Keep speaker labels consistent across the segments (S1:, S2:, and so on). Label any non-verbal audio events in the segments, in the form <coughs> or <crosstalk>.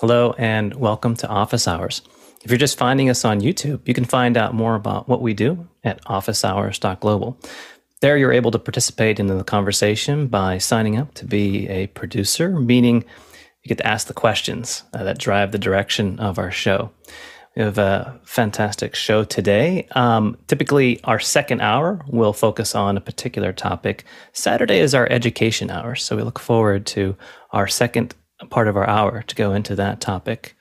S1: Hello, and welcome to Office Hours. If you're just finding us on YouTube, you can find out more about what we do at officehours.global. There, you're able to participate in the conversation by signing up to be a producer, meaning you get to ask the questions uh, that drive the direction of our show. We have a fantastic show today. Um, typically, our second hour will focus on a particular topic. Saturday is our education hour, so we look forward to our second part of our hour to go into that topic.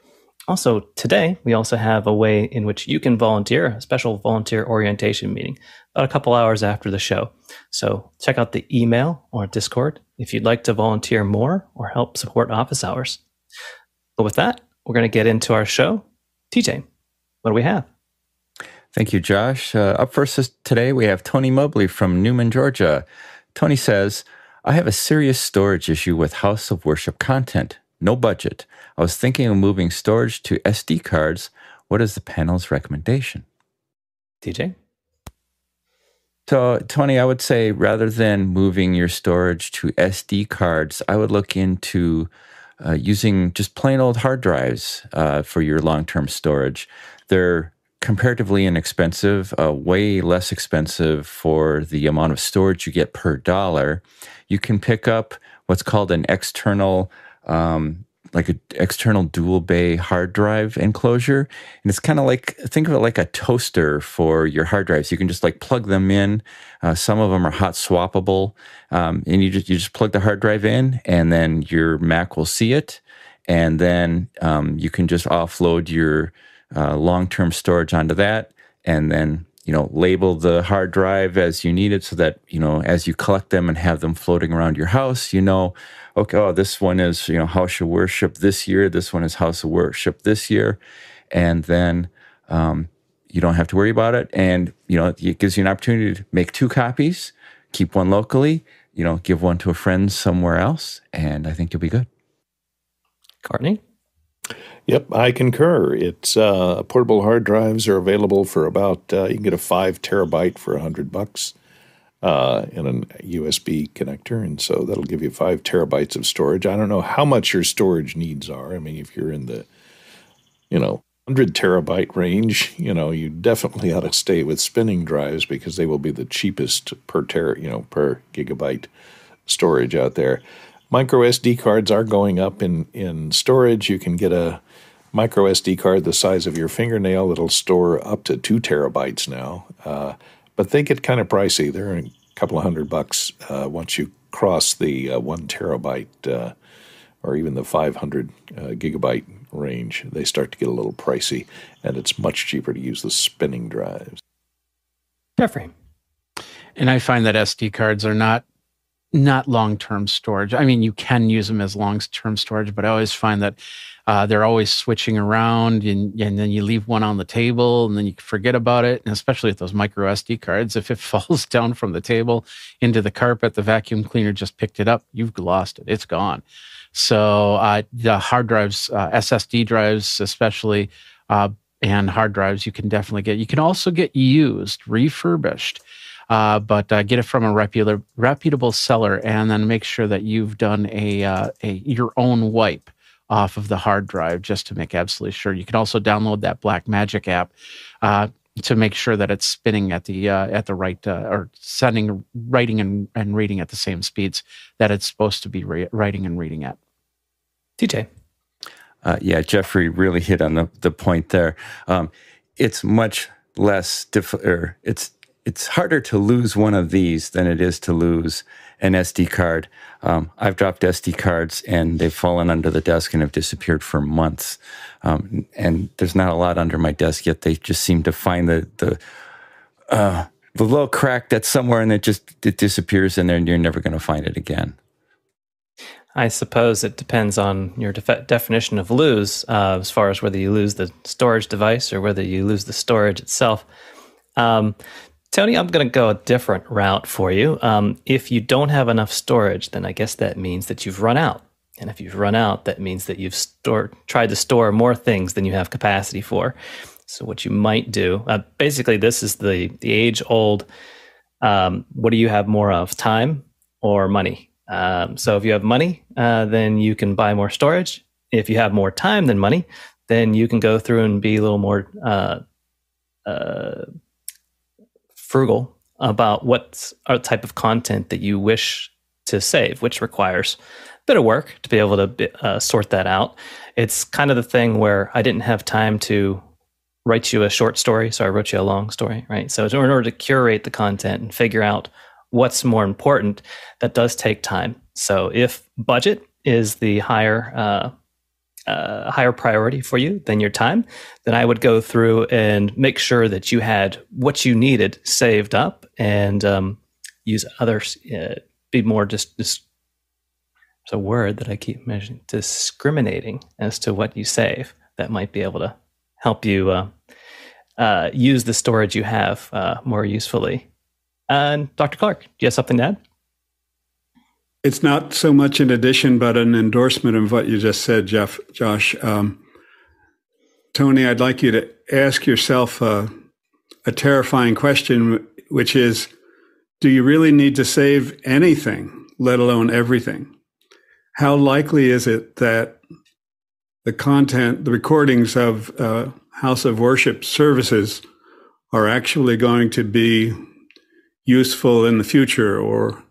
S1: Also, today, we also have a way in which you can volunteer, a special volunteer orientation meeting, about a couple hours after the show. So check out the email or Discord if you'd like to volunteer more or help support office hours. But with that, we're going to get into our show. TJ, what do we have?
S2: Thank you, Josh. Uh, up first today, we have Tony Mobley from Newnan, Georgia. Tony says, I have a serious storage issue with House of Worship content. No budget. I was thinking of moving storage to SD cards. What is the panel's recommendation?
S1: DJ?
S2: So, Tony, I would say rather than moving your storage to SD cards, I would look into uh, using just plain old hard drives uh, for your long term storage. They're comparatively inexpensive, uh, way less expensive for the amount of storage you get per dollar. You can pick up what's called an external um, like an external dual bay hard drive enclosure. And it's kind of like, think of it like a toaster for your hard drives. You can just like plug them in. Uh, some of them are hot swappable. Um, and you just, you just plug the hard drive in and then your Mac will see it. And then um, you can just offload your uh, long term storage onto that. And then you know, label the hard drive as you need it so that, you know, as you collect them and have them floating around your house, you know, okay, oh, this one is, you know, House of Worship this year, this one is House of Worship this year. And then um, you don't have to worry about it. And, you know, it gives you an opportunity to make two copies, keep one locally, you know, give one to a friend somewhere else. And I think you'll be good.
S1: Courtney?
S3: Yep, I concur. It's uh, portable hard drives are available for about uh, you can get a five terabyte for a hundred bucks uh, in a USB connector, and so that'll give you five terabytes of storage. I don't know how much your storage needs are. I mean, if you're in the you know hundred terabyte range, you know you definitely ought to stay with spinning drives because they will be the cheapest per ter you know per gigabyte storage out there. Micro SD cards are going up in in storage. You can get a micro SD card the size of your fingernail that'll store up to two terabytes now. Uh, but they get kind of pricey. They're a couple of hundred bucks uh, once you cross the uh, one terabyte uh, or even the 500 uh, gigabyte range. They start to get a little pricey, and it's much cheaper to use the spinning drives.
S1: Jeffrey.
S4: And I find that SD cards are not not long term storage. I mean, you can use them as long term storage, but I always find that uh, they're always switching around, and, and then you leave one on the table, and then you forget about it. And especially with those micro SD cards, if it <laughs> falls down from the table into the carpet, the vacuum cleaner just picked it up, you've lost it. It's gone. So uh, the hard drives, uh, SSD drives, especially, uh, and hard drives, you can definitely get. You can also get used, refurbished. Uh, but uh, get it from a reputable reputable seller, and then make sure that you've done a, uh, a your own wipe off of the hard drive just to make absolutely sure. You can also download that Blackmagic app uh, to make sure that it's spinning at the uh, at the right uh, or sending writing and, and reading at the same speeds that it's supposed to be re- writing and reading at.
S1: TJ.
S2: Uh, yeah, Jeffrey really hit on the, the point there. Um, it's much less difficult. It's it's harder to lose one of these than it is to lose an SD card. Um, I've dropped SD cards and they've fallen under the desk and have disappeared for months. Um, and there's not a lot under my desk yet. They just seem to find the the uh, the little crack that's somewhere and it just it disappears in there and you're never going to find it again.
S1: I suppose it depends on your def- definition of lose, uh, as far as whether you lose the storage device or whether you lose the storage itself. Um, Tony, I'm going to go a different route for you. Um, if you don't have enough storage, then I guess that means that you've run out. And if you've run out, that means that you've stored, tried to store more things than you have capacity for. So what you might do, uh, basically, this is the the age old. Um, what do you have more of, time or money? Um, so if you have money, uh, then you can buy more storage. if you have more time than money, then you can go through and be a little more uh, uh, frugal about what type of content that you wish to save, which requires a bit of work to be able to uh, sort that out. It's kind of the thing where I didn't have time to write you a short story, so I wrote you a long story, right? So in order to curate the content and figure out what's more important, that does take time. So if budget is the higher uh, uh, higher priority for you than your time, then I would go through and make sure that you had what you needed saved up and um, use others. Uh, be more just, just it's a word that I keep mentioning discriminating as to what you save. That might be able to help you uh, uh, use the storage you have uh, more usefully. And Dr. Clark, do you have something to add?
S5: It's not so much an addition, but an endorsement of what you just said, Jeff, Josh. Um, Tony, I'd like you to ask yourself a, a terrifying question, which is Do you really need to save anything, let alone everything? How likely is it that the content, the recordings of uh, House of Worship services are actually going to be useful in the future or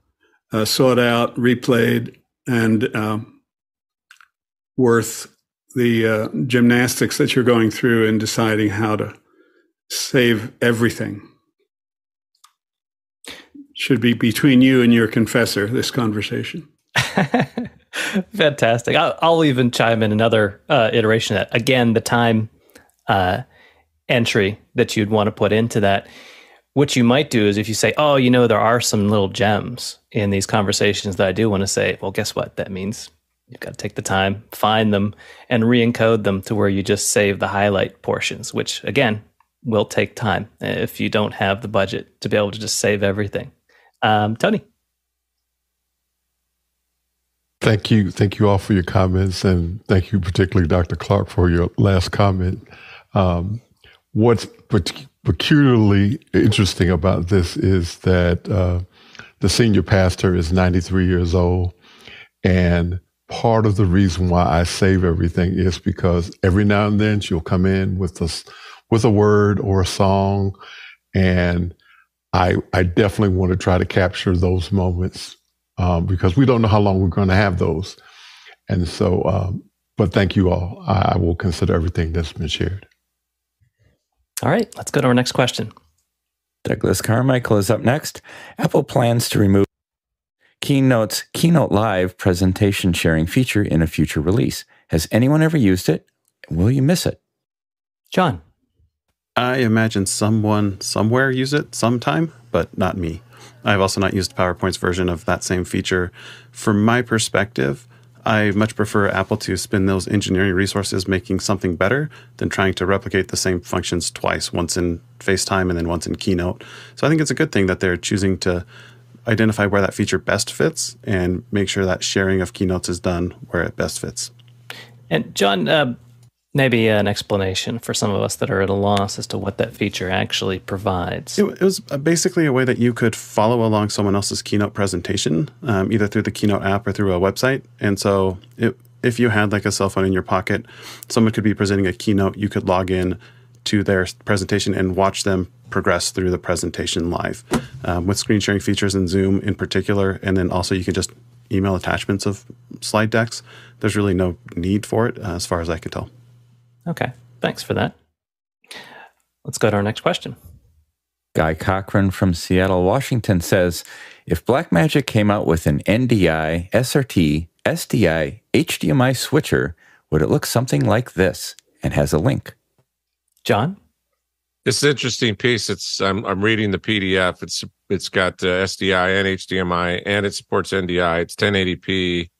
S5: uh, sought out, replayed, and um, worth the uh, gymnastics that you're going through in deciding how to save everything. Should be between you and your confessor, this conversation. <laughs>
S1: Fantastic. I'll, I'll, even chime in another uh, iteration of that. Again, the time uh, entry that you'd want to put into that what you might do is if you say, oh, you know, there are some little gems in these conversations that I do want to say, well, guess what? That means you've got to take the time, find them, and re encode them to where you just save the highlight portions, which again will take time if you don't have the budget to be able to just save everything. Um, Tony.
S6: Thank you. Thank you all for your comments. And thank you, particularly Dr. Clark, for your last comment. Um, what's peculiarly interesting about this is that uh, the senior pastor is 93 years old. And part of the reason why I save everything is because every now and then she'll come in with a, with a word or a song. And I, I definitely want to try to capture those moments um, because we don't know how long we're going to have those. And so, um, but thank you all. I, I will consider everything that's been shared.
S1: All right, let's go to our next question.
S2: Douglas Carmichael is up next. Apple plans to remove Keynote's Keynote Live presentation sharing feature in a future release. Has anyone ever used it? Will you miss it?
S1: John.
S7: I imagine someone somewhere use it sometime, but not me. I've also not used PowerPoint's version of that same feature. From my perspective, I much prefer Apple to spend those engineering resources making something better than trying to replicate the same functions twice, once in FaceTime and then once in Keynote. So I think it's a good thing that they're choosing to identify where that feature best fits and make sure that sharing of keynotes is done where it best fits.
S1: And John, uh, maybe an explanation for some of us that are at a loss as to what that feature actually provides.
S7: It, it was basically a way that you could follow along someone else's keynote presentation, um, either through the keynote app or through a website. And so, it, if you had like a cell phone in your pocket, someone could be presenting a keynote. You could log in to their presentation and watch them progress through the presentation live um, with screen sharing features in Zoom in particular. And then also, you can just email attachments of slide decks. There's really no need for it, uh, as far as I can tell.
S1: Okay. Thanks for that. Let's go to our next question.
S2: Guy Cochran from Seattle, Washington says If Blackmagic came out with an NDI, SRT, SDI, HDMI switcher, would it look something like this? And has a link.
S1: John?
S8: It's an interesting piece. It's I'm I'm reading the PDF. It's it's got uh, SDI and HDMI and it supports NDI. It's 1080p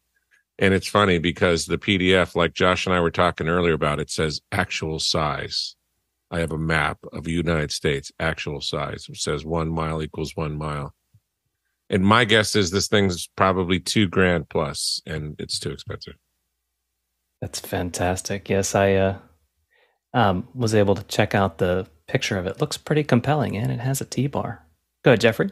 S8: and it's funny because the PDF, like Josh and I were talking earlier about, it says actual size. I have a map of the United States, actual size, which says one mile equals one mile. And my guess is this thing's probably two grand plus, and it's too expensive.
S1: That's fantastic. Yes, I uh, um, was able to check out the picture of it. Looks pretty compelling, and it has a T bar. Go ahead, Jeffrey.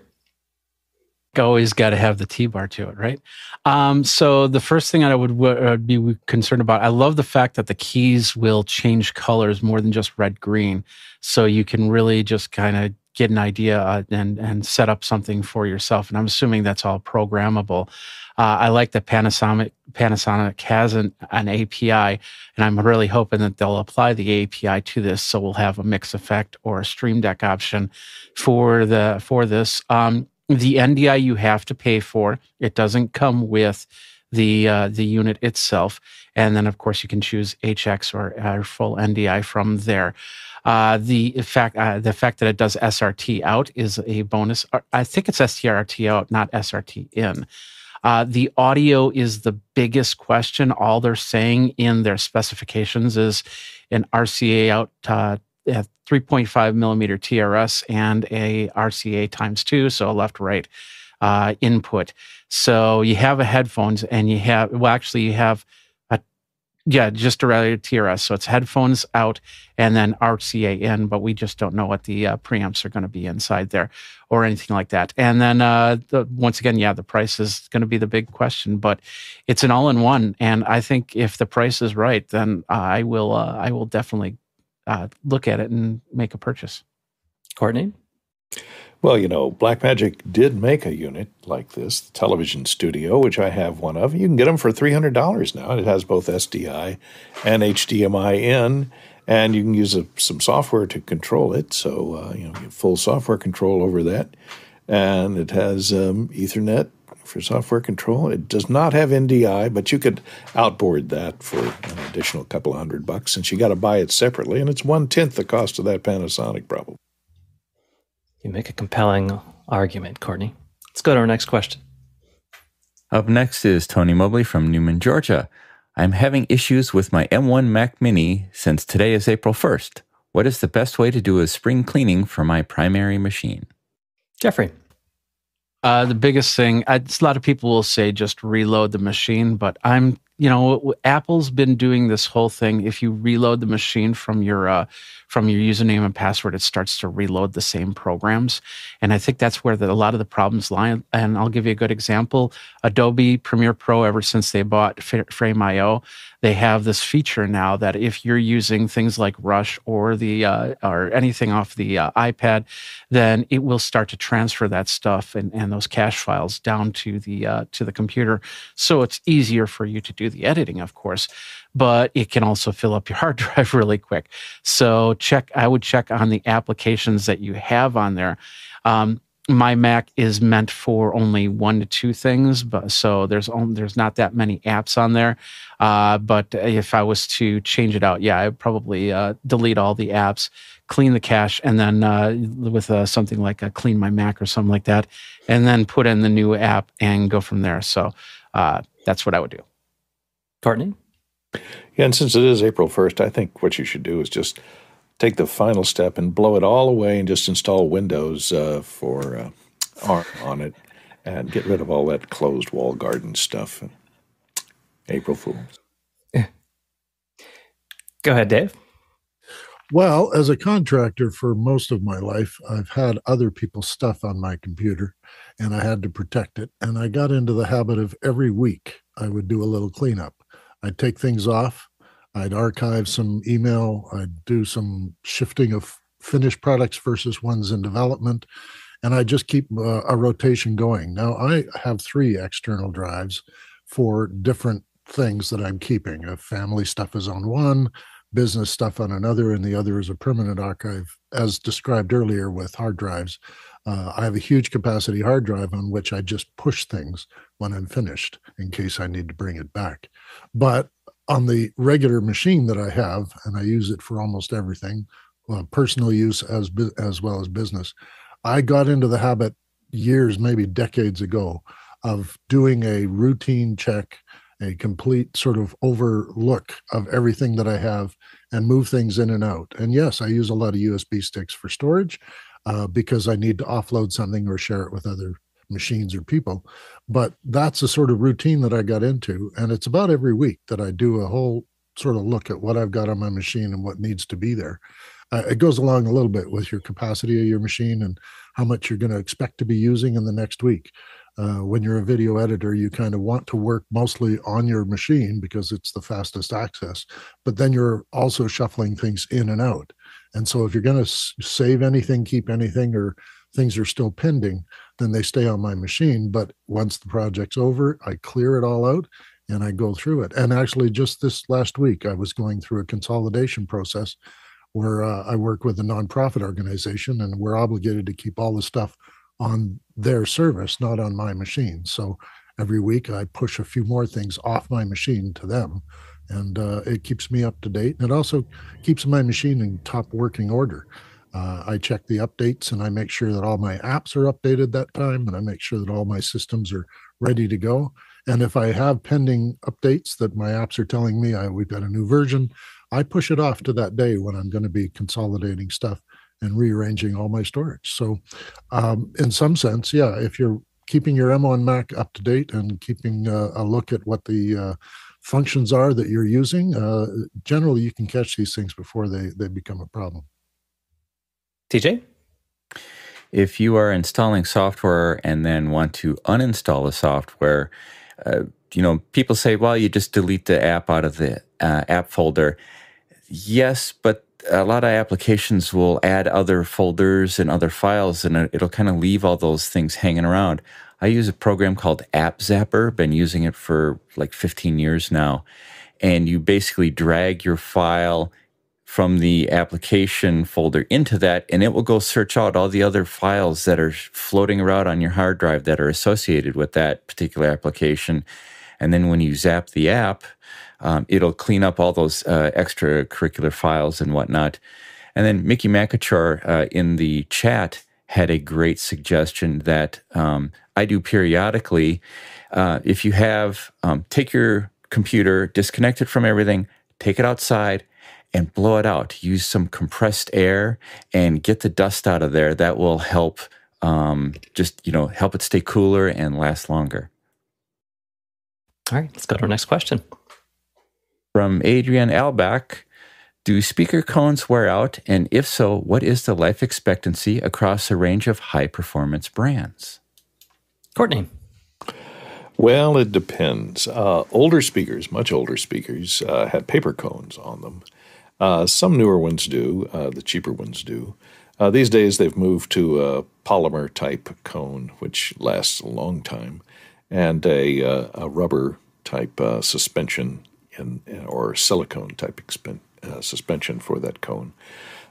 S4: Always got to have the T-bar to it, right? Um, so the first thing I would uh, be concerned about, I love the fact that the keys will change colors more than just red green, so you can really just kind of get an idea uh, and and set up something for yourself. And I'm assuming that's all programmable. Uh, I like that Panasonic Panasonic has an, an API, and I'm really hoping that they'll apply the API to this, so we'll have a mix effect or a Stream Deck option for the for this. Um, the NDI you have to pay for. It doesn't come with the uh, the unit itself, and then of course you can choose HX or, uh, full NDI from there. Uh, the fact uh, the fact that it does SRT out is a bonus. Uh, I think it's SRT out, not SRT in. Uh, the audio is the biggest question. All they're saying in their specifications is an RCA out uh, 3.5 millimeter TRS and a RCA times two, so a left right uh, input. So you have a headphones and you have, well, actually, you have a, yeah, just a regular TRS. So it's headphones out and then RCA in, but we just don't know what the uh, preamps are going to be inside there or anything like that. And then uh, the, once again, yeah, the price is going to be the big question, but it's an all in one. And I think if the price is right, then I will, uh, I will definitely uh, look at it and make a purchase.
S1: Courtney?
S3: Well, you know, Blackmagic did make a unit like this, the television studio, which I have one of. You can get them for $300 now. It has both SDI and HDMI in, and you can use a, some software to control it. So, uh, you know, you full software control over that. And it has um, Ethernet for software control. It does not have NDI, but you could outboard that for an additional couple of hundred bucks since you got to buy it separately, and it's one tenth the cost of that Panasonic, probably.
S1: You make a compelling argument, Courtney. Let's go to our next question.
S2: Up next is Tony Mobley from Newnan, Georgia. I'm having issues with my M1 Mac Mini since today is April 1st. What is the best way to do a spring cleaning for my primary machine?
S1: Jeffrey.
S4: Uh, the biggest thing, I, a lot of people will say just reload the machine, but I'm, you know, Apple's been doing this whole thing. If you reload the machine from your uh, from your username and password, it starts to reload the same programs. And I think that's where the, a lot of the problems lie. And I'll give you a good example. Adobe Premiere Pro, ever since they bought Frame.io, they have this feature now that if you're using things like Rush or the uh, or anything off the uh, iPad, then it will start to transfer that stuff and, and those cache files down to the uh, to the computer. So it's easier for you to do the editing, of course but it can also fill up your <laughs> hard drive really quick. So check, I would check on the applications that you have on there. Um, my Mac is meant for only one to two things, but so there's only, there's not that many apps on there. Uh, but if I was to change it out, yeah, I'd probably uh, delete all the apps, clean the cache, and then uh, with uh, something like a CleanMyMac or something like that, and then put in the new app and go from there. So uh, that's what I would do.
S1: Courtney.
S3: Yeah, and since it is April 1st, I think what you should do is just take the final step and blow it all away and just install Windows uh, for uh, ARM on it and get rid of all that closed wall garden stuff. April Fools.
S1: Go ahead, Dave.
S9: Well, as a contractor for most of my life, I've had other people's stuff on my computer and I had to protect it. And I got into the habit of every week I would do a little cleanup. I'd take things off. I'd archive some email. I'd do some shifting of finished products versus ones in development. And I just keep uh, a rotation going. Now, I have three external drives for different things that I'm keeping. Uh, family stuff is on one, business stuff on another, and the other is a permanent archive, as described earlier with hard drives. Uh, I have a huge capacity hard drive on which I just push things when I'm finished in case I need to bring it back. But on the regular machine that I have, and I use it for almost everything, uh, personal use as as well as business, I got into the habit years, maybe decades ago, of doing a routine check, a complete sort of overlook of everything that I have, and move things in and out. And yes, I use a lot of USB sticks for storage uh, because I need to offload something or share it with other machines or people. But that's the sort of routine that I got into. And it's about every week that I do a whole sort of look at what I've got on my machine and what needs to be there. Uh, it goes along a little bit with your capacity of your machine and how much you're going to expect to be using in the next week. uh, when you're a video editor, you kind of want to work mostly on your machine because it's the fastest access, but then you're also shuffling things in and out. And so if you're going to save anything, keep anything, or things are still pending, then they stay on my machine. But once the project's over, I clear it all out and I go through it. And actually, just this last week, I was going through a consolidation process where uh, I work with a nonprofit organization and we're obligated to keep all the stuff on their service, not on my machine. So every week I push a few more things off my machine to them. And uh, it keeps me up to date. And it also keeps my machine in top working order. Uh, I check the updates and I make sure that all my apps are updated that time and I make sure that all my systems are ready to go. And if I have pending updates that my apps are telling me I, we've got a new version, I push it off to that day when I'm going to be consolidating stuff and rearranging all my storage. So, um, in some sense, yeah, if you're keeping your M1 Mac up to date and keeping uh, a look at what the uh, functions are that you're using, uh, generally you can catch these things before they, they become a problem.
S1: TJ?
S2: If you are installing software and then want to uninstall the software, uh, you know, people say, well, you just delete the app out of the uh, app folder. Yes, but a lot of applications will add other folders and other files, and it'll kind of leave all those things hanging around. I use a program called App Zapper, been using it for like 15 years now. And you basically drag your file from the application folder into that, and it will go search out all the other files that are floating around on your hard drive that are associated with that particular application. And then when you zap the app, um, it'll clean up all those uh, extracurricular files and whatnot. And then Mickey Makachar uh, in the chat had a great suggestion that um, I do periodically. Uh, if you have, um, take your computer, disconnect it from everything, take it outside, and blow it out. Use some compressed air and get the dust out of there. That will help um, just, you know, help it stay cooler and last longer.
S1: All right, let's go to our next question.
S2: From Adrian Albach Do speaker cones wear out? And if so, what is the life expectancy across a range of high performance brands?
S1: Courtney.
S3: Well, it depends. Uh, older speakers, much older speakers, uh, have paper cones on them. Uh, some newer ones do, uh, the cheaper ones do. Uh, these days, they've moved to a polymer type cone, which lasts a long time, and a, uh, a rubber type suspension in, or silicone type expen- suspension for that cone.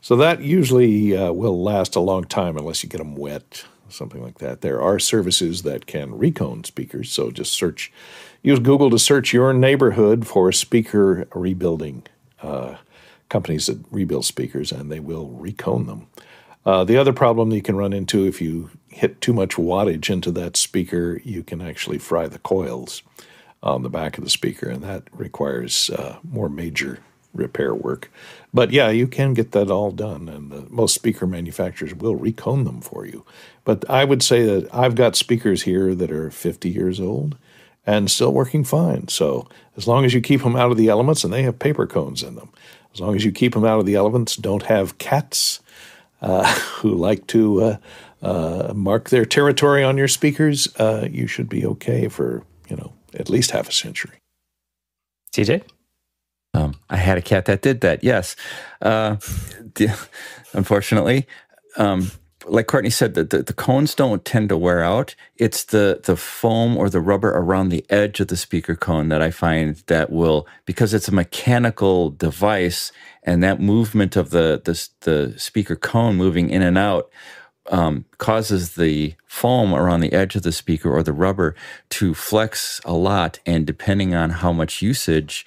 S3: So that usually will last a long time unless you get them wet something like that. There are services that can recone speakers, so just search, use Google to search your neighborhood for speaker rebuilding uh, companies that rebuild speakers, and they will recone them. Uh, the other problem you can run into if you hit too much wattage into that speaker, you can actually fry the coils on the back of the speaker, and that requires uh, more major repair work. But yeah, you can get that all done, and the, most speaker manufacturers will recone them for you. But I would say that I've got speakers here that are 50 years old and still working fine. So as long as you keep them out of the elements, and they have paper cones in them, as long as you keep them out of the elements, don't have cats uh, <laughs> who like to uh, uh, mark their territory on your speakers, uh, you should be okay for you know at least half a century.
S1: TJ.
S2: Um, I had a cat that did that. Yes, uh, <laughs> unfortunately, um, like Courtney said, the, the, the, cones don't tend to wear out. It's the the foam or the rubber around the edge of the speaker cone that I find that will because it's a mechanical device and that movement of the the, the speaker cone moving in and out um, causes the foam around the edge of the speaker or the rubber to flex a lot. And depending on how much usage,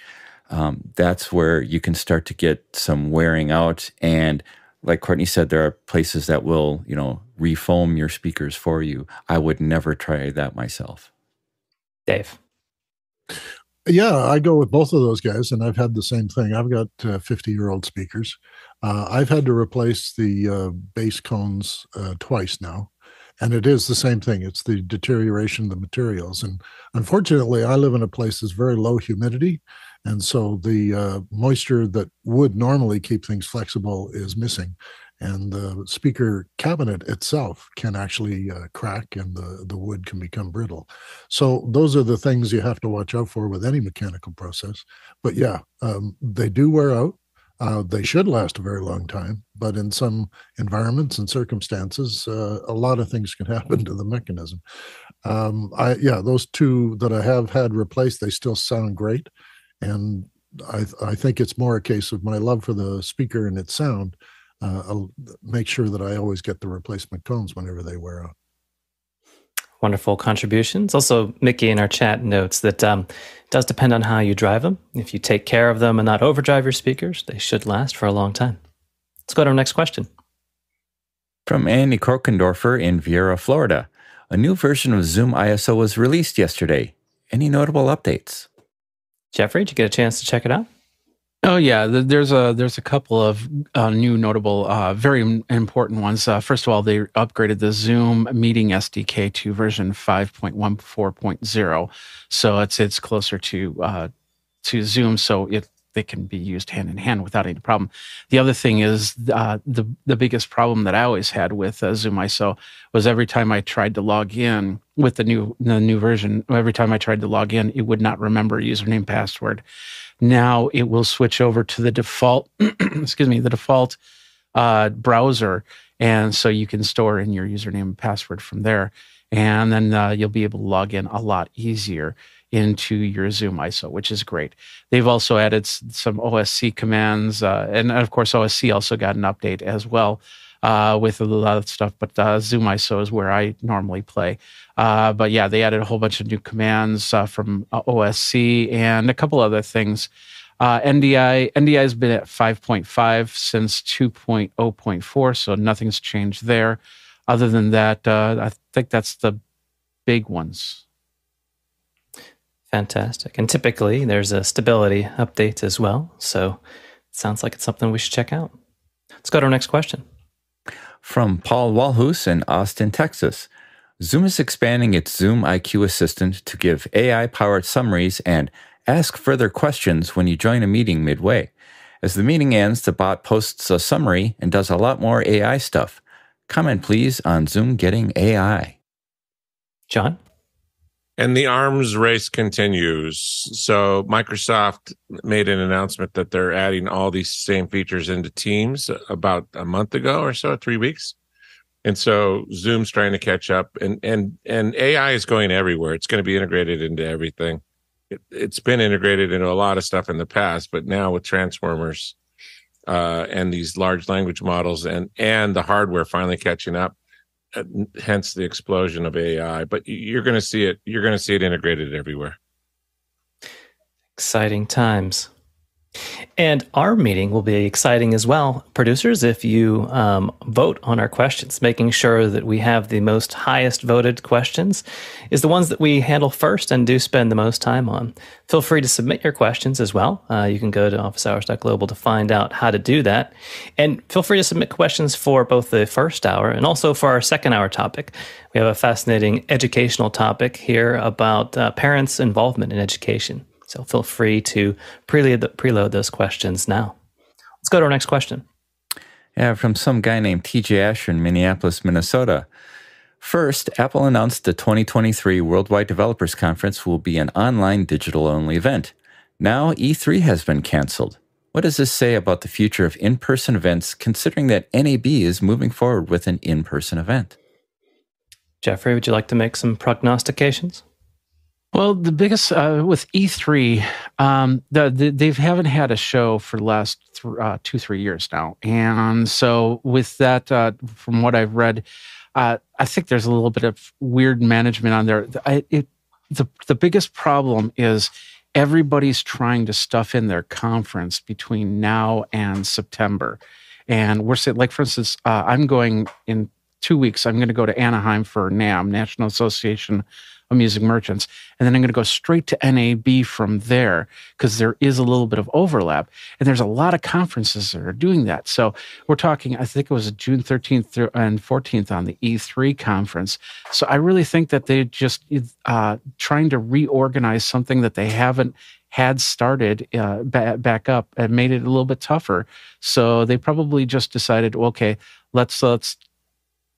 S2: um, that's where you can start to get some wearing out. And like Courtney said, there are places that will, you know, refoam your speakers for you. I would never try that myself.
S1: Dave.
S9: Yeah, I go with both of those guys, and I've had the same thing. I've got 50 uh, year old speakers. Uh, I've had to replace the uh, bass cones uh, twice now, and it is the same thing. It's the deterioration of the materials. And unfortunately, I live in a place that's very low humidity. And so the uh, moisture that would normally keep things flexible is missing. and the speaker cabinet itself can actually uh, crack and the, the wood can become brittle. So those are the things you have to watch out for with any mechanical process. But yeah, um, they do wear out. Uh, they should last a very long time, but in some environments and circumstances, uh, a lot of things can <laughs> happen to the mechanism. Um, I yeah, those two that I have had replaced, they still sound great, and I I think it's more a case of my love for the speaker and its sound uh, I'll make sure that I always get the replacement cones whenever they wear out.
S1: Wonderful contributions. Also, Mickey in our chat notes that um, it does depend on how you drive them. If you take care of them and not overdrive your speakers, they should last for a long time. Let's go to our next question.
S2: From Andy Krokendorfer in Viera, Florida. A new version of Zoom ISO was released yesterday. Any notable updates?
S1: Jeffrey, did you get a chance to check it out?
S4: Oh yeah, there's a there's a couple of uh, new notable, uh, very important ones. Uh, first of all, they upgraded the Zoom Meeting SDK to version 5.14.0, so it's it's closer to uh, to Zoom, so it they can be used hand in hand without any problem. The other thing is uh, the the biggest problem that I always had with uh, Zoom ISO was every time I tried to log in with the new the new version, every time I tried to log in, it would not remember username password. Now it will switch over to the default, <clears throat> excuse me, the default uh, browser. And so you can store in your username and password from there. And then uh, you'll be able to log in a lot easier into your Zoom ISO, which is great. They've also added some OSC commands. Uh, and of course, OSC also got an update as well uh, with a lot of stuff. But uh, Zoom ISO is where I normally play. Uh, but yeah, they added a whole bunch of new commands uh, from uh, OSC and a couple other things. NDI NDI has been at 5.5 since 2.0.4, so nothing's changed there. Other than that, I think that's the big ones.
S1: Fantastic. And typically, there's a stability update as well. So it sounds like it's something we should check out. Let's go to our next question.
S2: From Paul Walhus in Austin, Texas. Zoom is expanding its Zoom IQ Assistant to give AI powered summaries and ask further questions when you join a meeting midway. As the meeting ends, the bot posts a summary and does a lot more AI stuff. Comment, please, on Zoom getting AI.
S1: John?
S8: And the arms race continues. So Microsoft made an announcement that they're adding all these same features into Teams about a month ago or so, three weeks. And so Zoom's trying to catch up and, and, and AI is going everywhere. It's going to be integrated into everything. It, has been integrated into a lot of stuff in the past, but now with transformers, uh, and these large language models and, and the hardware finally catching up, hence the explosion of AI, but you're going to see it, you're going to see it integrated everywhere.
S1: Exciting times. And our meeting will be exciting as well, producers, if you um, vote on our questions, making sure that we have the most highest voted questions is the ones that we handle first and do spend the most time on. Feel free to submit your questions as well. Uh, you can go to officehours.global to find out how to do that. And feel free to submit questions for both the first hour and also for our second hour topic. We have a fascinating educational topic here about uh, parents' involvement in education. So feel free to preload, preload those questions now. Let's go to our next question.
S2: Yeah, from some guy named TJ Asher in Minneapolis, Minnesota. First, Apple announced the 2023 Worldwide Developers Conference will be an online digital only event. Now, E3 has been canceled. What does this say about the future of in person events, considering that NAB is moving forward with an in person event?
S1: Jeffrey, would you like to make some prognostications?
S4: Well, the biggest uh, with E3, um, the, the, they haven't had a show for the last th- uh, two three years now, and so with that, uh, from what I've read, uh, I think there's a little bit of weird management on there. I, it, the the biggest problem is everybody's trying to stuff in their conference between now and September, and we're saying, like for instance, uh, I'm going in two weeks. I'm going to go to Anaheim for NAMM, National Association of Music Merchants, and then I'm going to go straight to NAB from there because there is a little bit of overlap, and there's a lot of conferences that are doing that. So we're talking, I think it was June 13th and 14th on the E3 conference. So I really think that they're just uh, trying to reorganize something that they haven't had started uh, ba- back up and made it a little bit tougher. So they probably just decided, okay, let's let's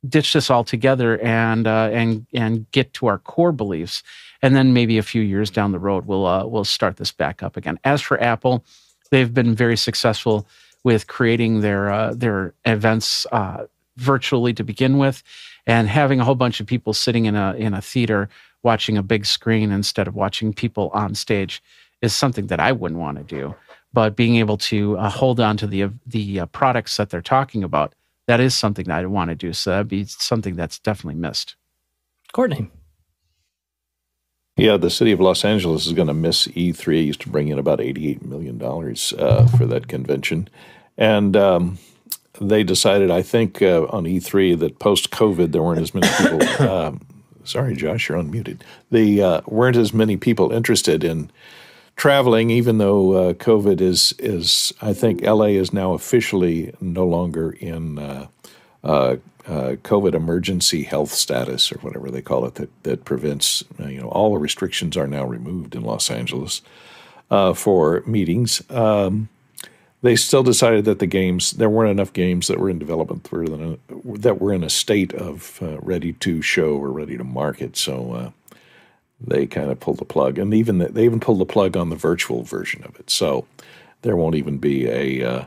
S4: ditch this all together and uh, and and get to our core beliefs, and then maybe a few years down the road we'll uh, we'll start this back up again. As for Apple, they've been very successful with creating their uh, their events uh, virtually to begin with, and having a whole bunch of people sitting in a in a theater watching a big screen instead of watching people on stage is something that I wouldn't want to do. But being able to uh, hold on to the the uh, products that they're talking about that is something that I want to do. So that'd be something that's definitely missed.
S1: Courtney.
S3: Yeah, the city of Los Angeles is going to miss E3. It used to bring in about $88 million uh, for that convention. And um, they decided, I think, uh, on E3 that post COVID, there weren't as many people. Uh, <coughs> sorry, Josh, you're unmuted. There uh, weren't as many people interested in traveling, even though uh, COVID is is I think LA is now officially no longer in uh, uh, uh, COVID emergency health status or whatever they call it that that prevents uh, you know all the restrictions are now removed in Los Angeles uh, for meetings. Um, they still decided that the games there weren't enough games that were in development that were in a state of ready to show or ready to market. So they kind of pulled the plug, and even the, they even pulled the plug on the virtual version of it. So there won't even be a uh,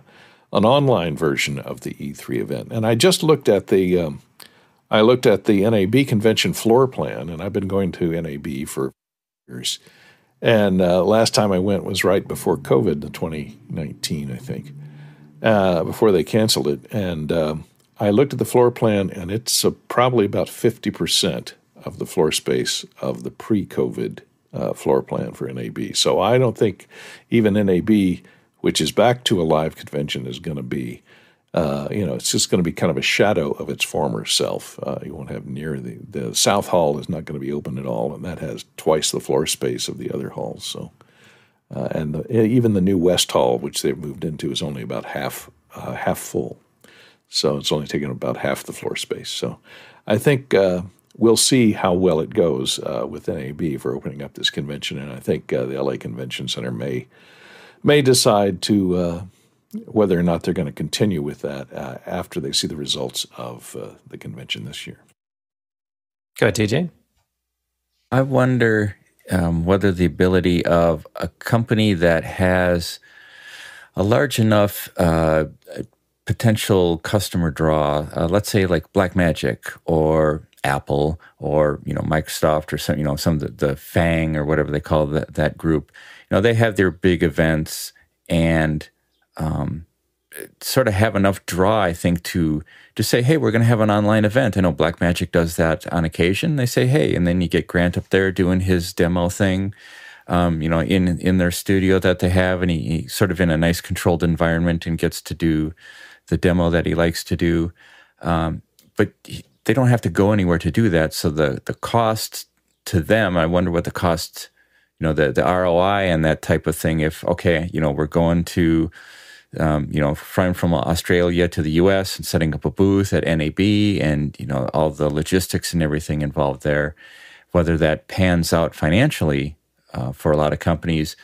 S3: an online version of the E3 event. And I just looked at the um, I looked at the NAB convention floor plan, and I've been going to NAB for years. And uh, last time I went was right before COVID, the 2019, I think, uh, before they canceled it. And um, I looked at the floor plan, and it's probably about 50 percent of the floor space of the pre COVID uh, floor plan for NAB. So I don't think even NAB, which is back to a live convention, is going to be. Uh, you know, it's just going to be kind of a shadow of its former self. Uh, you won't have near the the South Hall is not going to be open at all, and that has twice the floor space of the other halls. So, uh, and the, even the new West Hall, which they've moved into, is only about half uh, half full. So it's only taking about half the floor space. So, I think uh, we'll see how well it goes uh, with NAB for opening up this convention, and I think uh, the LA Convention Center may may decide to uh, whether or not they're going to continue with that uh, after they see the results of uh, the convention this year.
S1: Go ahead, TJ.
S2: I wonder um, whether the ability of a company that has a large enough uh, potential customer draw, let's say like Blackmagic or Apple or you know Microsoft or some you know some of the, the FANG or whatever they call that that group. You know they have their big events and um, sort of have enough draw, I think, to just say, hey, we're going to have an online event. I know Blackmagic does that on occasion. They say, hey, and then you get Grant up there doing his demo thing. Um, you know, in in their studio that they have, and he, he sort of in a nice controlled environment and gets to do the demo that he likes to do. Um, but he, they don't have to go anywhere to do that. So the the cost to them, I wonder what the cost, you know, the the ROI and that type of thing. If okay, you know, we're going to, um, you know, flying from Australia to the U.S. and setting up a booth at NAB, and you know all the logistics and everything involved there, whether that pans out financially uh, for a lot of companies,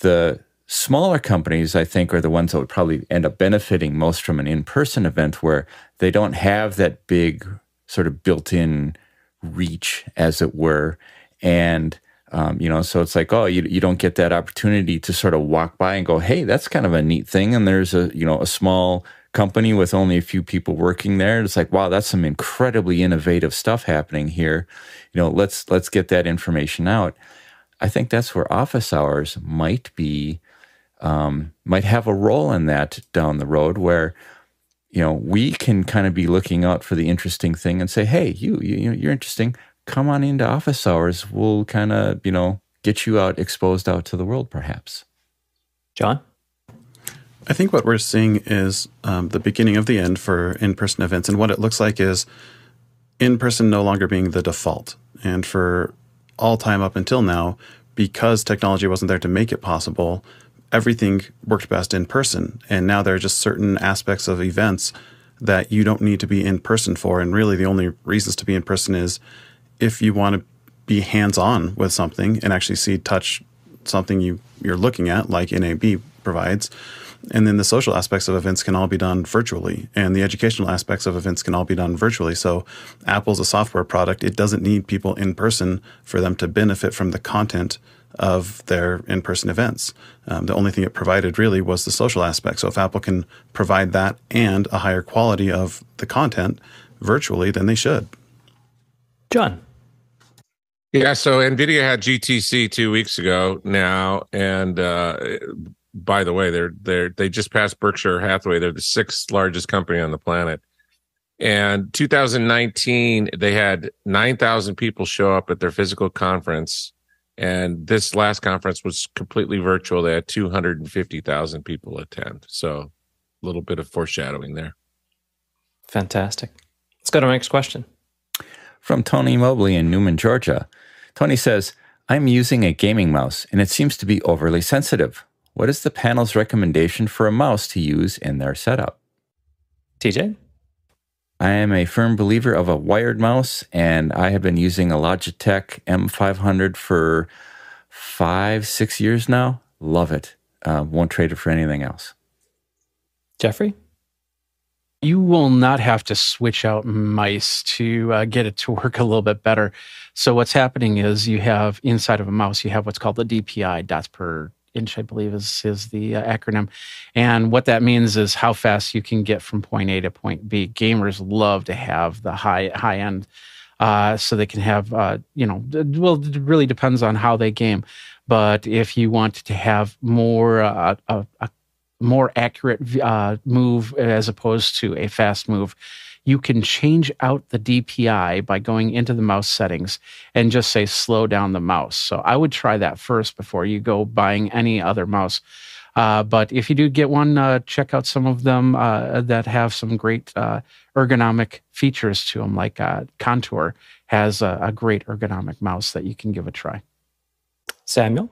S2: the smaller companies, I think, are the ones that would probably end up benefiting most from an in person event where they don't have that big sort of built in reach, as it were. And, um, you know, so it's like, oh, you, you don't get that opportunity to sort of walk by and go, hey, that's kind of a neat thing. And there's a, you know, a small company with only a few people working there. It's like, wow, that's some incredibly innovative stuff happening here. You know, let's let's get that information out. I think that's where office hours might be, um, might have a role in that down the road, where you know, we can kind of be looking out for the interesting thing and say, hey, you, you you're interesting. Come on into office hours. We'll kind of, you know, get you out exposed out to the world, perhaps.
S1: John?
S7: I think what we're seeing is um, the beginning of the end for in person events. And what it looks like is in person no longer being the default. And for all time up until now, because technology wasn't there to make it possible, everything worked best in person. And now there are just certain aspects of events that you don't need to be in person for. And really, the only reasons to be in person is if you want to be hands on with something and actually see, touch something you, you're looking at, like NAB provides. And then the social aspects of events can all be done virtually, and the educational aspects of events can all be done virtually. So, Apple's a software product. It doesn't need people in person for them to benefit from the content of their in person events. Um, the only thing it provided really was the social aspect. So, if Apple can provide that and a higher quality of the content virtually, then they should.
S1: John.
S8: Yeah, so Nvidia had GTC two weeks ago now, and uh, by the way, they're they're they just passed Berkshire Hathaway. They're the sixth largest company on the planet. And 2019, they had 9,000 people show up at their physical conference. And this last conference was completely virtual. They had 250,000 people attend. So a little bit of foreshadowing there.
S1: Fantastic. Let's go to our next question.
S2: From Tony Mobley in Newnan, Georgia. Tony says, I'm using a gaming mouse and it seems to be overly sensitive. What is the panel's recommendation for a mouse to use in their setup?
S1: TJ?
S2: I am a firm believer of a wired mouse, and I have been using a Logitech M500 for five, six years now. Love it. Uh, won't trade it for anything else.
S1: Jeffrey?
S4: You will not have to switch out mice to uh, get it to <laughs> work a little bit better. So, what's happening is you have inside of a mouse, you have what's called the DPI, dots per inch, I believe is is the uh, acronym. And what that means is how fast you can get from point A to point B. Gamers love to have the high high end, uh, so they can have uh, you know. Well, it really depends on how they game, but if you want to have more uh, a, a more accurate uh, move as opposed to a fast move you can change out the DPI by going into the mouse settings and just say slow down the mouse. So I would try that first before you go buying any other mouse. Uh, but if you do get one, uh, check out some of them uh, that have some great uh, ergonomic features to them, like uh, Contour has a, a great ergonomic mouse that you can give a try.
S1: Samuel?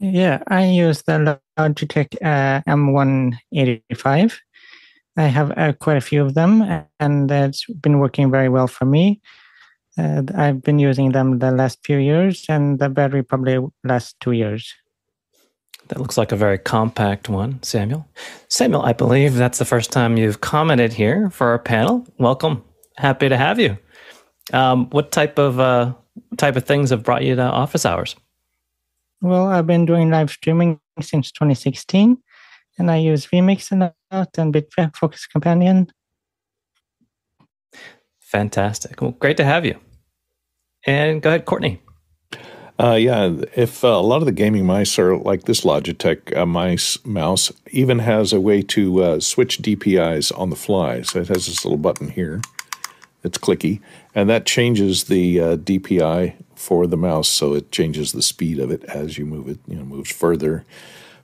S10: Yeah, I use the Logitech uh, M185 I have uh, quite a few of them, and it's been working very well for me. Uh, I've been using them the last few years, and the battery probably lasts two years.
S1: That looks like a very compact one, Samuel. Samuel, I believe that's the first time you've commented here for our panel. Welcome. Happy to have you. Um, what type of uh, type of things have brought you to office hours?
S10: Well, I've been doing live streaming since 2016, and I use vMix a lot and Bitfocus Companion.
S1: Fantastic. Well, great to have you. And go ahead, Courtney.
S3: Uh, yeah, if uh, a lot of the gaming mice are like this Logitech uh, mice mouse, even has a way to uh, switch DPIs on the fly. So it has this little button here. It's clicky, and that changes the uh, DPI for the mouse. So it changes the speed of it as you move it. You know, moves further,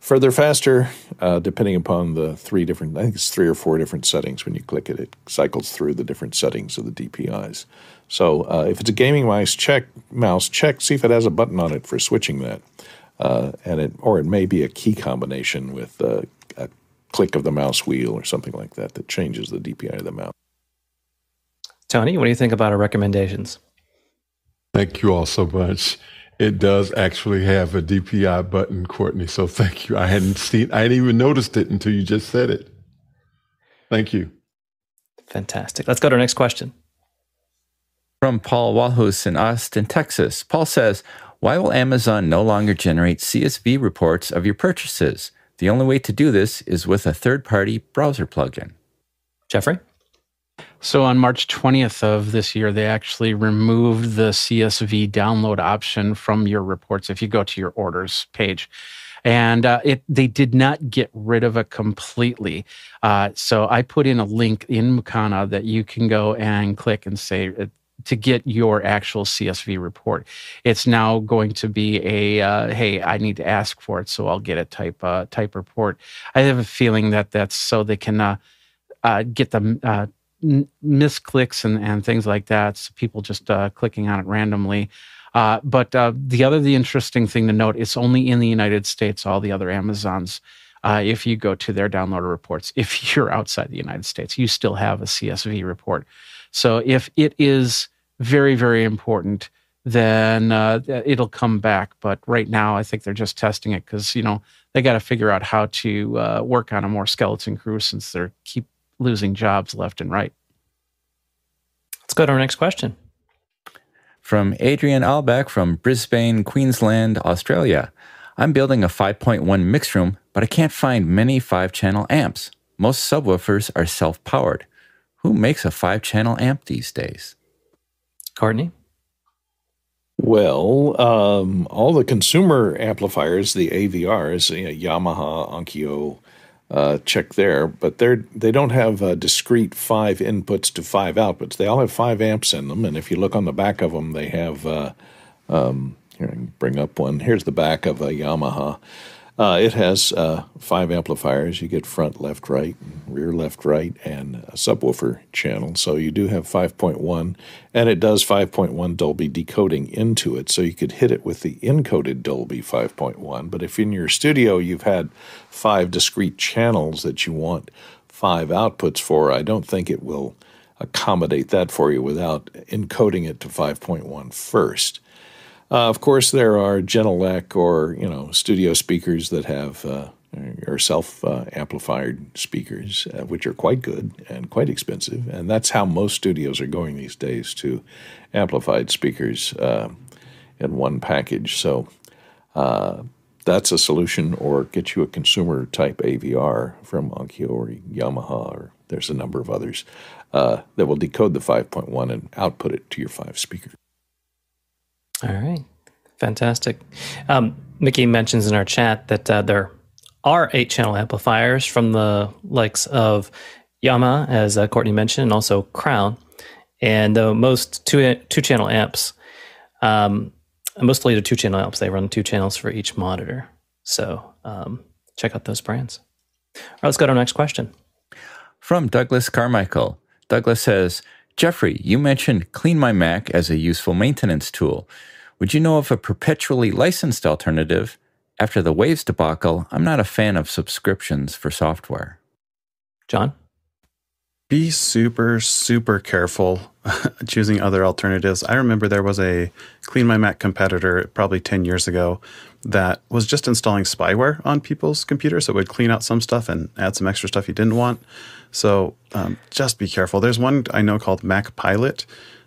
S3: further faster, uh, depending upon the three different, I think it's three or four different settings. When you click it, it cycles through the different settings of the DPIs. So uh, if it's a gaming mouse, check mouse, check, see if it has a button on it for switching that. Uh, and it, or it may be a key combination with a click of the mouse wheel or something like that that changes the DPI of the mouse.
S1: Tony, what do you think about our recommendations?
S6: Thank you all so much it does actually have a DPI button, Courtney. So thank you. I hadn't seen, I hadn't even noticed it until you just said it. Thank you.
S1: Fantastic. Let's go to our next question.
S2: From Paul Walhus in Austin, Texas. Paul says, Why will Amazon no longer generate CSV reports of your purchases? The only way to do this is with a third party browser plugin.
S1: Jeffrey?
S4: So on March 20th of this year, they actually removed the CSV download option from your reports if you go to your orders page. And uh, it they did not get rid of it completely. Uh, so I put in a link in Mukana that you can go and click and say uh, to get your actual CSV report. It's now going to be a uh, hey, I need to ask for it, so I'll get a type uh, type report. I have a feeling that that's so they can uh, uh, get them uh, n- misclicks and, and things like that. So people just uh, clicking on it randomly. Uh, but uh, the other the interesting thing to note, it's only in the United States. All the other Amazons, uh, if you go to their downloader reports, <laughs> if you're outside the United States, you still have a CSV report. So if it is very very important, then uh, it'll come back. But right now, I think they're just testing it because you know they got to figure out how to uh, work on a more skeleton crew since they're keep losing jobs left and right.
S1: Let's go to our next question.
S2: From Adrian Albeck from Brisbane, Queensland, Australia. I'm building a 5.1 mix room, but I can't find many 5 channel amps. Most subwoofers are self powered. Who makes a 5 channel amp these days?
S1: Courtney?
S3: Well, um, all the consumer amplifiers, the AVRs, you know, Yamaha, Onkyo, uh, check there, but they're they don't have uh, discrete five inputs to five outputs. They all have five amps in them, and if you look on the back of them, they have. Uh, um, here, I can bring up one. Here's the back of a Yamaha. Uh, it has uh, five amplifiers. You get front, left, right, rear, left, right, and a subwoofer channel. So you do have 5.1, and it does 5.1 Dolby decoding into it. So you could hit it with the encoded Dolby 5.1. But if in your studio you've had five discrete channels that you want five outputs for, I don't think it will accommodate that for you without encoding it to 5.1 first. Uh, of course, there are Genelec or you know studio speakers that have uh, or self uh, amplified speakers, uh, which are quite good and quite expensive, and that's how most studios are going these days to amplified speakers uh, in one package. So uh, that's a solution, or get you a consumer type AVR from Onkyo or Yamaha, or there's a number of others that will decode the 5.1 and output it to your five speakers.
S1: All right. Fantastic. Um, Mickey mentions in our chat that uh, there are eight channel amplifiers from the likes of Yamaha, as uh, Courtney mentioned, and also Crown. And uh, most two, two channel amps, um, mostly the two channel amps, they run two channels for each monitor. So um, check out those brands. All right, let's go to our next question.
S2: From Douglas Carmichael. Douglas says, Jeffrey, you mentioned CleanMyMac as a useful maintenance tool. Would you know of a perpetually licensed alternative? After the Waves debacle, I'm not a fan of subscriptions for software.
S1: John?
S7: Be super, super careful <laughs> choosing other alternatives. I remember there was a CleanMyMac competitor probably 10 years ago that was just installing spyware on people's computers. So it would clean out some stuff and add some extra stuff you didn't want. So um, just be careful. There's one I know called MacPilot,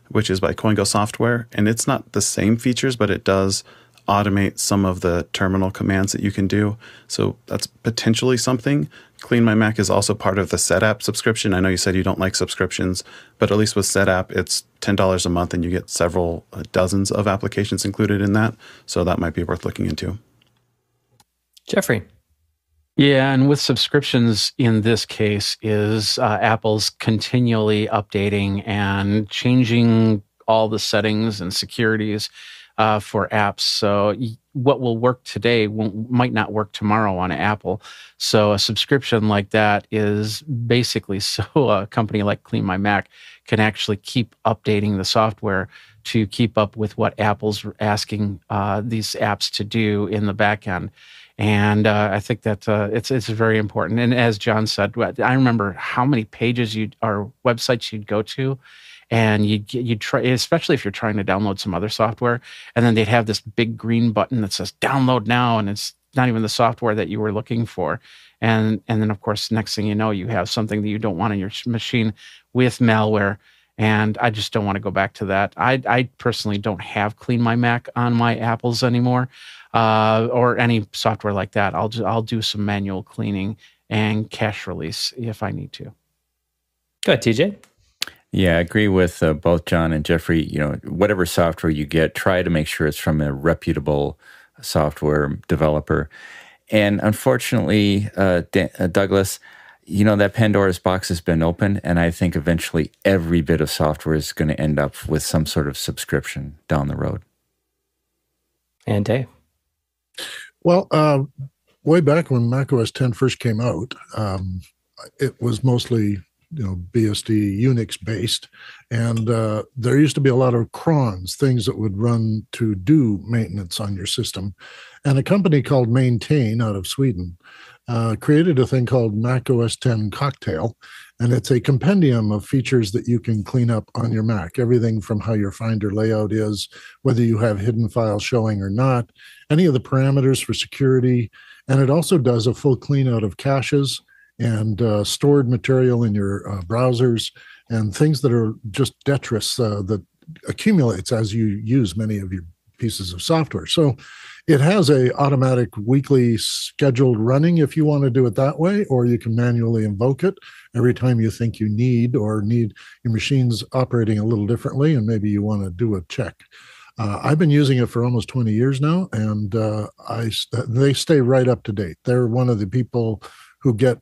S7: which is by Koingo Software, and it's not the same features, but it does automate some of the terminal commands that you can do. So that's potentially something. CleanMyMac is also part of the SetApp subscription. I know you said you don't like subscriptions, but at least with SetApp, it's $10 a month and you get several uh, dozens of applications included in that. So that might be worth looking into.
S1: Jeffrey.
S4: Yeah, and with subscriptions in this case is uh, Apple's continually updating and changing all the settings and securities uh, for apps. So what will work today might not work tomorrow on Apple. So a subscription like that is basically <laughs> so a company like CleanMyMac can actually keep updating the software to keep up with what Apple's asking uh, these apps to do in the back end and uh, I think that uh, it's it's very important. And as John said, I remember how many pages you or websites you'd go to, and you'd you'd try, especially if you're trying to download some other software, and then they'd have this big green button that says "download now," and it's not even the software that you were looking for. And and then of course, next thing you know, you have something that you don't want on your machine with malware. And I just don't want to go back to that. I, I personally don't have CleanMyMac on my Apples anymore uh, or any software like that. I'll just, I'll do some manual cleaning and cache release if I need to.
S1: Go ahead, TJ.
S2: Yeah, I agree with uh, both John and Jeffrey. You know, whatever software you get, try to make sure it's from a reputable software developer. And unfortunately, uh, D- uh, Douglas, you know that Pandora's box has been opened, and I think eventually every bit of software is going to end up with some sort of subscription down the road.
S1: And Dave.
S9: Well, uh, way back when macOS 10 first came out, um, it was mostly you know BSD Unix based, and uh, there used to be a lot of crons, things that would run to do maintenance on your system, and a company called Maintain out of Sweden uh, created a thing called Mac OS 10 Cocktail, and it's a compendium of features that you can clean up on your Mac. Everything from how your Finder layout is, whether you have hidden files showing or not, any of the parameters for security, and it also does a full clean out of caches and uh, stored material in your uh, browsers and things that are just detritus uh, that accumulates as you use many of your pieces of software. So it has a automatic weekly scheduled running if you want to do it that way, or you can manually invoke it every time you think you need or need your machines operating a little differently, and maybe you want to do a check. Uh, I've been using it for almost 20 years now, and uh, I they stay right up to date. They're one of the people who get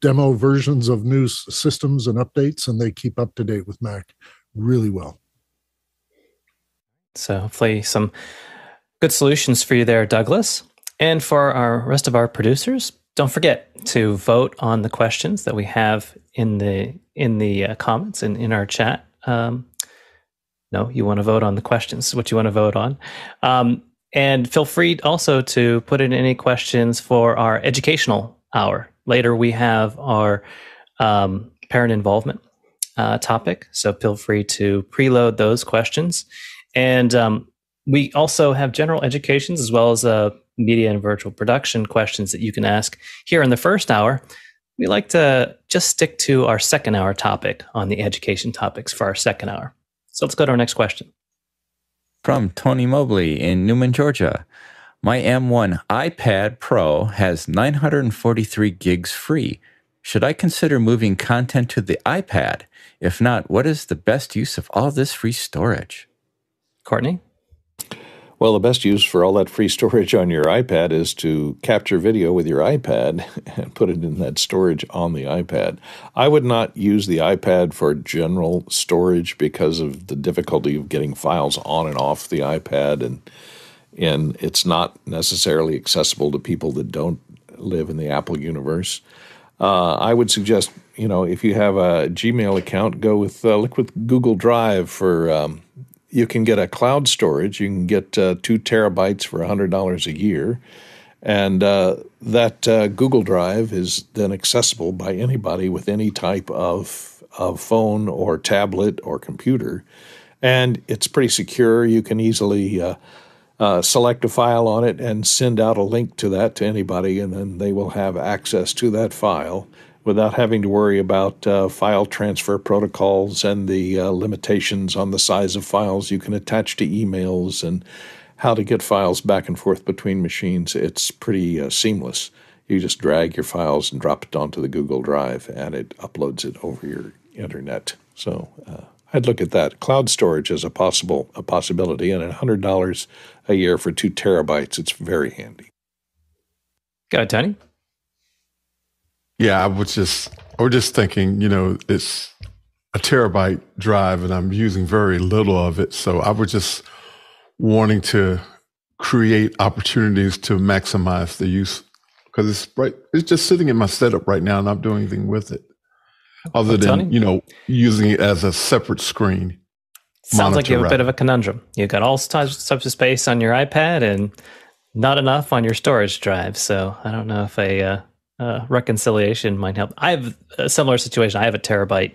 S9: demo versions of new systems and updates, and they keep up to date with Mac really well.
S1: So hopefully some good solutions for you there, Douglas. And for our rest of our producers, don't forget to vote on the questions that we have in the in the uh, comments and in our chat. Um, no, you want to vote on the questions. What you want to vote on, um, and feel free also to put in any questions for our educational hour. Later, we have our um, parent involvement uh, topic, so feel free to preload those questions. And um, we also have general educations as well as uh, media and virtual production questions that you can ask here in the first hour. We like to just stick to our second hour topic on the education topics for our second hour. So let's go to our next question.
S2: From Tony Mobley in Newnan, Georgia. My M1 iPad Pro has 943 gigs free. Should I consider moving content to the iPad? If not, what is the best use of all this free storage?
S1: Courtney?
S3: Well, the best use for all that free <laughs> storage on your iPad is to capture video with your iPad <laughs> and put it in that storage on the iPad. I would not use the iPad for general storage because of the difficulty of getting files on and off the iPad and and it's not necessarily accessible to people that don't live in the Apple universe. Uh, I would suggest, you know, if you have a Gmail account, go with uh, look with Google Drive for. Um, you can get a cloud storage. You can get uh, two terabytes for hundred dollars a year, and uh, that uh, Google Drive is then accessible by anybody with any type of of phone or tablet or computer, and it's pretty secure. You can easily uh, select a file on it and send out a link to that to anybody, and then they will have access to that file without having to worry about uh, file transfer protocols and the uh, limitations on the size of files you can attach to emails and how to get files back and forth between machines. It's pretty uh, seamless. You just drag your files and drop it onto the Google Drive, and it uploads it over your internet. So uh, I'd look at that. Cloud storage is a possible a possibility, and at hundred dollars a year for two terabytes, it's very handy.
S1: Got ahead, Tony.
S6: Yeah, I was just I was just thinking, you know, it's a terabyte drive, and I'm using very little of it, so I was just wanting to create opportunities to maximize the use because it's right. It's just sitting in my setup right now, and I'm doing anything with it other than you know using it as a separate screen.
S1: Sounds like you have a bit of a conundrum. You've got all types of space on your iPad and not enough on your storage drive. So I don't know if a uh, uh, reconciliation might help. I have a similar situation. I have a terabyte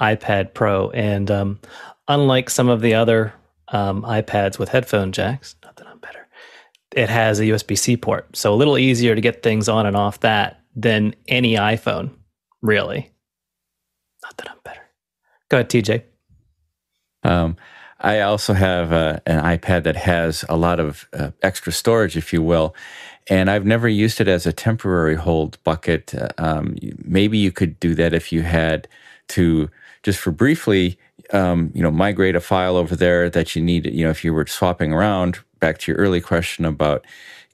S1: iPad Pro, and um, unlike some of the other um, iPads with headphone jacks, not that I'm better, it has a USB C port. So a little easier to get things on and off that than any iPhone, really. Not that I'm better. Go ahead, TJ.
S2: Um, I also have uh, an iPad that has a lot of uh, extra storage, if you will, and I've never used it as a temporary hold bucket. Um, maybe you could do that if you had to just for briefly, um, you know, migrate a file over there that you need. You know, if you were swapping around. Back to your early question about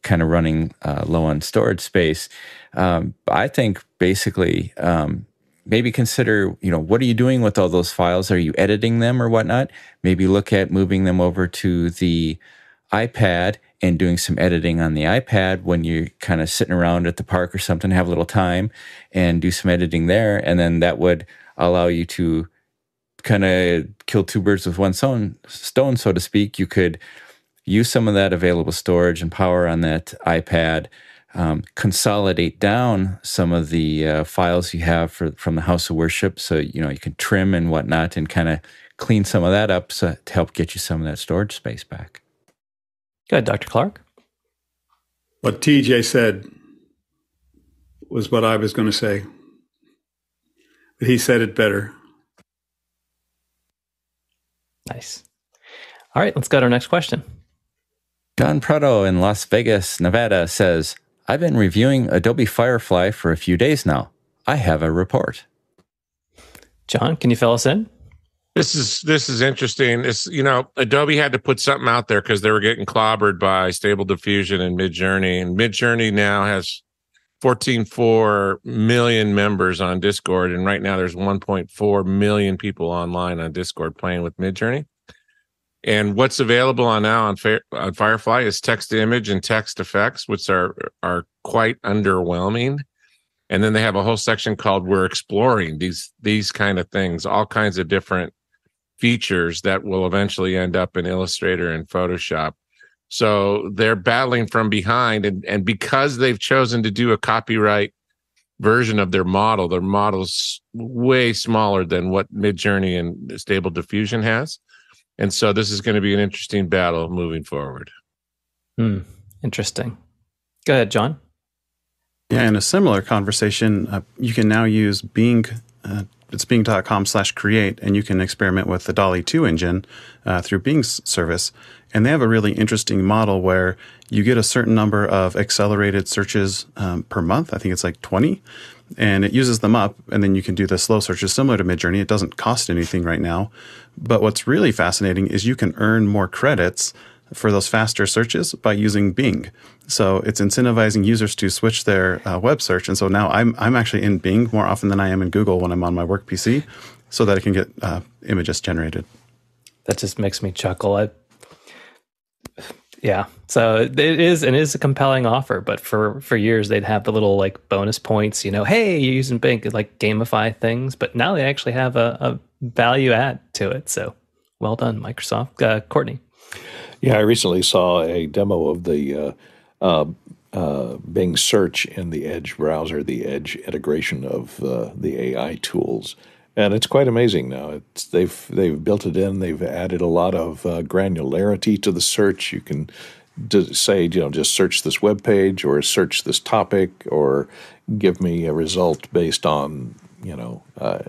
S2: kind of running uh, low on storage space, um, I think basically um, maybe consider, you know, what are you doing with all those files? Are you editing them or whatnot? Maybe look at moving them over to the iPad and doing some editing on the iPad when you're kind of sitting around at the park or something, have a little time and do some editing there. And then that would allow you to kind of kill two birds with one stone, stone, so to speak. You could use some of that available storage and power on that iPad, um, consolidate down some of the uh, files you have for, from the house of worship. So, you know, you can trim and whatnot and kind of clean some of that up so, to help get you some of that storage space back.
S1: Good, Dr. Clark.
S5: What TJ said was what I was going to say. But he said it better.
S1: Nice. All right, let's go to our next question.
S2: John Prado in Las Vegas, Nevada says, I've been reviewing Adobe Firefly for a few days now. I have a report.
S1: John, can you fill us in?
S8: This is this is interesting. It's you know Adobe had to put something out there because they were getting clobbered by Stable Diffusion and Midjourney, and Midjourney now has 14.4 million members on Discord, and right now there's 1.4 million people online on Discord playing with Midjourney. And what's available on now on, on Firefly is text to image and text effects, which are are quite underwhelming. And then they have a whole section called "We're exploring these these kind of things, all kinds of different features that will eventually end up in Illustrator and Photoshop. So they're battling from behind, and and because they've chosen to do a copyright version of their model, their model's way smaller than what Midjourney and Stable Diffusion has and so this is going to be an interesting battle moving forward.
S1: Hmm. Interesting. Go ahead, John.
S7: Yeah, in a similar conversation, uh, you can now use Bing. Uh, it's bing.com slash create, and you can experiment with the DALL-E 2 engine uh, through Bing's service. And they have a really interesting model where you get a certain number of accelerated searches um, per month. I think it's like 20 and it uses them up and then you can do the slow searches similar to midjourney. It doesn't cost anything right now. But what's really fascinating is you can earn more credits for those faster searches by using bing. So it's incentivizing users to switch their uh, web search. And so now I'm, I'm actually in bing more often than i am in google when i'm on my work pc so that i can get uh, images generated.
S1: That just makes me chuckle. I, yeah. So it is it is a compelling offer, but for for years they'd have the little like bonus points, you know, hey, you're using Bing like gamify things, but now they actually have a, a value add to it. So well done, Microsoft. Uh, Courtney.
S3: Yeah, I recently saw a demo of the uh, uh, uh, Bing search in the Edge browser, the Edge integration of uh, the AI tools and it's quite amazing now. It's, they've they've built it in. They've added a lot of uh, granularity to the search. You can d- say, you know, just search this web page or search this topic or give me a result based on you know uh,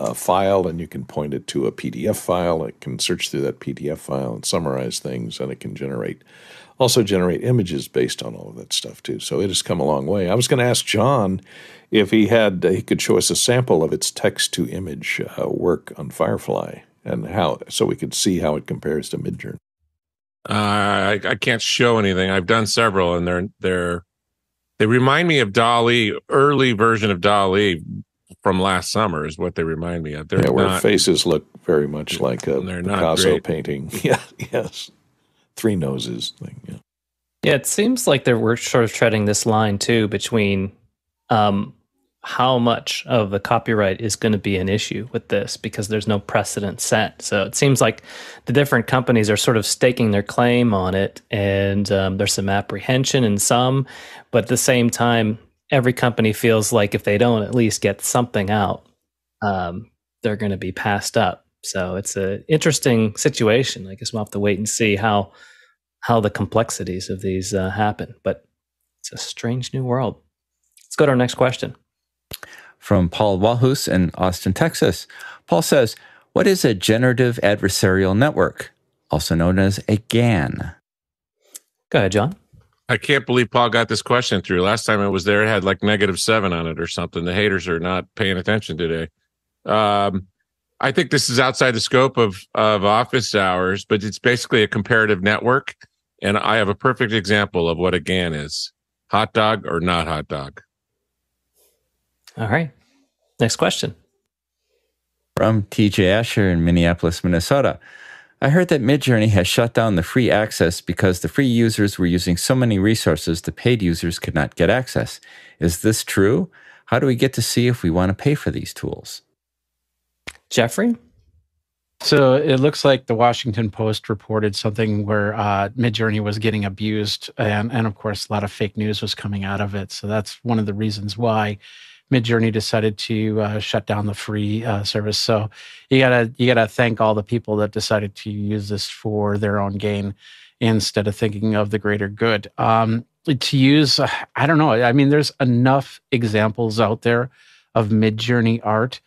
S3: a file, and you can point it to a PDF file. It can search through that PDF file and summarize things, and it can generate also generate images based on all of that stuff too. So it has come a long way. I was going to ask John if he had he could show us a sample of its text to image uh, work on Firefly and how so we could see how it compares to Midjourney.
S8: Uh, I, I can't show anything. I've done several, and they're they're they remind me of DALL-E, early version of DALL-E from last summer is what they remind me of.
S3: They're yeah, where not, faces look very much like a Picasso painting. <laughs> <laughs> Yeah, yes, three noses thing. Yeah.
S1: Yeah, it seems like they we're sort of treading this line too between um, how much of the copyright is going to be an issue with this because there's no precedent set. So it seems like the different companies are sort of staking their claim on it, and um, there's some apprehension in some, but at the same time, every company feels like if they don't at least get something out, um, they're going to be passed up. So it's an interesting situation. I guess we'll have to wait and see how how the complexities of these uh, happen. But it's a strange new world. Let's go to our next question
S2: from Paul Walhus in Austin, Texas. Paul says, What is a generative adversarial network, also known as a GAN?
S1: Go ahead, John.
S8: I can't believe Paul got this question through. Last time it was there, it had like negative seven on it or something. The haters are not paying attention today. Um, I think this is outside the scope of of office hours, but it's basically a comparative network. And I have a perfect example of what a GAN is: hot dog or not hot dog.
S1: All right. Next question.
S2: From TJ Asher in Minneapolis, Minnesota. I heard that Midjourney has shut down the free access because the free users were using so many resources the paid users could not get access. Is this true? How do we get to see if we want to pay for these tools?
S1: Jeffrey?
S4: So it looks like the Washington Post reported something where uh, Midjourney was getting abused, and and of course a lot of fake news was coming out of it. So that's one of the reasons why Midjourney decided to uh, shut down the free uh, service. So you gotta you gotta thank all the people that decided to use this for their own gain instead of thinking of the greater good. Um, to use, I don't know. I mean, there's enough examples out there of Midjourney art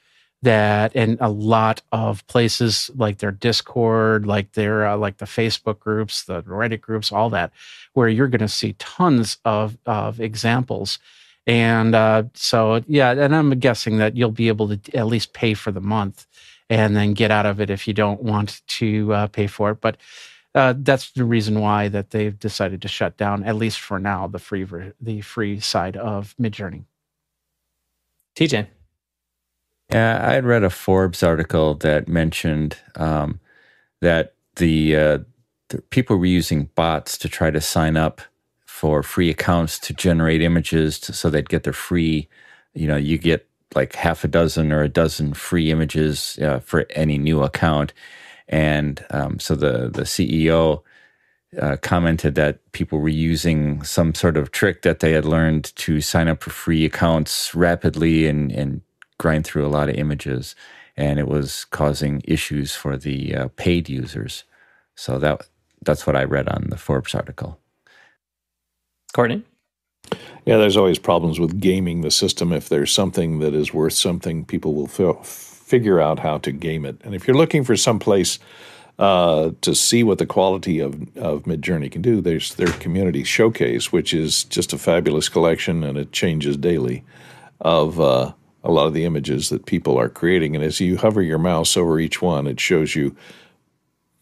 S4: that and a lot of places like their discord like their uh, like the facebook groups the reddit groups all that where you're going to see tons of of examples. And uh, so yeah and i'm guessing that you'll be able to at least pay for the month and then get out of it if you don't want to uh, pay for it. But uh, that's the reason why that they've decided to shut down at least for now the free the free side of midjourney.
S1: Tj
S2: yeah, I had read a Forbes article that mentioned um, that the, uh, the, people were using bots to try to sign up for free accounts to generate images to, so they'd get their free, you know, you get like half a dozen or a dozen free images uh, for any new account. And um, so the, the CEO uh, commented that people were using some sort of trick that they had learned to sign up for free accounts rapidly and, and grind through a lot of images, and it was causing issues for the uh, paid users. So that that's what I read on the Forbes article.
S1: Courtney.
S3: Yeah, there's always problems with gaming the system. If there's something that is worth something, people will f- figure out how to game it. And if you're looking for some place uh, to see what the quality of, of Midjourney can do, there's their community showcase, which is just a fabulous collection, and it changes daily of uh, a lot of the images that people are creating. And as you hover your mouse over each one, it shows you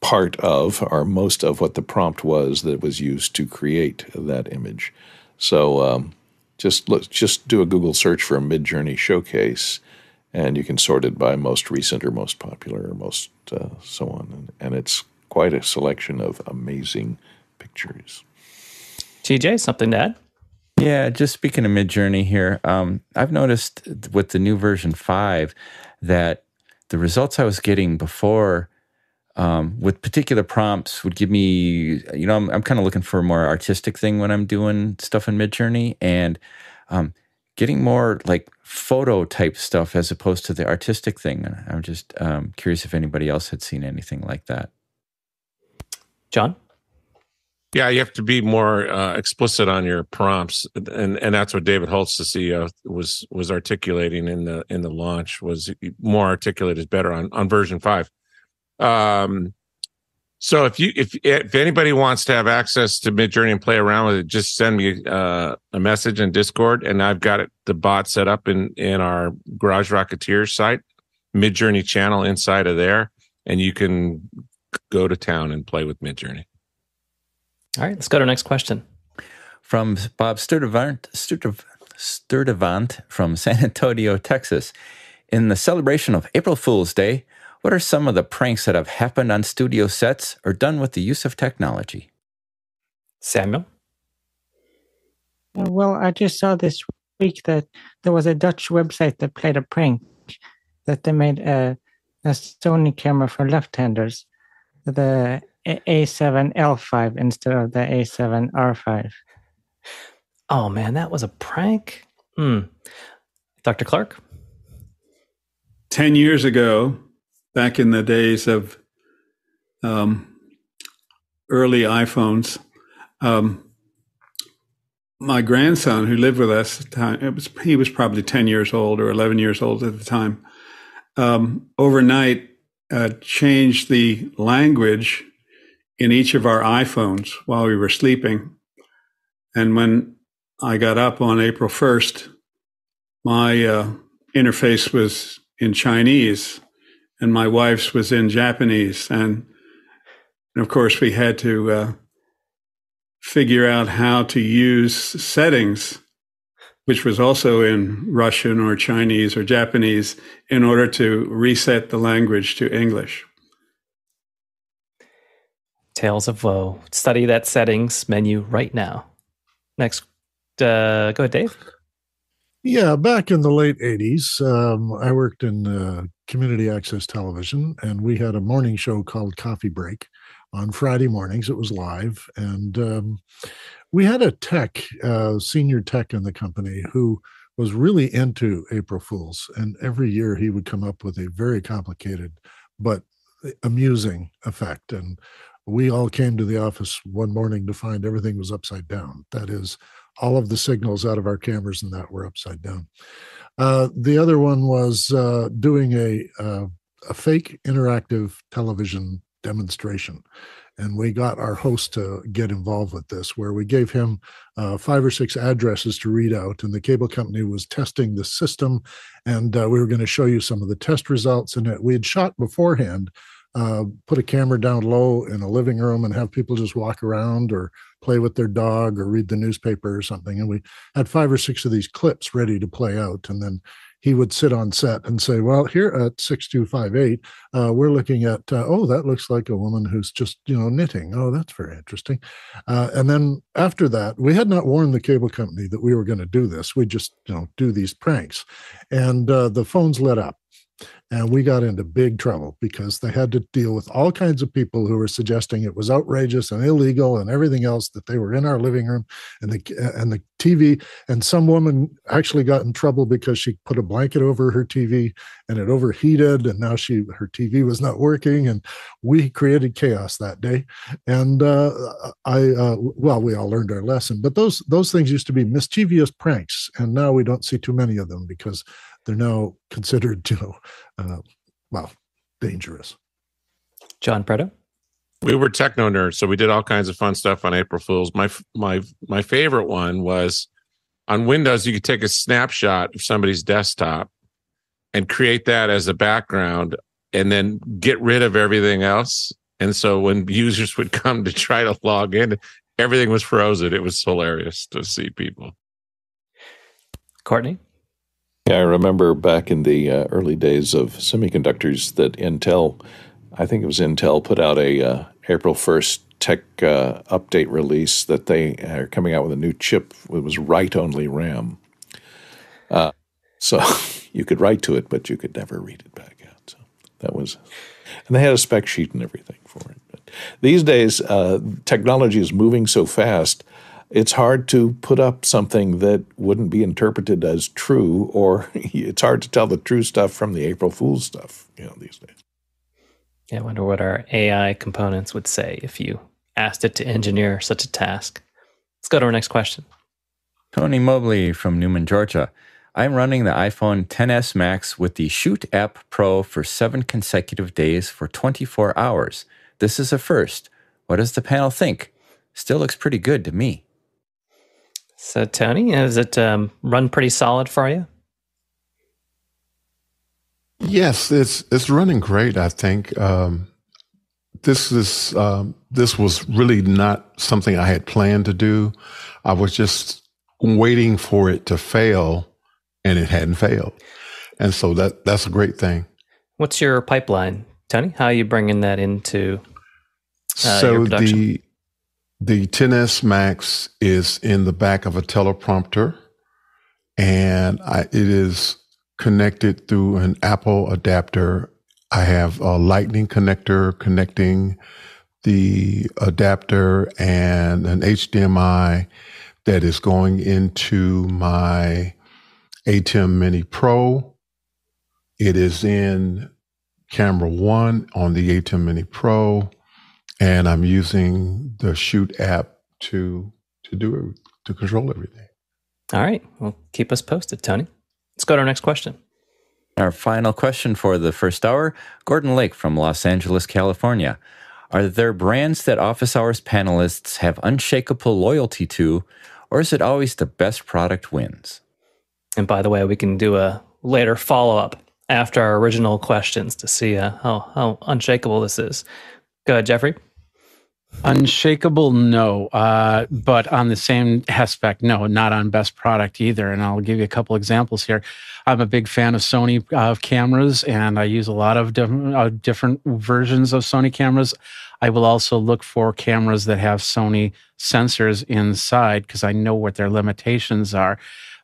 S3: part of or most of what the prompt was that was used to create that image. So um, just just do a Google search for a Midjourney showcase, and you can sort it by most recent or most popular or most uh, so on. And, and it's quite a selection of amazing pictures.
S1: TJ, something to add?
S2: Yeah, just speaking of Midjourney here, um, I've noticed with the new version five that the results I was getting before um, with particular prompts would give me, you know, I'm, I'm kind of looking for a more artistic thing when I'm doing stuff in Midjourney and um, getting more like photo type stuff as opposed to the artistic thing. I'm just um, curious if anybody else had seen anything like that.
S1: John?
S8: Yeah, you have to be more uh, explicit on your prompts, and and that's what David Holz, the CEO, was was articulating in the in the launch. Was more articulate is better on on version five. Um, so if you if if anybody wants to have access to Midjourney and play around with it, just send me uh, a message in Discord, and I've got it the bot set up in in our Garage Rocketeer site, Midjourney channel inside of there, and you can go to town and play with Midjourney.
S1: All right, let's go to our next question.
S2: From Bob Sturdivant, Sturdivant from San Antonio, Texas. In the celebration of April Fool's Day, what are some of the pranks that have happened on studio sets or done with the use of technology?
S1: Samuel?
S10: Uh, well, I just saw this week that there was a Dutch website that played a prank that they made a, a Sony camera for left-handers. The a7L5 instead of the A7R5.
S1: Oh man, that was a prank. Hmm. Dr. Clark?
S5: 10 years ago, back in the days of um, early iPhones, um, my grandson, who lived with us at the time, it was, he was probably 10 years old or 11 years old at the time, um, overnight uh, changed the language in each of our iPhones while we were sleeping. And when I got up on April 1st, my uh, interface was in Chinese and my wife's was in Japanese. And, and of course, we had to uh, figure out how to use settings, which was also in Russian or Chinese or Japanese, in order to reset the language to English.
S1: Tales of Woe. Study that settings menu right now. Next, uh, go ahead, Dave.
S9: Yeah, back in the late 80s, um, I worked in uh, community access television, and we had a morning show called Coffee Break on Friday mornings. It was live. And um, we had a tech, uh, senior tech in the company, who was really into April Fools. And every year he would come up with a very complicated but amusing effect. And we all came to the office one morning to find everything was upside down. That is, all of the signals out of our cameras and that were upside down. Uh, the other one was uh, doing a, uh, a fake interactive television demonstration. And we got our host to get involved with this, where we gave him uh, five or six addresses to read out, and the cable company was testing the system. And uh, we were going to show you some of the test results. And we had shot beforehand uh, put a camera down low in a living room and have people just walk around or play with their dog or read the newspaper or something. And we had five or six of these clips ready to play out. And then he would sit on set and say, Well, here at 6258, uh, we're looking at, uh, oh, that looks like a woman who's just, you know, knitting. Oh, that's very interesting. Uh, and then after that, we had not warned the cable company that we were going to do this. We just, you know, do these pranks. And uh, the phones lit up and we got into big trouble because they had to deal with all kinds of people who were suggesting it was outrageous and illegal and everything else that they were in our living room and the and the TV and some woman actually got in trouble because she put a blanket over her TV and it overheated and now she her TV was not working. And we created chaos that day. And uh, I uh, well we all learned our lesson but those those things used to be mischievous pranks. And now we don't see too many of them because they're now considered, <laughs> you know, uh, well, dangerous.
S1: John Prado.
S8: We were techno nerds, so we did all kinds of fun stuff on April Fools. My my my favorite one was on Windows. You could take a snapshot of somebody's desktop and create that as a background, and then get rid of everything else. And so when users would <laughs> come to try to log in, everything was frozen. It was hilarious to see people.
S1: Courtney.
S3: Yeah, I remember back in the uh, early days of semiconductors that Intel, I think it was Intel, put out a uh, April 1st tech uh, update release that they are coming out with a new chip. It was write only RAM. Uh, so <laughs> you could write to it, but you could never read it back out. So that was, and they had a spec sheet and everything for it. But these days, uh, technology is moving so fast it's hard to put up something that wouldn't be interpreted as true, or <laughs> it's hard to tell the true stuff from the April Fool's stuff, you know, these days.
S1: Yeah, I wonder what our AI components would say if you asked it to engineer such a task. Let's go to our next question.
S2: Tony Mobley from Newnan, Georgia. I'm running the iPhone 10s Max with the Shoot app Pro for seven consecutive days for 24 hours. This is a first. What does the panel think? Still looks pretty good to me.
S1: So, Tony, has it um, run pretty solid for you?
S6: Yes, it's it's running great. I think um, this is um, this was really not something I had planned to do. I was just waiting for it to fail, and it hadn't failed, and so that that's a great thing.
S1: What's your pipeline, Tony? How are you bringing that into uh,
S6: so the the 10s Max is in the back of a teleprompter, and I, it is connected through an Apple adapter. I have a Lightning connector connecting the adapter and an HDMI that is going into my ATEM Mini Pro. It is in camera one on the ATEM Mini Pro and I'm using the Shoot app to to do it to control everything.
S1: All right, well, keep us posted, Tony. Let's go to our next question.
S2: Our final question for the first hour Gordon Lake from Los Angeles, California. Are there brands that office hours panelists have unshakable loyalty to, or is it always the best product wins?
S1: And by the way, we can do a later follow up after our original questions to see uh, how, how unshakable this is. Go ahead, Jeffrey.
S4: Unshakable, no. Uh, but on the same aspect, no, not on best product either. And I'll give you a couple examples here. I'm a big fan of Sony uh, cameras, and I use a lot of different, uh, different versions of Sony cameras. I will also look for cameras that have Sony sensors inside because I know what their limitations are.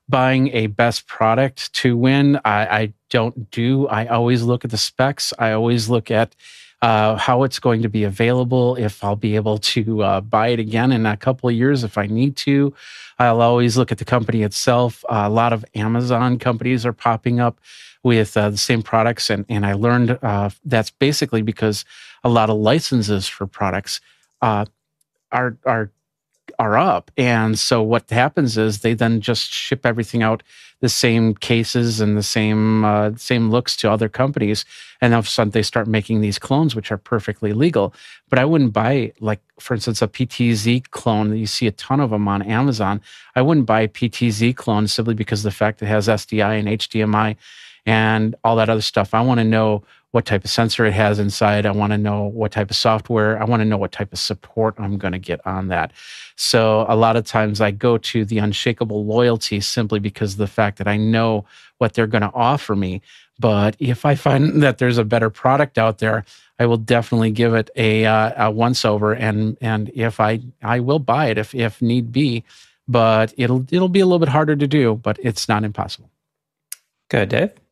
S4: Buying a best product to win, I, I don't do. I always look at the specs. I always look at uh, how it's going to be available, if I'll be able to uh, buy it again in a couple of years if I need to. I'll always look at the company itself. A lot of Amazon companies are popping up with uh, the same products, and and I learned uh, that's basically because a lot of licenses for products uh, are are are up. And so what happens is they then just ship everything out the same cases and the same uh, same looks to other companies, and all of a sudden they start making these clones which are perfectly legal. But I wouldn't buy like for instance a PTZ clone. That you see a ton of them on Amazon. I wouldn't buy PTZ clone simply because the fact it has SDI and HDMI and all that other stuff. I want to know what type of sensor it has inside. I want to know what type of software. I want to know what type of support I'm going to get on that. So a lot of times I go to the unshakable loyalty simply because of the fact that I know what they're going to offer me. But if I find <laughs> that there's a better product out there, I will definitely give it a, uh, a once over, and and if I I will buy it if if need be, but it'll it'll be a little bit harder to do, but it's not impossible.
S1: Good, Dave.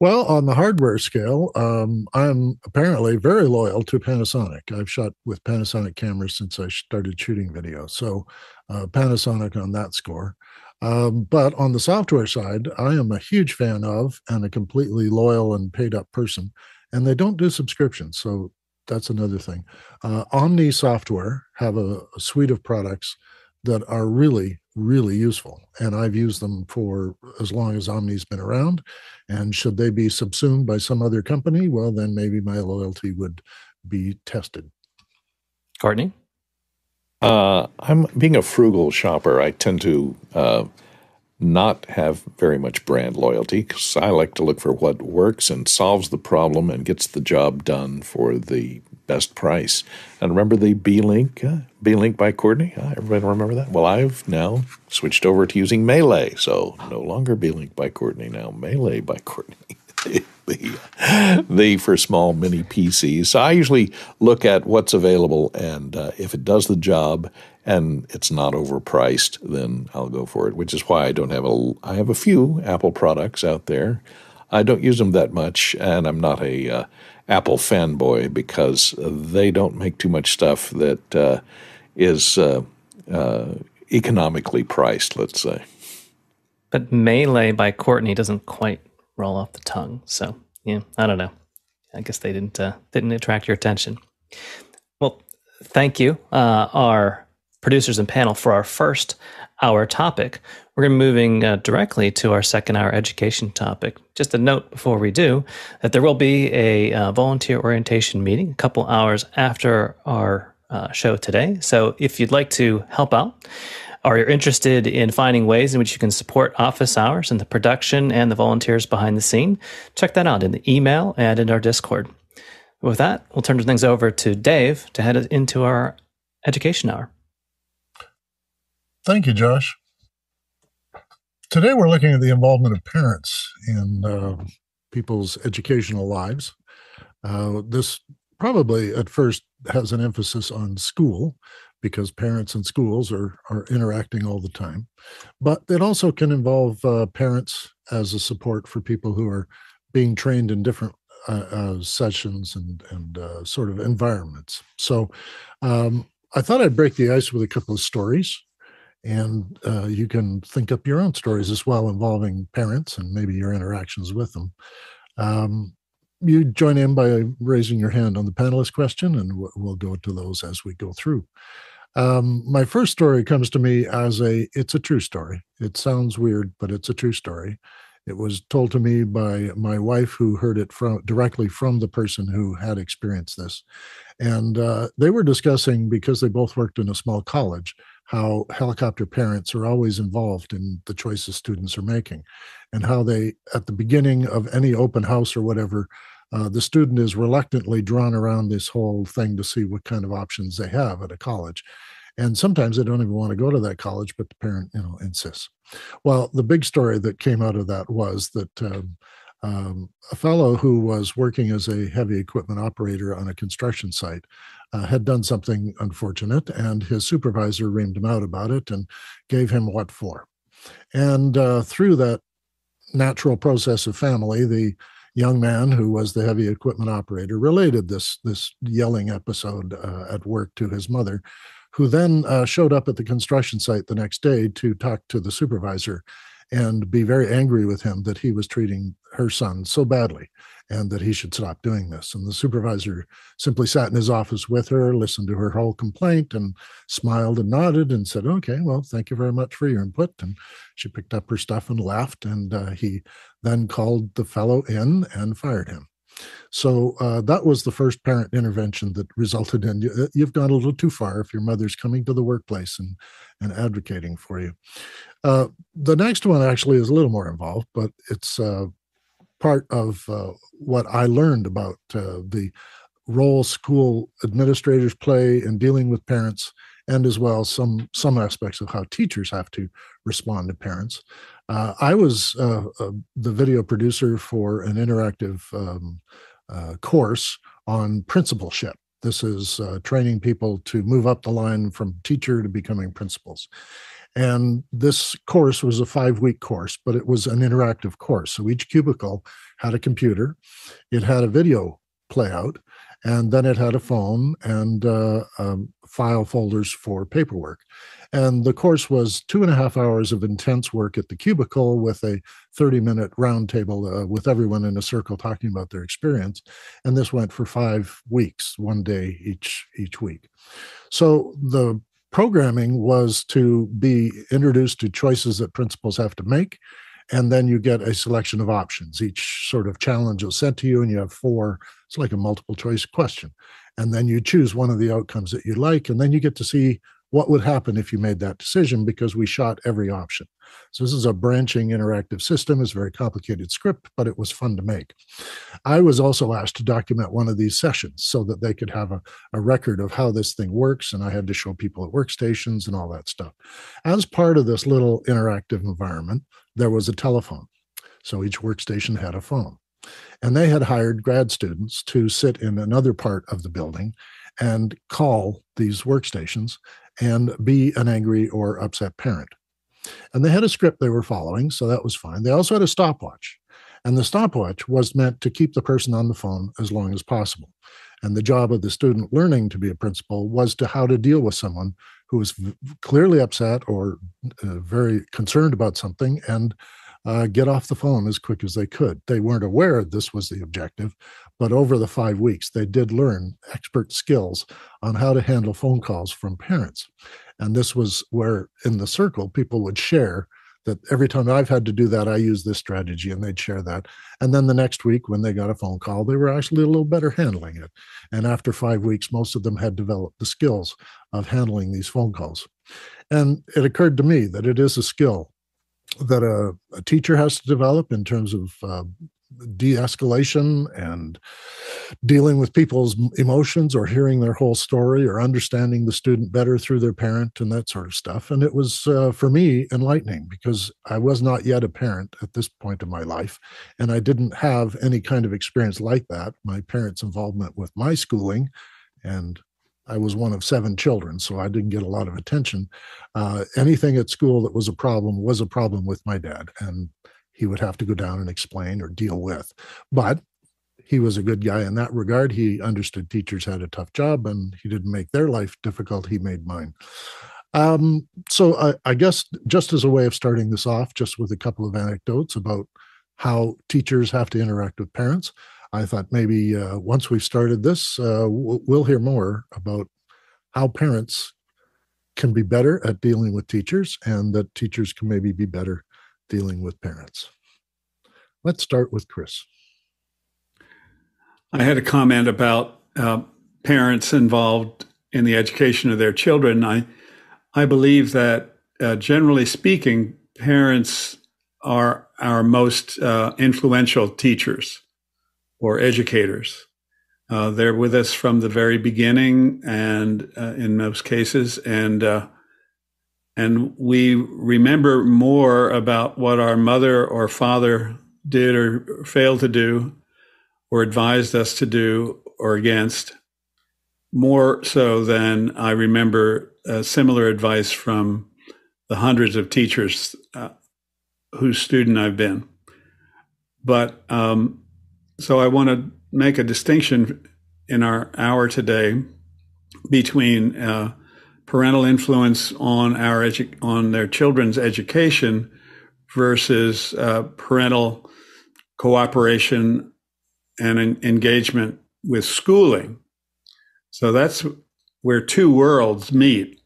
S9: Well, on the hardware scale, um, I'm apparently very loyal to Panasonic. I've shot with Panasonic cameras since I started shooting video. So, uh, Panasonic on that score. Um, but on the software side, I am a huge fan of and a completely loyal and paid up person. And they don't do subscriptions. So, that's another thing. Uh, Omni Software have a, a suite of products that are really, really useful. And I've used them for as long as Omni's been around. And should they be subsumed by some other company, well, then maybe my loyalty would be tested.
S1: Courtney?
S3: Uh, I'm being a frugal shopper. I tend to uh, not have very much brand loyalty because I like to look for what works and solves the problem and gets the job done for the best price. And remember the Beelink, uh, Beelink by Courtney? Uh, everybody remember that? Well, I've now switched over to using MeLE, so no longer Beelink by Courtney, now MeLE by Courtney. The, <laughs> the for small mini PCs. So I usually look at what's available, and uh, if it does the job and it's not overpriced, then I'll go for it. Which is why I don't have a. I have a few Apple products out there. I don't use them that much, and I'm not a uh, Apple fanboy because they don't make too much stuff that uh, is uh, uh, economically priced, let's say.
S1: But MeLE by Courtney doesn't quite roll off the tongue. So, yeah, I don't know. I guess they didn't uh, didn't attract your attention. Well, thank you, uh, our producers and panel, for our first hour topic. We're going to moving uh, directly to our second hour education topic. Just a note before we do that there will be a uh, volunteer orientation meeting a couple hours after our uh, show today. So if you'd like to help out, or you're interested in finding ways in which you can support office hours and the production and the volunteers behind the scene, check that out in the email and in our Discord. With that, we'll turn things over to Dave to head into our education hour.
S9: Thank you, Josh. Today, we're looking at the involvement of parents in uh, people's educational lives. Uh, this probably at first has an emphasis on school because parents and schools are, are interacting all the time. But it also can involve uh, parents as a support for people who are being trained in different uh, uh, sessions and, and uh, sort of environments. So um, I thought I'd break the ice with a couple of stories and uh, you can think up your own stories as well involving parents and maybe your interactions with them. Um, you join in by raising your hand on the panelist question, and we'll go to those as we go through. Um, my first story comes to me as a it's a true story. It sounds weird, but it's a true story. It was told to me by my wife, who heard it from directly from the person who had experienced this, and uh, they were discussing because they both worked in a small college how helicopter parents are always involved in the choices students are making and how they at the beginning of any open house or whatever uh, the student is reluctantly drawn around this whole thing to see what kind of options they have at a college. And sometimes they don't even want to go to that college, but the parent, you know, insists. Well, the big story that came out of that was that um, um, a fellow who was working as a heavy equipment operator on a construction site uh, had done something unfortunate, and his supervisor reamed him out about it and gave him what for. And uh, through that natural process of family, the young man who was the heavy equipment operator related this this yelling episode uh, at work to his mother, who then uh, showed up at the construction site the next day to talk to the supervisor and be very angry with him that he was treating her son so badly and that he should stop doing this. And the supervisor simply sat in his office with her, listened to her whole complaint, and smiled and nodded and said, Okay, well, thank you very much for your input. And she picked up her stuff and left. And uh, he then called the fellow in and fired him. So uh, that was the first parent intervention that resulted in you, have gone a little too far if your mother's coming to the workplace and, and advocating for you. Uh, the next one actually is a little more involved, but it's uh, part of uh, what I learned about uh, the role school administrators play in dealing with parents and as well some some aspects of how teachers have to respond to parents. Uh, I was uh, the video producer for an interactive um, course on principalship. This is training people to move up the line from teacher to becoming principals. And this course was a five week course, but it was an interactive course. So each cubicle had a computer, it had a video playout, and then it had a phone and uh, um, file folders for paperwork. And the course was two and a half hours of intense work at the cubicle with a 30 minute roundtable uh, with everyone in a circle talking about their experience. And this went for five weeks, one day each each week. So the programming was to be introduced to choices that principals have to make and then you get a selection of options. Each sort of challenge is sent to you and you have four it's like a multiple choice question. And then you choose one of the outcomes that you like and then you get to see what would happen if you made that decision because we shot every option. So this is a branching interactive system. It's a very complicated script, but it was fun to make. I was also asked to document one of these sessions so that they could have a, a record of how this thing works. And I had to show people at workstations and all that stuff. As part of this little interactive environment, there was a telephone. So each workstation had a phone. And they had hired grad students to sit in another part of the building and call these workstations and be an angry or upset parent. And they had a script they were following, so that was fine. They also had a stopwatch. And the stopwatch was meant to keep the person on the phone as long as possible. And the job of the student learning to be a principal was to how to deal with someone who was clearly upset or uh, very concerned about something and uh, get off the phone as quick as they could. They weren't aware this was the objective, but over the five weeks, they did learn expert skills on how to handle phone calls from parents. And this was where, in the circle, people would share that every time I've had to do that, I use this strategy, and they'd share that. And then the next week, when they got a phone call, they were actually a little better handling it. And after five weeks, most of them had developed the skills of handling these phone calls. And it occurred to me that it is a skill that a, a teacher has to develop in terms of uh, de-escalation and dealing with people's emotions or hearing their whole story or understanding the student better through their parent and that sort of stuff. And it was uh, for me enlightening because i was not yet a parent at this point in my life and i didn't have any kind of experience like that. My parents involvement with my schooling and I was one of seven children, so I didn't get a lot of attention. Uh, anything at school that was a problem was a problem with my dad, and he would have to go down and explain or deal with. But he was a good guy in that regard. He understood teachers had a tough job, and he didn't make their life difficult. He made mine. Um, so I, I guess just as a way of starting this off, just with a couple of anecdotes about how teachers have to interact with parents. I thought maybe uh, once we've started this, uh, we'll hear more about how parents can be better at dealing with teachers and that teachers can maybe be better dealing with parents. Let's start with Chris.
S5: I had a comment about uh, parents involved in the education of their children. I, I believe that uh, generally speaking, parents are our most uh, influential teachers or educators. Uh, they're with us from the very beginning, and uh, in most cases, and uh, and we remember more about what our mother or father did or failed to do, or advised us to do or against, more so than I remember uh, similar advice from the hundreds of teachers uh, whose student I've been. But um, so I want to make a distinction in our hour today between uh, parental influence on our edu- on their children's education versus uh, parental cooperation and en- engagement with schooling. So that's where two worlds meet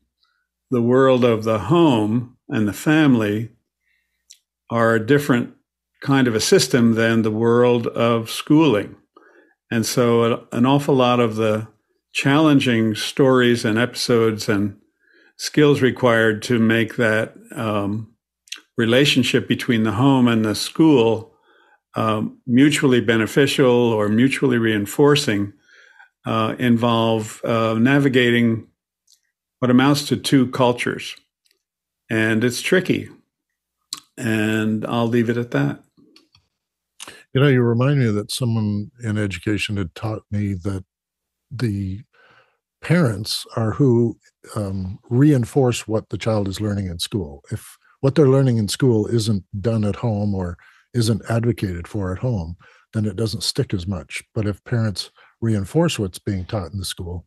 S5: the world of the home and the family are different kind of a system than the world of schooling. And so an awful lot of the challenging stories and episodes and skills required to make that um, relationship between the home and the school um, mutually beneficial or mutually reinforcing uh, involve uh, navigating what amounts to two cultures. And it's tricky. And I'll leave it at that.
S9: You know, you remind me that someone in education had taught me that the parents are who um, reinforce what the child is learning in school. If what they're learning in school isn't done at home or isn't advocated for at home, then it doesn't stick as much. But if parents reinforce what's being taught in the school,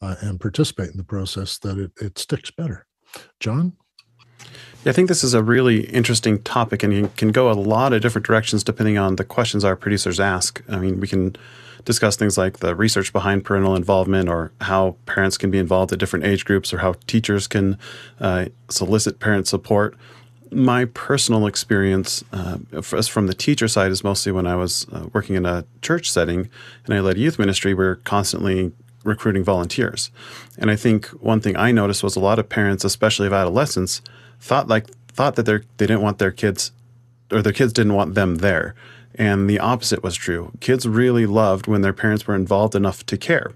S9: uh, and participate in the process, that it, it sticks better. John?
S7: I think this is a really interesting topic and can go a lot of different directions depending on the questions our producers ask. I mean, we can discuss things like the research behind parental involvement or how parents can be involved at different age groups or how teachers can uh, solicit parent support. My personal experience uh, from the teacher side is mostly when I was uh, working in a church setting and I led youth ministry. We we're constantly recruiting volunteers. And I think one thing I noticed was a lot of parents, especially of adolescents, thought like thought that they they didn't want their kids or their kids didn't want them there. And the opposite was true. Kids really loved when their parents were involved enough to care.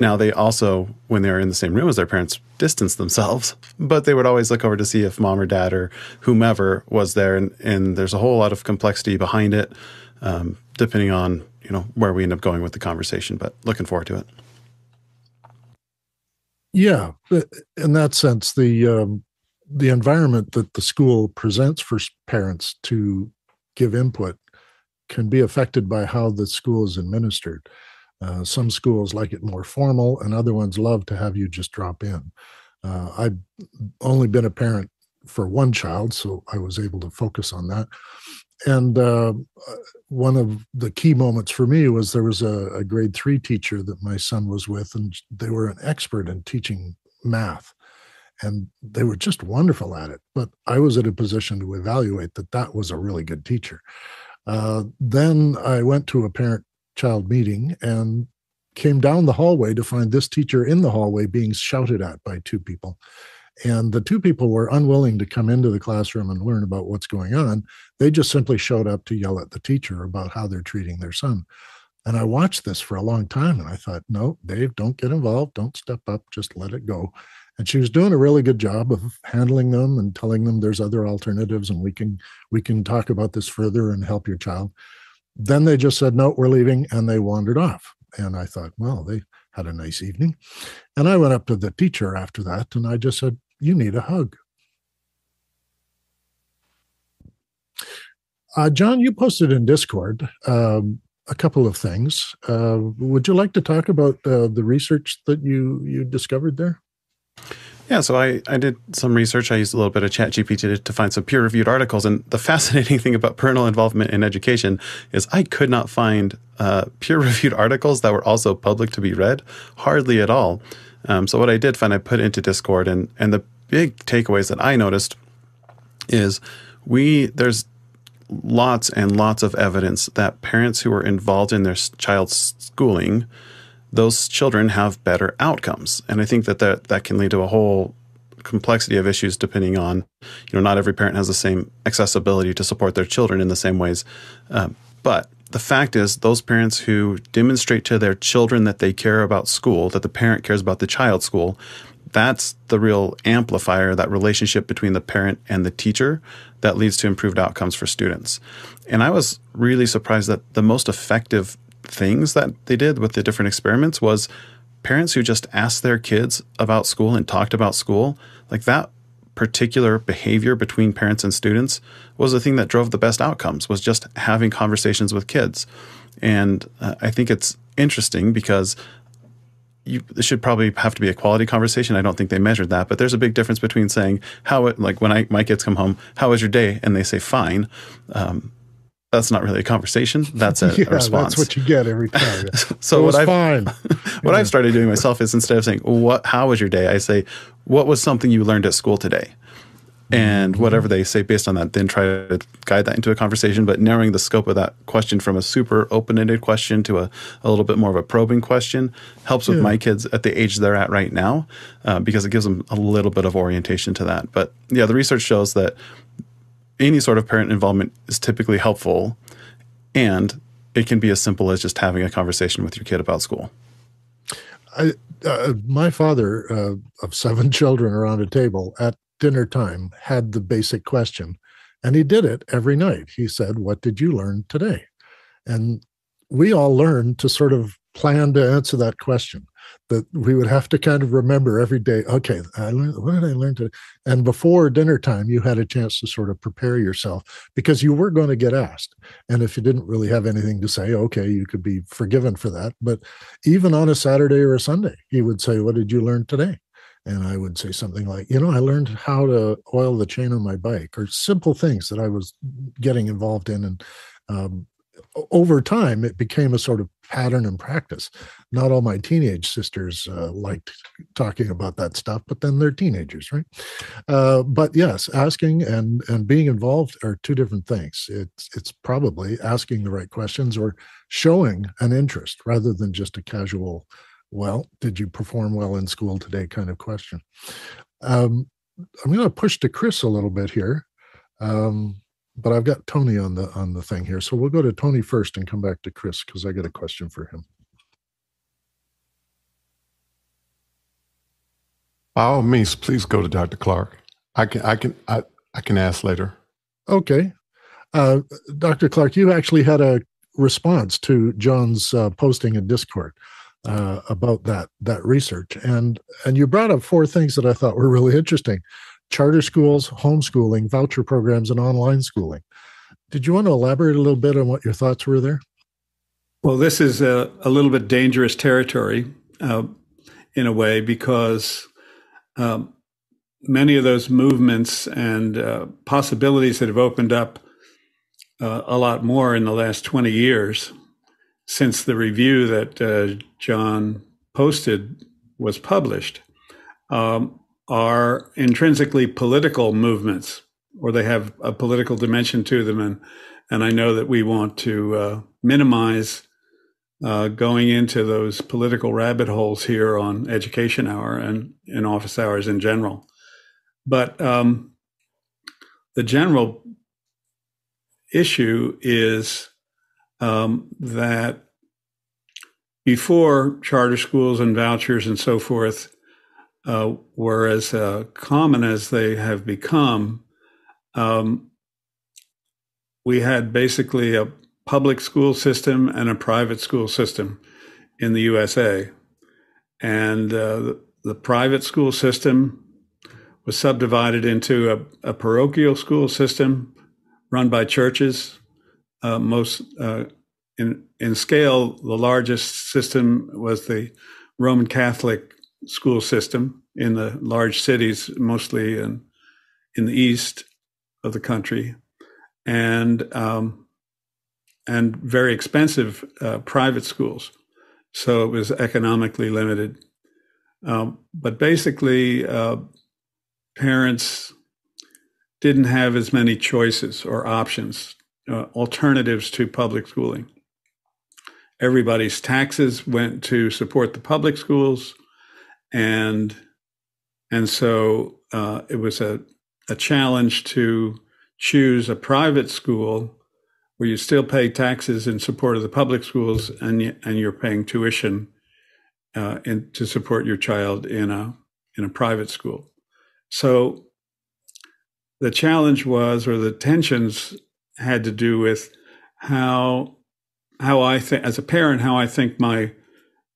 S7: Now, they also, when they were in the same room as their parents, distanced themselves, but they would always look over to see if mom or dad or whomever was there. And, and there's a whole lot of complexity behind it, um, depending on you know where we end up going with the conversation. But looking forward to it.
S9: Yeah, in that sense, the um, the environment that the school presents for parents to give input can be affected by how the school is administered. Uh, some schools like it more formal, and other ones love to have you just drop in. Uh, I've only been a parent for one child, so I was able to focus on that and uh, one of the key moments for me was there was a, a, grade three teacher that my son was with, and they were an expert in teaching math, and they were just wonderful at it. But I was in a position to evaluate that that was a really good teacher. Uh, then I went to a parent-child meeting and came down the hallway to find this teacher in the hallway being shouted at by two people and the two people were unwilling to come into the classroom and learn about what's going on. They just simply showed up to yell at the teacher about how they're treating their son. And I watched this for a long time and I thought, no, Dave, don't get involved. Don't step up. Just let it go. And she was doing a really good job of handling them and telling them there's other alternatives and we can we can talk about this further and help your child. Then they just said, no, we're leaving, and they wandered off. And I thought, well, they had a nice evening. And I went up to the teacher after that and I just said, You need a hug. Uh, John, you posted in Discord um, a couple of things. Uh, would you like to talk about uh, the research that you you discovered there?
S7: Yeah, so I, I did some research. I used a little bit of ChatGPT to, to find some peer reviewed articles. And the <laughs> fascinating thing about parental involvement in education is I could not find uh, peer reviewed <laughs> articles that were also public to be read, hardly at all. Um, so what I did find, I put into Discord, and and the big takeaways that I noticed is we there's lots and lots of evidence that parents who are involved in their child's schooling those children have better outcomes. And I think that that, that can lead to a whole complexity of issues depending on, you know, not every parent has the same accessibility to support their children in the same ways. Uh, but the fact is, those parents who demonstrate to their children that they care about school, that the parent cares about the child's school, that's the real amplifier, that relationship between the parent and the teacher that leads to improved outcomes for students. And I was really surprised that the most effective things that they did with the different experiments was parents who just asked their kids about school and talked about school. Like that particular behavior between parents and students was the thing that drove the best outcomes was just having conversations with kids. And uh, I think it's interesting because you it should probably have to be a quality conversation. I don't think they measured that, but there's a big difference between saying how it, like when I my kids come home, how was your day, and they say fine. Um, that's not really a conversation. That's a, <laughs>
S9: yeah,
S7: a response.
S9: That's what you get every time. <laughs>
S7: so <laughs> what I've
S9: fine.
S7: what I've started doing myself is instead of saying what how was your day, I say what was something you learned at school today and mm-hmm. whatever they say based on that, then try to guide that into a conversation, but narrowing the scope of that question from a super open ended question to a, a little bit more of a probing question helps with yeah. my kids at the age they're at right now uh, because it gives them a little bit of orientation to that. But yeah, the research shows that any sort of parent involvement is typically helpful and it can be as simple as just having a conversation with your kid about school.
S9: I, uh, my father uh, of seven <laughs> children around a table at dinner time had the basic question. And he did it every night. He said, What did you learn today? And we all learned to sort of plan to answer that question that we would have to kind of remember every day okay i learned what did i learn today? And before dinner time you had a chance to sort of prepare yourself because you were going to get asked. And if you didn't really have anything to say okay you could be forgiven for that. But even on a saturday or a sunday he would say what did you learn today? And I would say something like, you know, I learned how to oil the chain on my bike, or simple things that I was getting involved in. And um, over time, it became a sort of pattern and practice. Not all my teenage sisters uh, liked talking about that stuff, but then they're teenagers, right? Uh, but yes, asking and and being involved are two different things. It's it's probably asking the right questions or showing an interest rather than just a casual well, did you perform well in school today kind of question. Um, I'm going to push to Chris a little bit here, um, but I've got Tony on the on the thing here, so we'll go to Tony first and come back to Chris because I got a question for him.
S6: By all means, please go to Dr. Clark. I can I can I, I can ask later.
S9: Okay, uh, Dr. Clark, you actually had a response to John's uh, posting in Discord uh, about that that research. And and you brought up four things that I thought were really interesting: charter schools, homeschooling, voucher programs, and online schooling. Did you want to elaborate a little bit on what your thoughts were there?
S5: Well, this is a, a little bit dangerous territory uh, in a way because um, many of those movements and uh, possibilities that have opened up uh, a lot more in the last 20 years since the review that uh, John posted was published um, are intrinsically political movements, or they have a political dimension to them, and and I know that we want to uh, minimize uh, going into those political rabbit holes here on Education Hour and in office hours in general. But um, the general issue is um, that before charter schools and vouchers and so forth uh, were as uh, common as they have become, um, we had basically a public school system and a private school system in the USA. And uh, the, private school system was subdivided into a, a parochial school system run by churches, uh, most uh, in in scale, the largest system was the Roman Catholic school system in the large cities, mostly in in the east of the country, and um, and very expensive uh, private schools. So it was economically limited. Um, but basically, uh, parents didn't have as many choices or options, uh, alternatives to public schooling everybody's taxes went to support the public schools, and and so uh, it was a a challenge to choose a private school where you still pay taxes in support of the public schools and and you're paying tuition uh, in, to support your child in a in a private school. So the challenge was, or the tensions had to do with how how I think as a parent, how I think my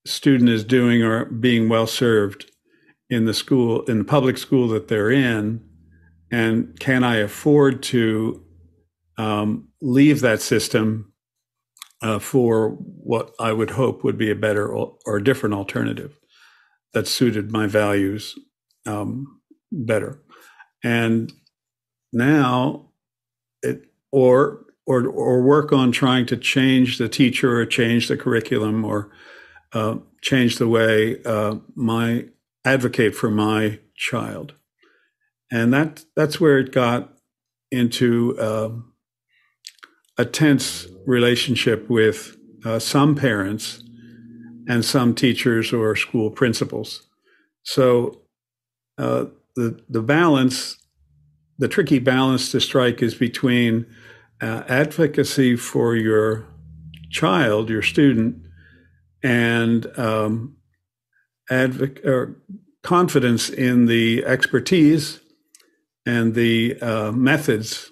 S5: student is doing or being well served in the school in the public school that they're in, and can I afford to um, leave that system uh, for what I would hope would be a better or, different alternative that suited my values um, better. And now, it or or or work on trying to change the teacher or change the curriculum or uh, change the way uh, my advocate for my child, and that that's where it got into. Uh, a tense relationship with uh, some parents and some teachers or school principals. So uh, the the balance, the tricky balance to strike is between advocacy for your child, your student, and um, advoc- or confidence in the expertise and the uh, methods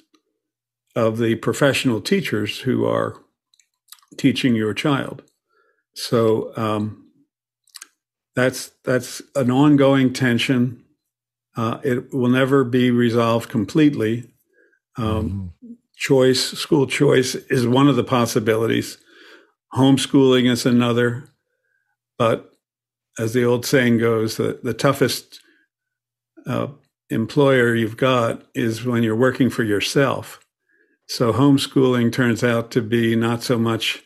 S5: of the professional teachers who are teaching your child. So um, that's that's an ongoing tension. Uh, it will never be resolved completely. Um, mm-hmm. Choice, school choice, is one of the possibilities. Homeschooling is another. But as the old saying goes, the, the toughest uh, employer you've got is when you're working for yourself. So homeschooling turns out to be not so much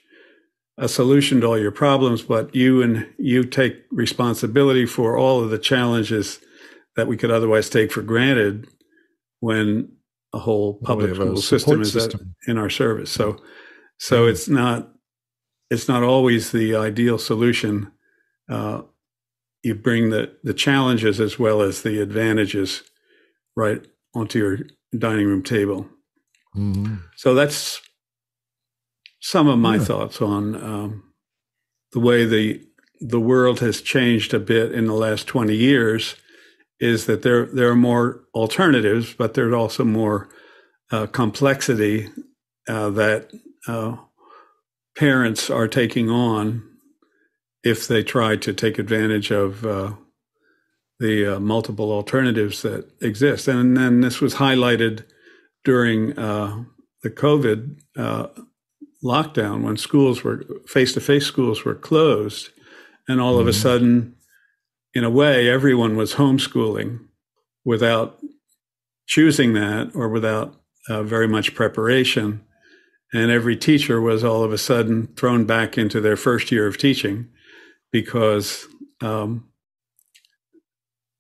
S5: a solution to all your problems, but you and you take responsibility for all of the challenges that we could otherwise take for granted when a whole public school system is system. in our service. So, so mm-hmm. it's not it's not always the ideal solution. Uh, you bring the the challenges as well as the advantages right onto your dining room table. Mm-hmm. So that's some of my yeah. thoughts on um, the way the the world has changed a bit in the last 20 years is that there there are more alternatives, but there's also more uh, complexity uh, that uh, parents are taking on if they try to take advantage of uh, the uh, multiple alternatives that exist. And then this was highlighted during uh, the COVID uh, lockdown when schools were face to face schools were closed, and all mm-hmm. of a mm-hmm. sudden, in a way, everyone was homeschooling without choosing that or without uh, very much preparation. And every teacher was all of a sudden thrown back into their first year of teaching because um,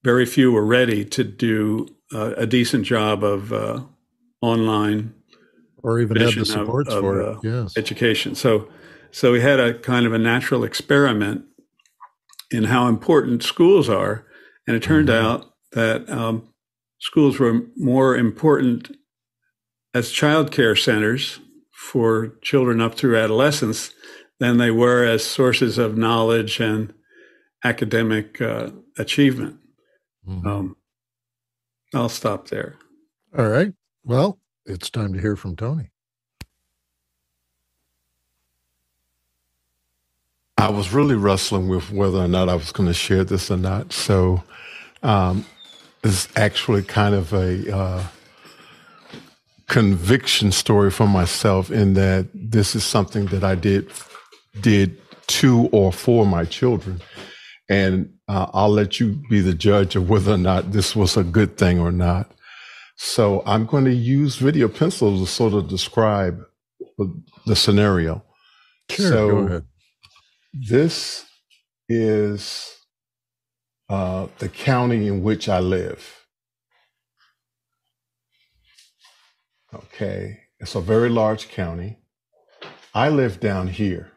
S5: very few were ready to do uh, a decent job of uh, online
S9: or even have the supports of, for it. Uh, yes.
S5: education. So, so we had a kind of a natural experiment in how important schools are, and it turned mm-hmm. out that um, schools were more important as childcare centers for children up through adolescence than they were as sources of knowledge and academic uh, achievement. Mm-hmm. Um, I'll stop there.
S9: All right. Well, it's time to hear from Tony.
S6: I was really wrestling with whether or not I was going to share this or not. So, um, it's actually kind of a uh, conviction story for myself in that this is something that I did did to or for my children, and uh, I'll let you be the judge of whether or not this was a good thing or not. So I'm going to use video pencil to sort of describe the scenario.
S9: Sure, so go ahead.
S6: This is uh, the county in which I live. Okay, it's a very large county. I live down here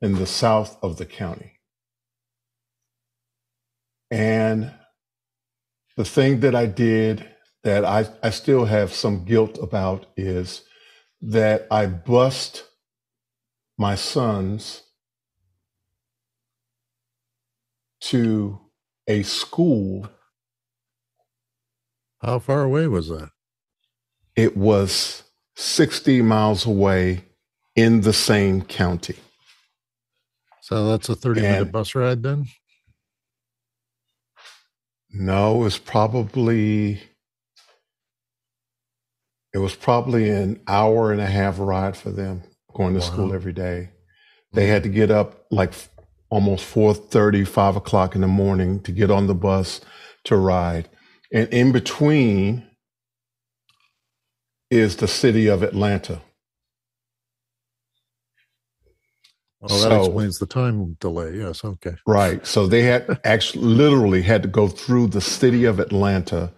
S6: in the south of the county. And the thing that I did that I, I still have some guilt about is that I bust my sons to a school.
S9: How far away was that?
S6: It was 60 miles away in the same county.
S9: So that's a 30
S6: And-
S9: minute bus ride then?
S6: No, it was probably it was probably an hour and a half ride for them going to school every day. They had to get up like almost 4 5 o'clock in the morning to get on the bus to ride. And in between is the city of Atlanta.
S9: Well, that
S6: So-
S9: explains the time delay. Yes. Okay.
S6: Right. So they had <laughs> actually literally had to go through the city of Atlanta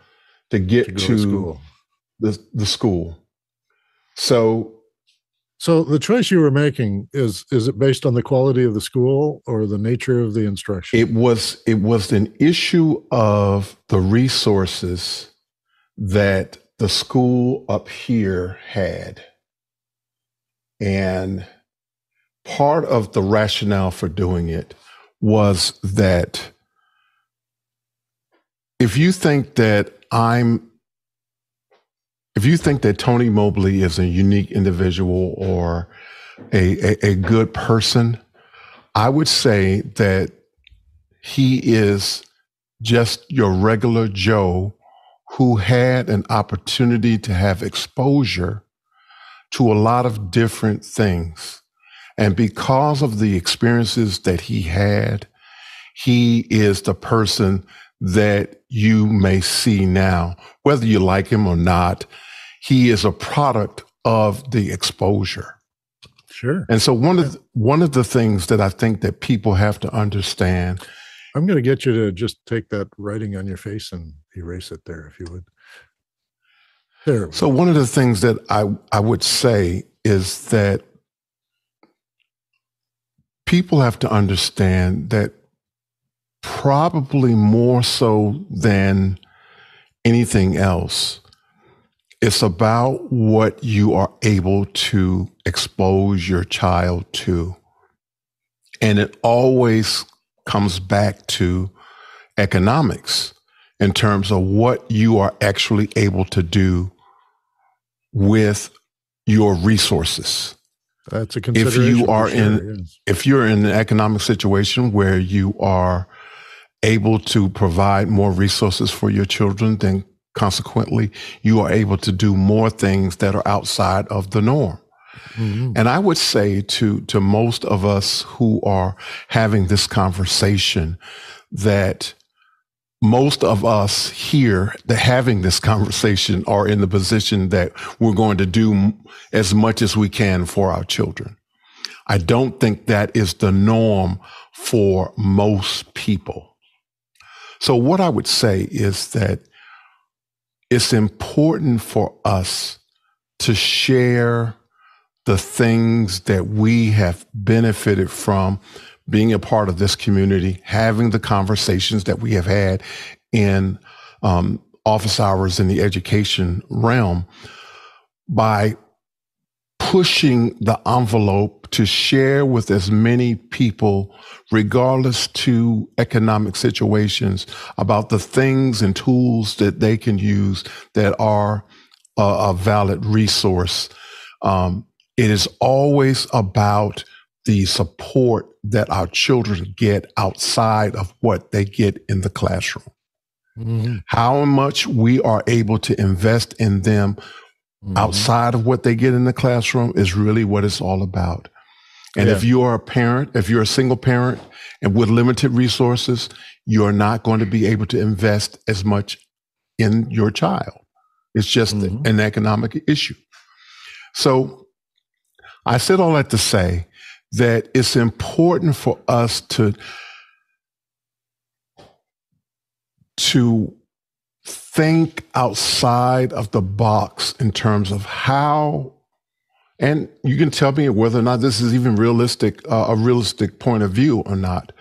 S6: to get
S9: To
S6: to,
S9: to school.
S6: the the school. So
S9: So the choice you were making is is it based on the quality of the school or the nature of the instruction?
S6: it was it was an issue of the resources that the school up here had. And part of the rationale for doing it was that if you think that I'm if you think that Tony Mobley is a unique individual or a, a, a good person, I would say that he is just your regular Joe who had an opportunity to have exposure to a lot of different things. And because of the experiences that he had, he is the person that you may see now, whether you like him or not. He is a product of the exposure.
S9: Sure.
S6: And so one of the, one of the things that I think that people have to understand
S9: I'm going to get you to just take that writing on your face and erase it there, if you would. There.
S6: So one of the things that I I would say is that people have to understand that probably more so than anything else it's about what you are able to expose your child to and it always comes back to economics in terms of what you are actually able to do with your resources.
S9: That's a consideration.
S6: If
S9: you
S6: are
S9: sure,
S6: in,
S9: yes.
S6: if you're in an economic situation where you are able to provide more resources for your children, then consequently you are able to do more things that are outside of the norm.
S9: Mhm.
S6: And I would say to to most of us who are having this conversation that most of us here that having this conversation are in the position that we're going to do as much as we can for our children. I don't think that is the norm for most people. So what I would say is that it's important for us to share the things that we have benefited from being a part of this community, having the conversations that we have had in um, office hours in the education realm by pushing the envelope to share with as many people, regardless to economic situations, about the things and tools that they can use that are a, a valid resource. Um, it is always about the support that our children get outside of what they get in the classroom.
S9: Mhm.
S6: How much we are able to invest in them
S9: Mhm.
S6: outside of what they get in the classroom is really what it's all about. And if you are a parent, if you're a single parent and with limited resources, you're not going to be able to invest as much in your child. It's just
S9: Mhm.
S6: an economic issue. So I said all that to say that it's important for us to to think outside of the box in terms of how and you can tell me whether or not this is even realistic uh, a realistic point of view or not.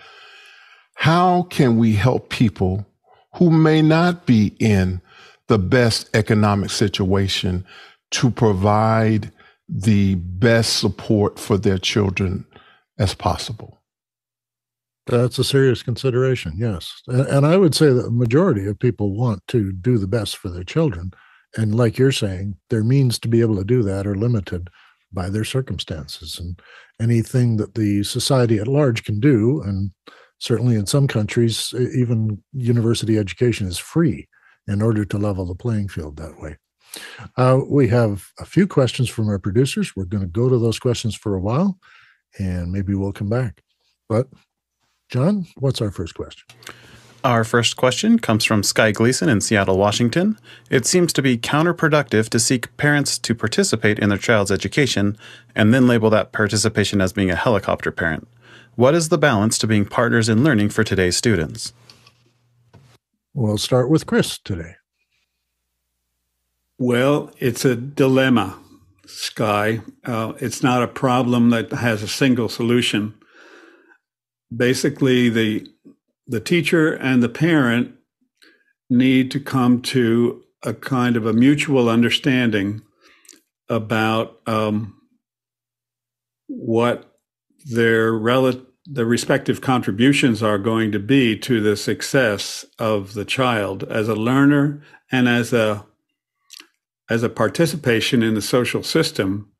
S6: How can we help people who may not be in the best economic situation to provide the best support for their children as possible.
S9: That's a serious consideration, yes. And I would say that the majority of people want to do the best for their children. And like you're saying, their means to be able to do that are limited by their circumstances. And anything that the society at large can do, and certainly in some countries, even university education is free in order to level the playing field that way. Uh, we have a few questions from our producers. We're going to go to those questions for a while and maybe we'll come back. But, John, what's our first question?
S7: Our first question comes from Sky Gleason in Seattle, Washington. It seems to be counterproductive to seek parents to participate in their child's education and then label that participation as being a helicopter parent. What is the balance to being partners in learning for today's students?
S9: We'll start with Chris today.
S5: Well, it's a dilemma, Sky. Uh, it's not a problem that has a single solution. Basically, the the teacher and the parent need to come to a kind of a mutual understanding about um, what their rel- the respective contributions are going to be to the success of the child as a learner and as a as a participation in the social system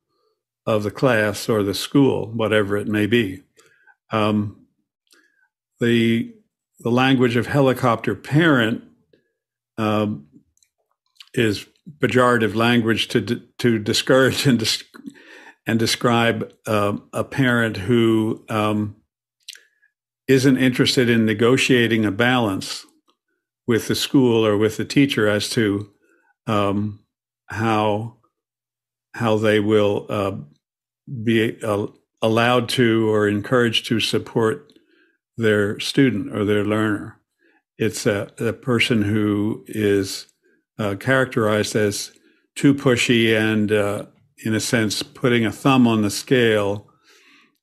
S5: of the class or the school, whatever it may be. Um, the the language of helicopter parent um, is pejorative language to to discourage and and describe uh, a parent who um, not interested in negotiating a balance with the school or with the teacher as to um, how how they will uh, be uh, allowed to or encouraged to support their student or their learner. It's a, a person who is uh, characterized as too pushy and, uh, in a sense, putting a thumb on the scale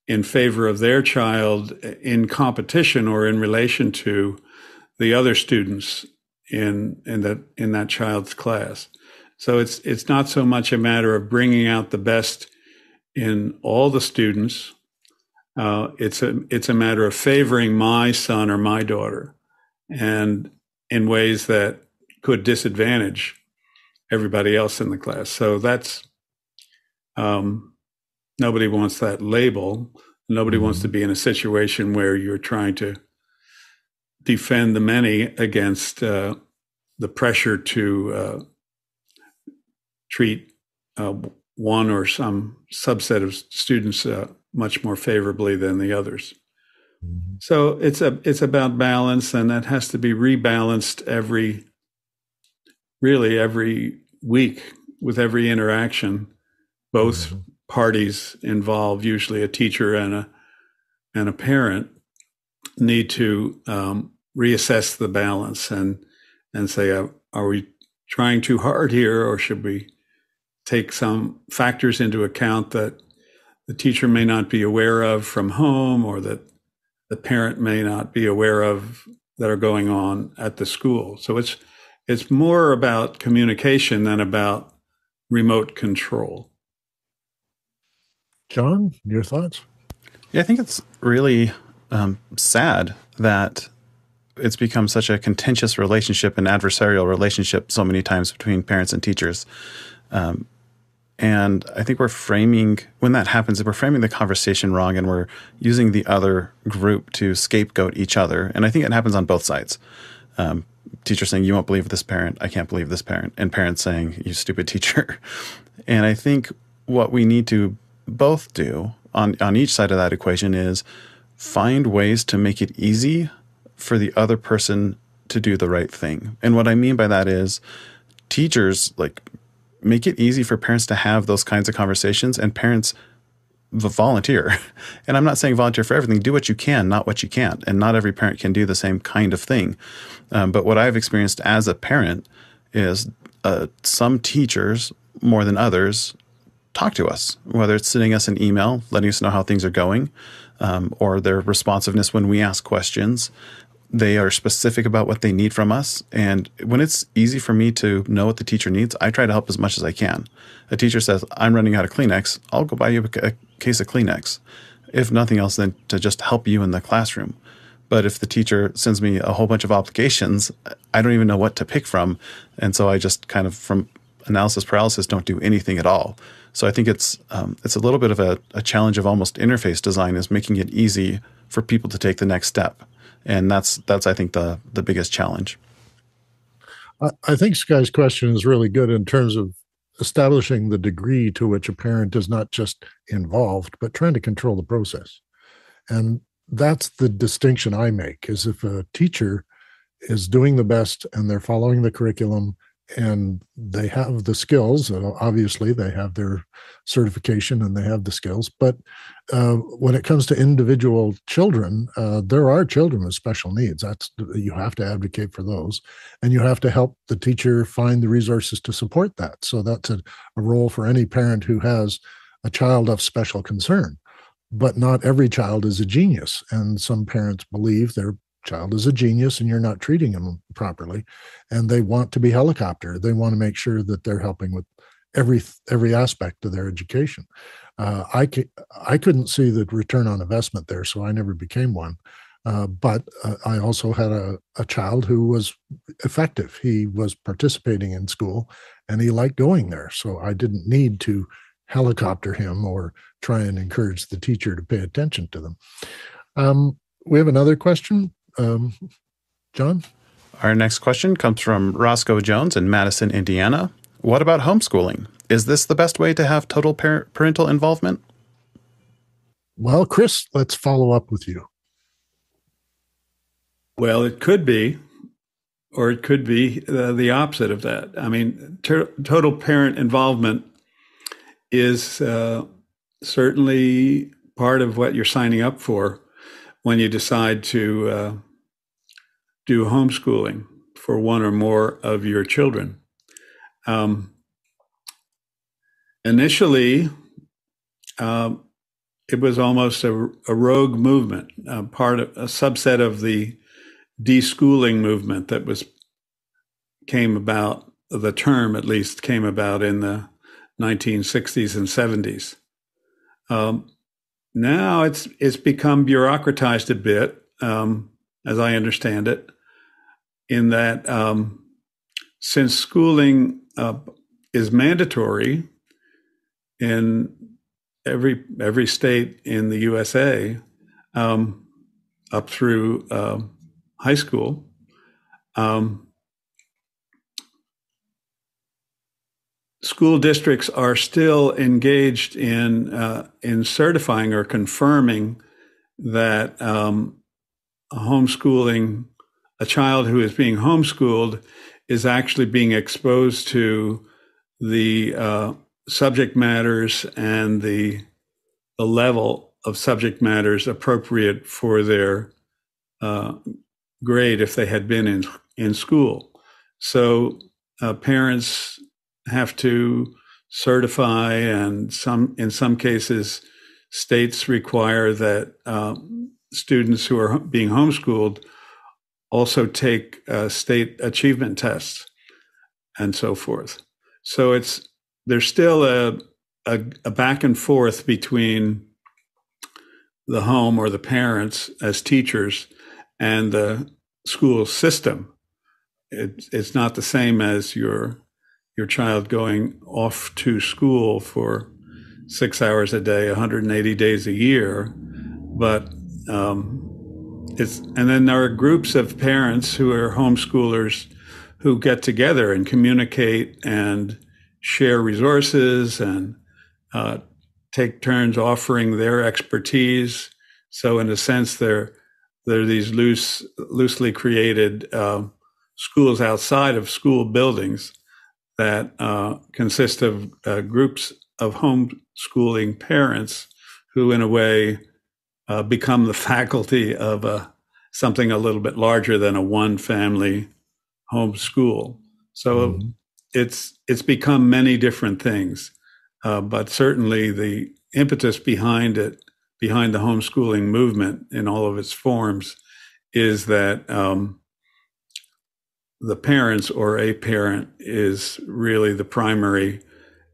S5: in favor of their child in competition or in relation to the other students in in that in that child's class. So it's it's not so much a matter of bringing out the best in all the students. Uh, it's a it's a matter of favoring my son or my daughter, and in ways that could disadvantage everybody else in the class. So that's um, nobody wants that label. Nobody mm-hmm. wants to be in a situation where you're trying to defend the many against uh, the pressure to uh, treat uh, one or some subset of students uh, much more favorably than the others. Mm-hmm. So it's a it's about balance, and that has to be rebalanced every really every week with every interaction. Both mm-hmm. parties involved, usually a teacher and a and a parent, need to um, reassess the balance and and say, uh, are we trying too hard here, or should we take some factors into account that the teacher may not be aware of from home or that the parent may not be aware of that are going on at the school. So it's it's more about communication than about remote control.
S9: John, your thoughts?
S7: Yeah, I think it's really um, sad that it's become such a contentious relationship and adversarial relationship so many times between parents and teachers. Um, and I think we're framing, when that happens, we're framing the conversation wrong and we're using the other group to scapegoat each other. And I think it happens on both sides. Um, teacher saying, You won't believe this parent. I can't believe this parent. And parents saying, You stupid teacher. <laughs> and I think what we need to both do on, on each side of that equation is find ways to make it easy for the other person to do the right thing. And what I mean by that is teachers, like make it easy for parents to have those kinds of conversations and parents volunteer. <laughs> And I'm not saying volunteer for everything. Do what you can, not what you can't. And not every parent can do the same kind of thing. Um, but what I've experienced as a parent is uh, some teachers, more than others, talk to us, whether it's sending us an email, letting us know how things are going, um, or their responsiveness when we ask questions, they are specific about what they need from us. And when it's easy for me to know what the teacher needs, I try to help as much as I can. A teacher says, I'm running out of Kleenex, I'll go buy you a, case of Kleenex. If nothing else, then to just help you in the classroom. But if the teacher sends me a whole bunch of obligations, I don't even know what to pick from. And so I just kind of, from analysis paralysis, don't do anything at all. So I think it's um, it's a little bit of a, a challenge of almost interface design is making it easy for people to take the next step and that's that's I think the the biggest challenge.
S9: I think Sky's question is really good in terms of establishing the degree to which a parent is not just involved, but trying to control the process. And that's the distinction I make is if a teacher is doing the best and they're following the curriculum and they have the skills. Obviously, they have their certification and they have the skills. But uh, when it comes to individual children, uh, there are children with special needs. That's you have to advocate for those, and you have to help the teacher find the resources to support that. So that's a, a role for any parent who has a child of special concern. But not every child is a genius, and some parents believe their child is a genius and you're not treating them properly and they want to be helicopter they want to make sure that they're helping with every every aspect of their education. Uh, I, I couldn't see the return on investment there so i never became one. Uh, but uh, i also had a, a child who was effective. He was participating in school and he liked going there so i didn't need to helicopter him or try and encourage the teacher to pay attention to them. Um, we have another question um, John?
S7: Our next question comes from Roscoe Jones in Madison, Indiana. What about homeschooling? Is this the best way to have total par- parental involvement?
S9: Well, Chris, let's follow up with you.
S5: Well, it could be, or it could be uh, the opposite of that. I mean, ter- total parent involvement is uh, certainly part of what you're signing up for when you decide to uh, do homeschooling for one or more of your children. Um, initially, uh, it was almost a, a rogue movement, a part of a subset of the deschooling movement that was came about. The term, at least, came about in the 1960s and 70s. Um, now it's it's become bureaucratized a bit, um, as I understand it, in that um, since schooling uh, is mandatory in every every state in the USA um, up through uh, high school. Um, school districts are still engaged in uh, in certifying or confirming that um, homeschooling a child who is being homeschooled is actually being exposed to the uh, subject matters and the the level of subject matters appropriate for their uh, grade if they had been in in school. So uh, parents have to certify, and some in some cases, states require that uh, students who are being homeschooled also take uh, state achievement tests and so forth. So it's there's still a, a, a back and forth between the home or the parents as teachers and the school system. It, it's not the same as your your child going off to school for six hours a day, 180 days a year, but um, it's, and then there are groups of parents who are homeschoolers who get together and communicate and share resources and uh, take turns offering their expertise. So, in a sense, they're they're these loose, loosely created uh, schools outside of school buildings that uh, consist of uh, groups of homeschooling parents who, in a way, uh, become the <laughs> faculty of a, something a little bit larger than a one family home school. So mm-hmm. it's it's become many different things, uh, but certainly the impetus behind it, behind the homeschooling movement in all of its forms, is that um, the parents or a parent is really the primary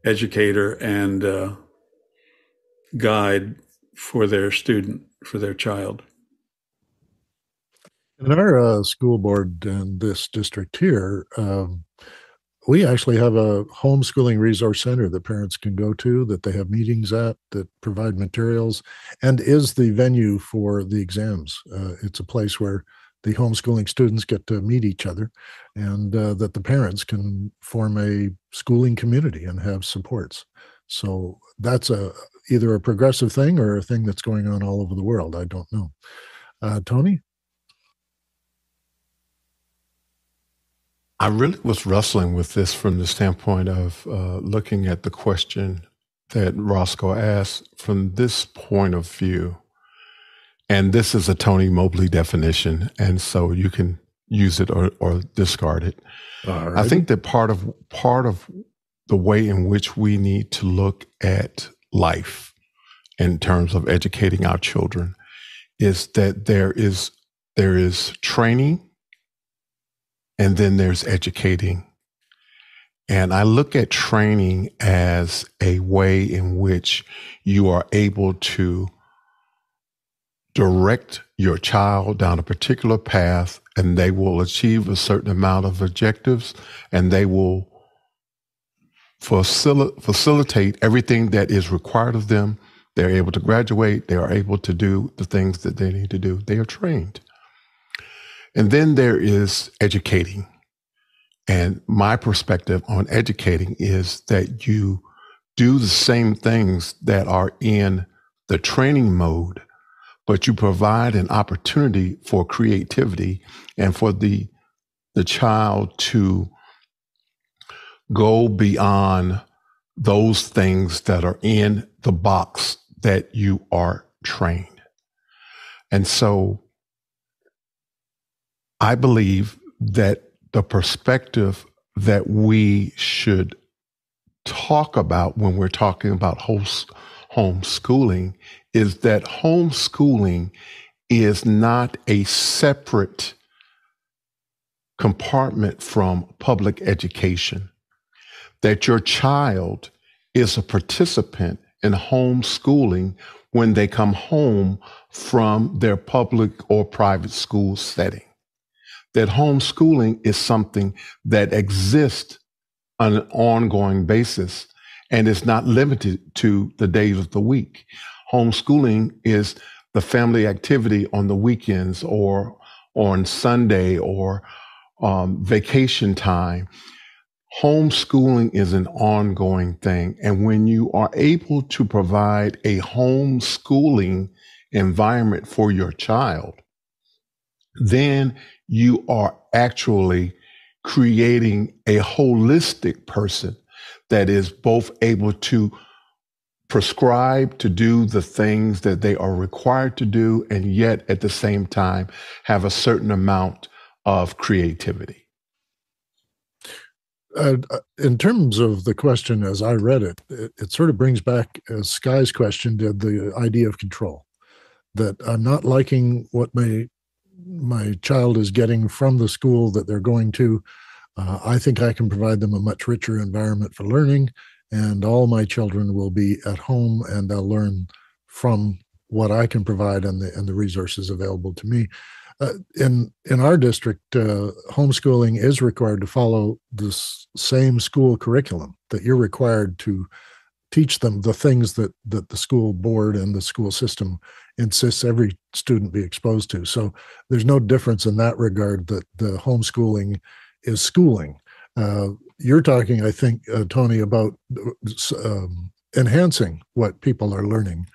S5: educator and uh, guide for their student, for their child.
S9: In our uh, school board in this district here, um, we actually have a homeschooling resource center that parents can go to that they have meetings at that provide materials and is the venue for the exams uh, it's a place where the homeschooling students get to meet each other and uh, that the parents can form a schooling community and have supports so that's a either a progressive thing or a thing that's going on all over the world i don't know uh, tony
S6: I really was wrestling with this from the standpoint of uh, looking at the question that Roscoe asked from this point of view. And this is a Tony Mobley definition. And so you can use it or, or discard it. Right. I think that part of part of the way in which we need to look at life in terms of educating our children is that there is there is training and then there's educating. And I look at training as a way in which you are able to direct your child down a particular path and they will achieve a certain amount of objectives and they will facil- facilitate everything that is required of them. They're able to graduate. They are able to do the things that they need to do. They are trained. And then there is educating. And my perspective on educating is that you do the same things that are in the training mode, but you provide an opportunity for creativity and for the, the child to go beyond those things that are in the box that you are trained. And so I believe that the perspective that we should talk about when we're talking about homeschooling is that homeschooling is not a separate compartment from public education. That your child is a participant in homeschooling when they come home from their public or private school setting that homeschooling is something that exists on an ongoing basis and is not limited to the days of the week. Homeschooling is the family activity on the weekends or on Sunday or um, vacation time. Homeschooling is an ongoing thing. And when you are able to provide a homeschooling environment for your child, then you are actually creating a holistic person that is both able to prescribe to do the things that they are required to do and yet at the same time have a certain amount of creativity
S9: uh, uh in terms of the question as i read it, it, it sort of brings back as sky's question did the idea of control that i'm not liking what my my child is getting from the school that they're going to, uh, I think I can provide them a much richer environment for learning, and all my children will be at home and they'll learn from what I can provide and the and the resources available to me. Uh, in in our district, uh, homeschooling is required to follow the same school curriculum that you're required to teach them the things that that the school board and the school system insists every student be exposed to. So there's no difference in that regard that the homeschooling is schooling. Uh, you're talking, I think, uh, Tony, about um, enhancing what people are learning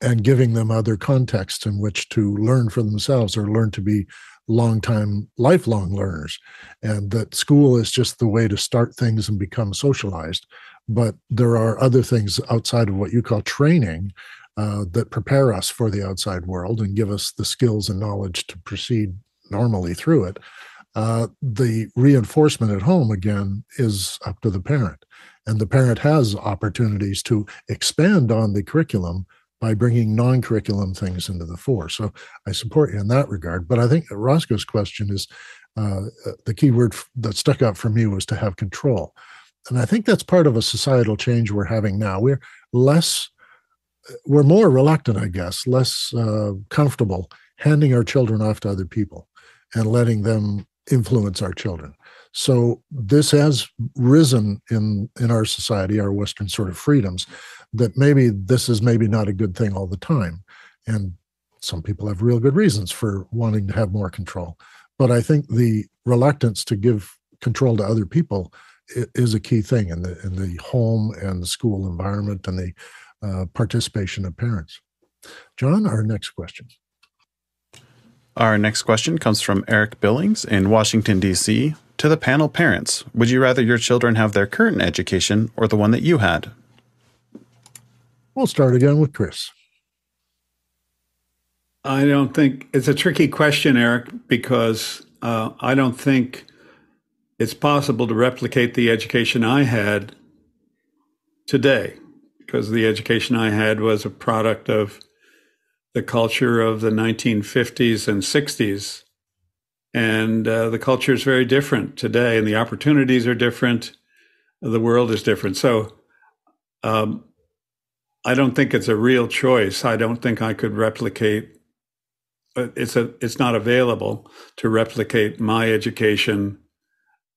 S9: and giving them other contexts in which to learn for themselves or learn to be long time lifelong learners. And that school is just the way to start things and become socialized. But there are other things outside of what you call training uh, that prepare us for the outside world and give us the skills and knowledge to proceed normally through it. Uh, the reinforcement at home again is up to the parent, and the parent has opportunities to expand on the curriculum by bringing non-curriculum things into the fore. So I support you in that regard. But I think Roscoe's question is uh, the key word that stuck out for me was to have control, and I think that's part of a societal change we're having now. We're less, we're more reluctant, I guess, less uh, comfortable handing our children off to other people and letting them influence our children. So this has risen in in our society, our Western sort of freedoms, that maybe this is maybe not a good thing all the time. And some people have real good reasons for wanting to have more control. But I think the reluctance to give control to other people is a key thing in the in the home and the school environment and the uh, participation of parents. John, our next question.
S7: Our next question comes from Eric Billings in Washington, D.C. To the panel parents, would you rather your children have their current education or the one that you had?
S9: We'll start again with Chris.
S5: I don't think it's a tricky question, Eric, because uh, I don't think it's possible to replicate the education I had today, because the education I had was a product of the culture of the 1950s and 60s and uh, the culture is very different today, and the opportunities are different. The world is different. So um, I don't think it's a real choice. I don't think I could replicate. Uh, it's a. It's not available to replicate my education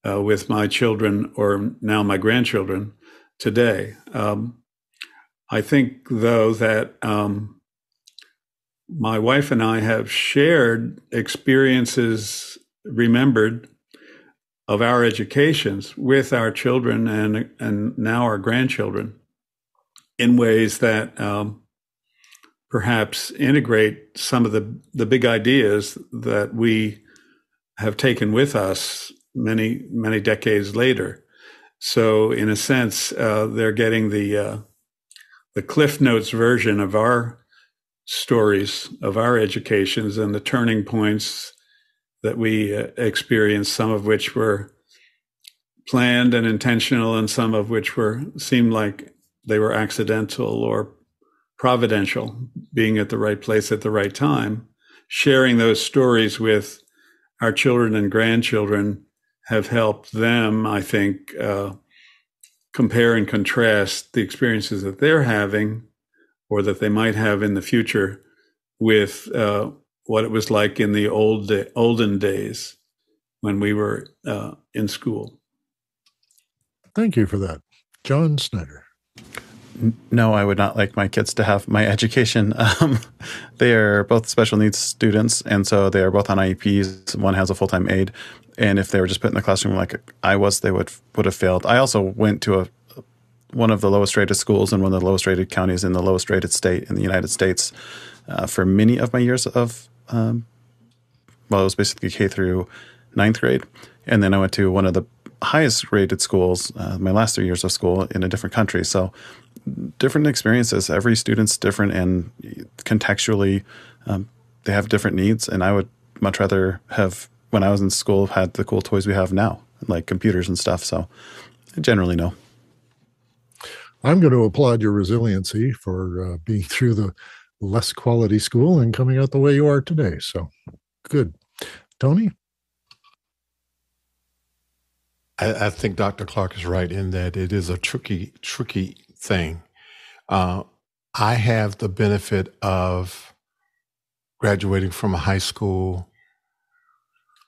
S5: uh, with my children or now my grandchildren today. Um, I think, though, that um, my wife and I have shared experiences remembered of our educations with our children and and now our grandchildren in ways that um, perhaps integrate some of the the big ideas that we have taken with us many many decades later. So in a sense, uh, they're getting the uh, the Cliff Notes version of our stories of our educations and the turning points that we uh, experienced, some of which were planned and intentional, and some of which were seemed like they were accidental or providential, being at the right place at the right time. Sharing those stories with our children and grandchildren have helped them, I think, uh, compare and contrast the experiences that they're having or that they might have in the future with uh, what it was like in the old olden days when we were uh, in school.
S9: Thank you for that, John Snyder.
S7: No, I would not like my kids to have my education. <laughs> Um, they are both special needs students, and so they are both on IEPs. One has a full time aide, and if they were just put in the classroom like I was, they would would have failed. I also went to a one of the lowest rated schools in one of the lowest rated counties in the lowest rated state in the United States uh, for many of my years of, um, well, it was basically K through ninth grade. And then I went to one of the highest rated schools, uh, my last three years of school in a different country. So different experiences. Every student's different and contextually, um, they have different needs. And I would much rather have, when I was in school, had the cool toys we have now, like computers and stuff. So generally, no.
S9: I'm going to applaud your resiliency for uh, being <laughs> through the less quality school and coming out the way you are today. So good. Tony?
S6: I, I think Dr. Clark is right in that it is a tricky, tricky thing. Uh, I have the benefit of graduating from a high school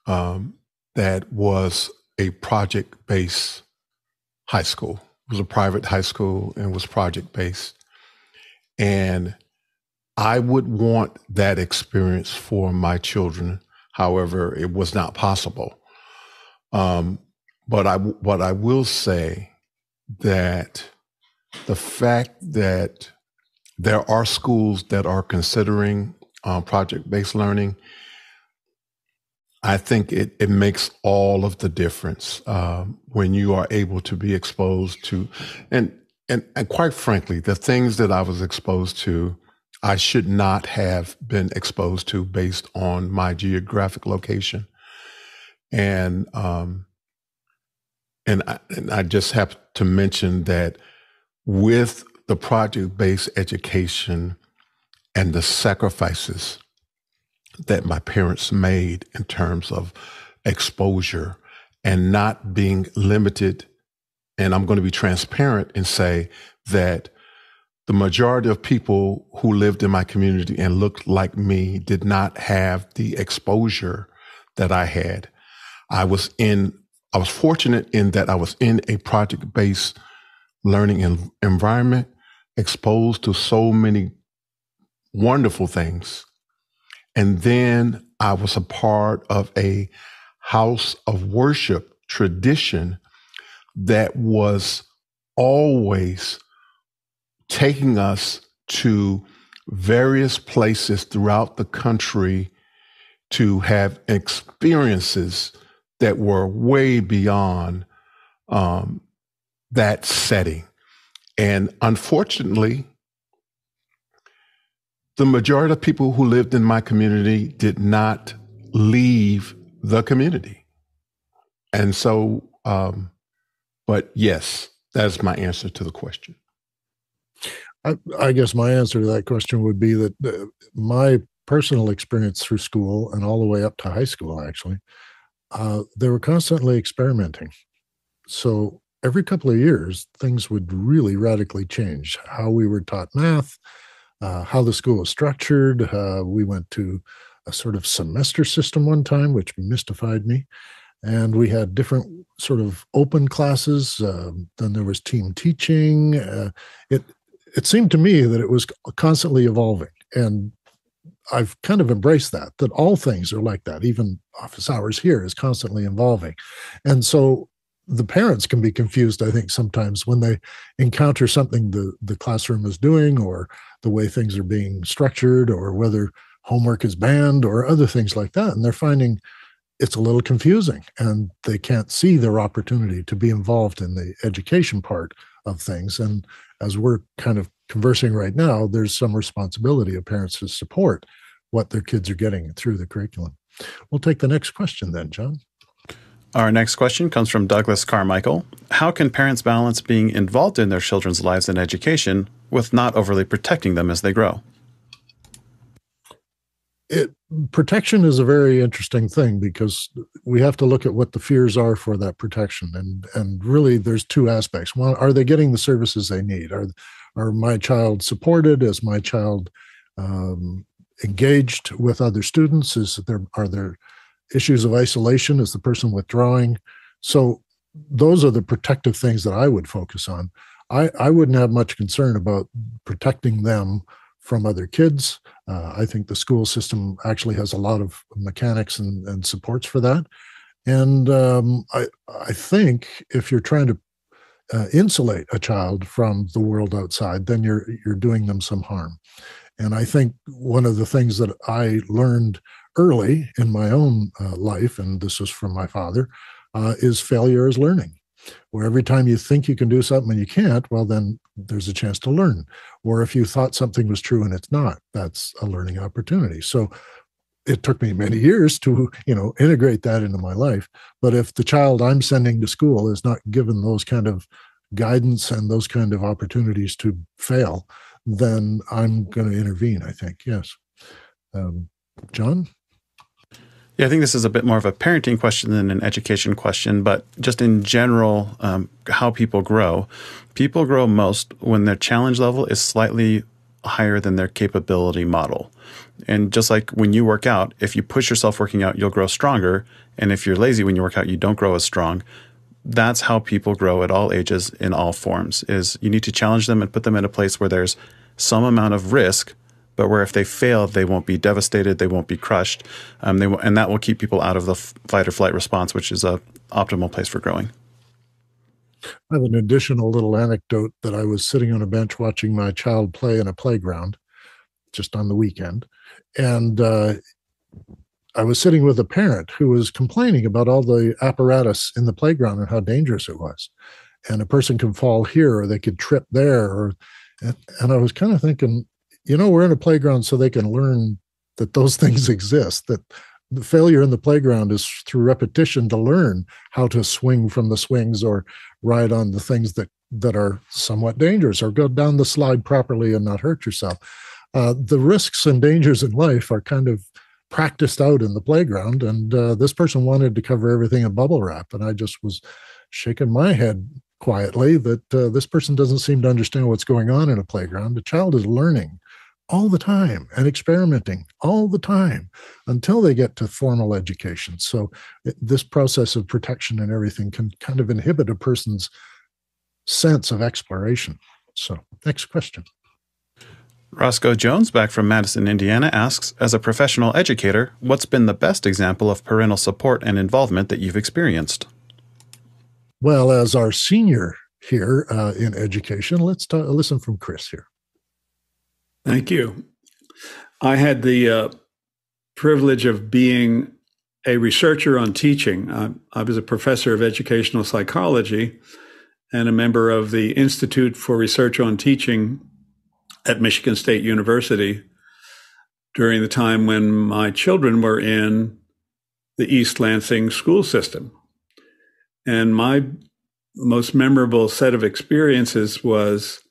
S6: um, that was a project based high school was a private high school and was project based. And I would want that experience for my children. However, it was not possible. Um, but I, what I will say that the fact that there are schools that are considering um, project based learning I think it, it makes all of the difference uh, when you are able to be exposed to, and, and and quite frankly, the things that I was exposed to, I should not have been exposed to based on my geographic location, and um, and I, and I just have to mention that with the project based education, and the sacrifices that my parents made in terms of exposure and not being limited. And I'm going to be transparent and say that the majority of people who lived in my community and looked like me did not have the exposure that I had. I was in, I was fortunate in that I was in a project based learning environment, exposed to so many wonderful things. And then I was a part of a house of worship tradition that was always taking us to various places throughout the country to have experiences that were way beyond um, that setting. And unfortunately, the majority of people who lived in my community did not leave the community. And so, um, but yes, that's my answer to the question.
S9: I, I, guess my answer to that question would be that uh, my personal experience through school and all the way up to high school, actually, uh, they were constantly experimenting. So every couple of years, things would really radically change. How we were taught math, uh, how the school was structured. Uh, we went to a sort of semester system one time, which mystified me. And we had different sort of open classes. Uh, then there was team teaching. Uh, it it seemed to me that it was constantly evolving, and I've kind of embraced that. That all things are like that. Even office hours here is constantly evolving, and so the parents can be confused i think sometimes when they encounter something the, the classroom is doing or the way things are being structured or whether homework is banned or other things like that and they're finding it's a little confusing and they can't see their opportunity to be involved in the education part of things. And as we're kind of conversing right now there's some responsibility of parents to support what their kids are getting through the curriculum. We'll take the next question then john
S7: our next question comes from Douglas Carmichael. How can parents balance being involved in their children's lives and education with not overly protecting them as they grow?
S9: It, protection is a very interesting thing because we have to look at what the fears are for that protection. And and really there's two aspects. One are they getting the services they need? Are are my child supported? Is my child um, engaged with other students? Is there are there issues of isolation is the person withdrawing. So those are the protective things that i would focus on. I i wouldn't have much concern about protecting them from other kids. Uh, i think the school system actually has a lot of mechanics and, and supports for that. And um, i i think if you're trying to uh, insulate a child from the world outside then you're you're doing them some harm. And i think one of the things that i learned early in my own uh, life, and this is from my father, uh, is failure is learning. Where every time you think you can do something and you can't, well, then there's a chance to learn. Or if you thought something was true and it's not, that's a learning opportunity. So it took me many years to, you know, integrate that into my life. But if the child I'm sending to school is not given those kind of guidance and those kind of opportunities to fail, then I'm going to intervene. I think yes. Um, John.
S7: Yeah, I think this is a bit more of a parenting question than an education question, but just in general, um, how people grow. People grow most when their challenge level is slightly higher than their capability model. And just like when you work out, if you push yourself working out, you'll grow stronger. And if you're lazy when you work out, you don't grow as strong. That's how people grow at all ages in all forms is you need to challenge them and put them in a place where there's some amount of risk but where if they fail, they won't be devastated, they won't be crushed, um, they and that will keep people out of the fight or flight response, which is a optimal place for growing.
S9: I have an additional little anecdote that I was sitting on a bench watching my child play in a playground just on the weekend, and uh, I was sitting with a parent who was complaining about all the apparatus in the playground and how dangerous it was. And a person can fall here, or they could trip there, or and I was kind of thinking, you know, we're in a playground so they can learn that those <laughs> things exist, that the failure in the playground is through repetition to learn how to swing from the swings or ride on the things that that are somewhat dangerous or go down the slide properly and not hurt yourself uh, the risks and dangers in life are kind of practiced out in the playground. And uh, this person wanted to cover everything in bubble wrap. And I just was shaking my head quietly that uh, this person doesn't seem to understand what's going on in a playground. The child is learning all the time and experimenting all the time until they get to formal education. So, it, this process of protection and everything can kind of inhibit a person's sense of exploration. So, next question.
S7: Roscoe Jones, back from Madison, Indiana, asks As a professional educator, what's been the best example of parental support and involvement that you've experienced?
S9: Well, as our senior here uh, in education, let's talk, listen from Chris here.
S5: Thank you. I had the uh, privilege of being a researcher on teaching. I, I was a professor of educational psychology and a member of the Institute for Research on Teaching at Michigan State University during the time when my children were in the East Lansing school system. And my most memorable set of experiences was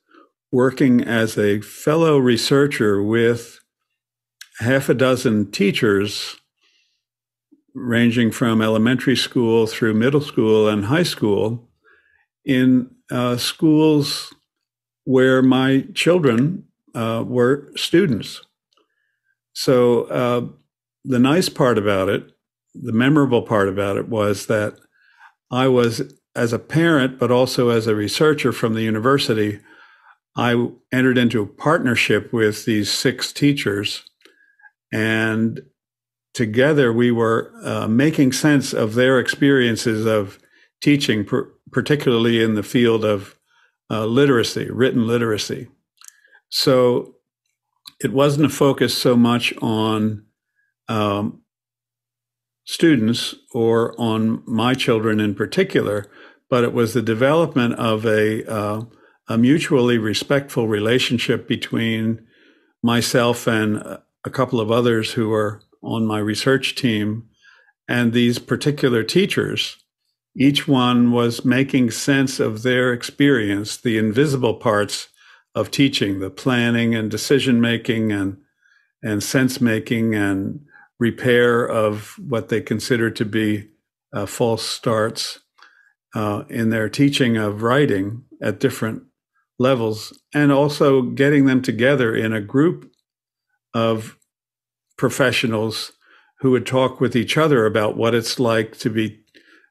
S5: working as a fellow researcher with half a dozen teachers, ranging from elementary school through middle school and high school, in uh, schools where my children uh, were students. So uh, the nice part about it, the memorable part about it was that I was, as a parent, but also as a researcher from the university, I entered into a partnership with these six teachers, and together we were uh, making sense of their experiences of teaching, particularly in the field of uh, literacy, written literacy. So it wasn't a focus so much on um, students or on my children in particular, but it was the development of a uh, a mutually respectful relationship between myself and a couple of others who are on my research team and these particular teachers. Each one was making sense of their experience, the invisible parts of teaching, the planning and decision making and and sense making and repair of what they consider to be uh, false starts uh, in their teaching of writing at different levels and also getting them together in a group of professionals who would talk with each other about what it's like to be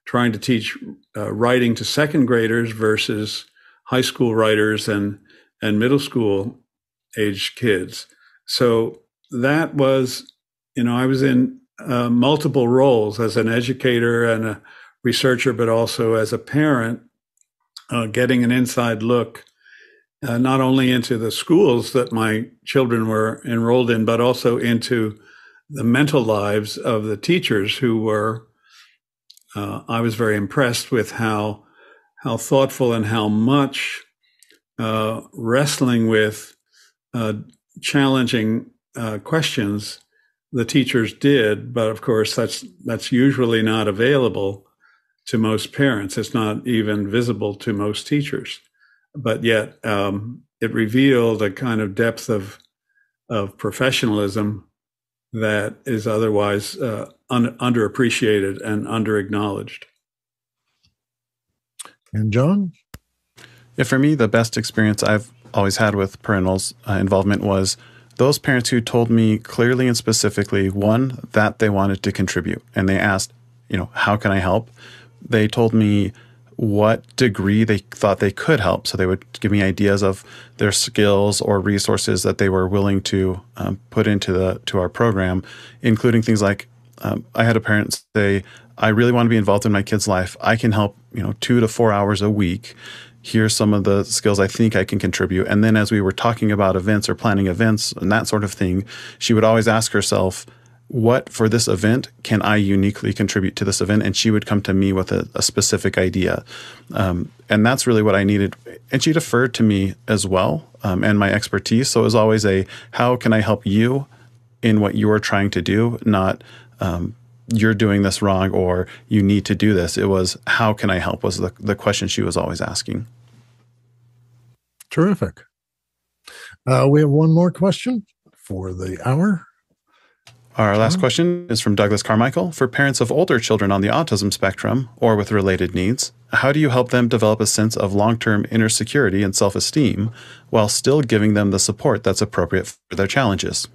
S5: trying to teach uh, writing to second graders versus high school writers and and middle school age kids. So that was, you know, I was in uh, multiple roles as an educator and a researcher, but also as a parent, uh, getting an inside look uh, not only into the schools that my children were enrolled in, but also into the mental lives of the teachers who were. Uh, I was very impressed with how how thoughtful and how much uh, wrestling with uh, challenging uh, questions the teachers did, but of course that's that's usually not available to most parents. It's not even visible to most teachers but yet um, it revealed a kind of depth of of professionalism that is otherwise uh, un- underappreciated and underacknowledged.
S9: And John,
S7: yeah, for me, the best experience I've always had with parentals uh, involvement was those parents who told me clearly and specifically one that they wanted to contribute, and they asked, you know, how can I help? They told me what degree they thought they could help. So they would give me ideas of their skills or resources that they were willing to um, put into the to our program, including things like um, I had a parent say, "I really want to be involved in my kid's life. I can help, you know, two to four hours a week." Here's some of the skills I think I can contribute. And then as we were talking about events or planning events and that sort of thing, she would always ask herself, what for this event can I uniquely contribute to this event? And she would come to me with a, a specific idea. Um, and that's really what I needed. And she deferred to me as well um, and my expertise. So it was always a how can I help you in what you're trying to do, not um, you're doing this wrong or you need to do this. It was how can I help was the, the question she was always asking.
S9: Terrific. Uh, we have one more question for the hour.
S7: Our last question is from Douglas Carmichael. For parents of older children on the autism spectrum or with related needs, how do you help them develop a sense of long term inner security and self esteem while still giving them the support that's appropriate for their challenges?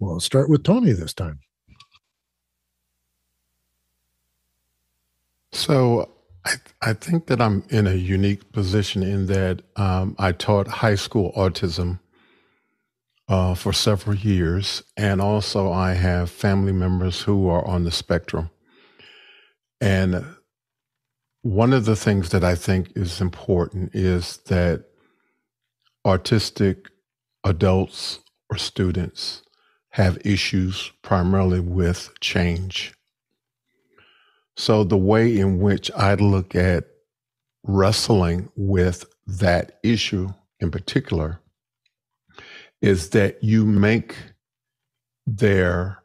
S9: Well, let's start with Tony this time.
S6: So I, I think that I'm in a unique position in that um, I taught high school autism uh, for several years. And also, I have family members who are on the spectrum. And one of the things that I think is important is that autistic adults or students have issues primarily with change. So, the way in which I look at wrestling with that issue in particular is that you make their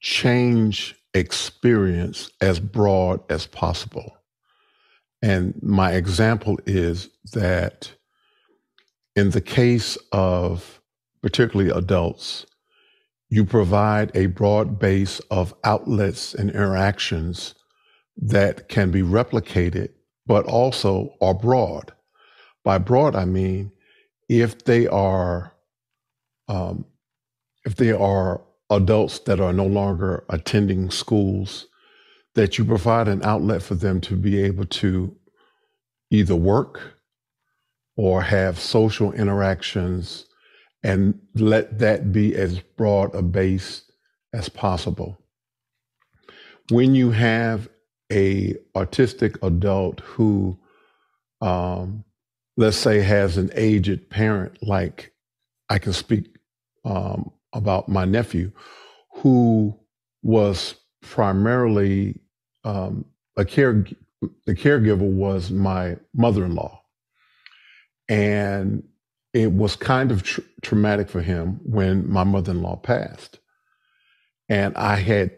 S6: change experience as broad as possible. And my example is that in the case of particularly adults, you provide a broad base of outlets and interactions that can be replicated, but also are broad. By broad, I mean if they are um, if they are adults that are no longer attending schools, that you provide an outlet for them to be able to either work or have social interactions and let that be as broad a base as possible. When you have a autistic adult who, um, let's say, has an aged parent, like I can speak um, about my nephew, who was primarily um, a care. The caregiver was my mother-in-law, and it was kind of tr- traumatic for him when my mother-in-law passed, and I had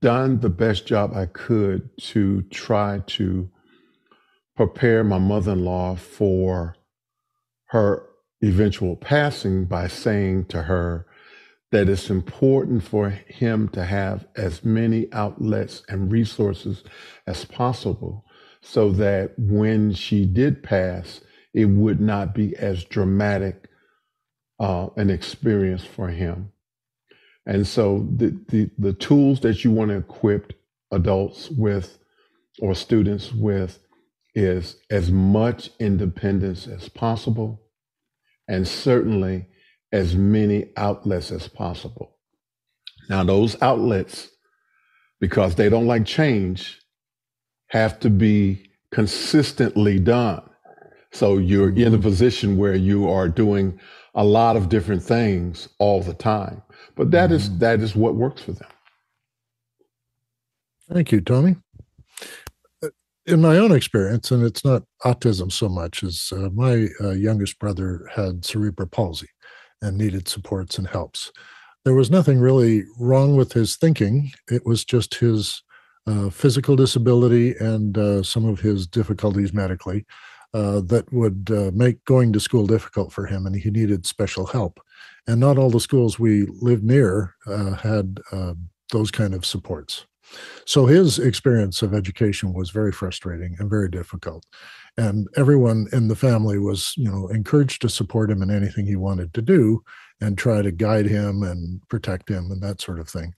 S6: done the best job I could to try to prepare my mother-in-law for her eventual passing by saying to her that it's important for him to have as many outlets and resources as possible so that when she did pass, it would not be as dramatic uh, an experience for him. And so the, the, the tools that you want to equip adults with or students with is as much independence as possible and certainly as many outlets as possible. Now, those outlets, because they don't like change, have to be consistently done. So you're in a position where you are doing a lot of different things all the time. But that mm-hmm. is that is what works for them.
S9: Thank you, Tony in my own experience, and it's not autism so much as uh, my uh, youngest brother had cerebral palsy and needed supports and helps. There was nothing really wrong with his thinking. It was just his uh, physical disability and uh, some of his difficulties medically uh, that would uh, make going to school difficult for him, and he needed special help. And not all the schools we lived near had those kind of supports. So his experience of education was very frustrating and very difficult. And everyone in the family was, you know, encouraged to support him in anything he wanted to do and try to guide him and protect him and that sort of thing.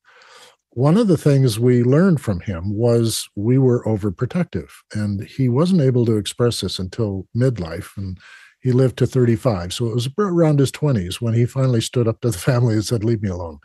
S9: One of the things we learned from him was we were overprotective, and he wasn't able to express this until midlife. And he lived to 35. So it was around his 20s when he finally stood up to the <laughs> family and said, Leave me alone.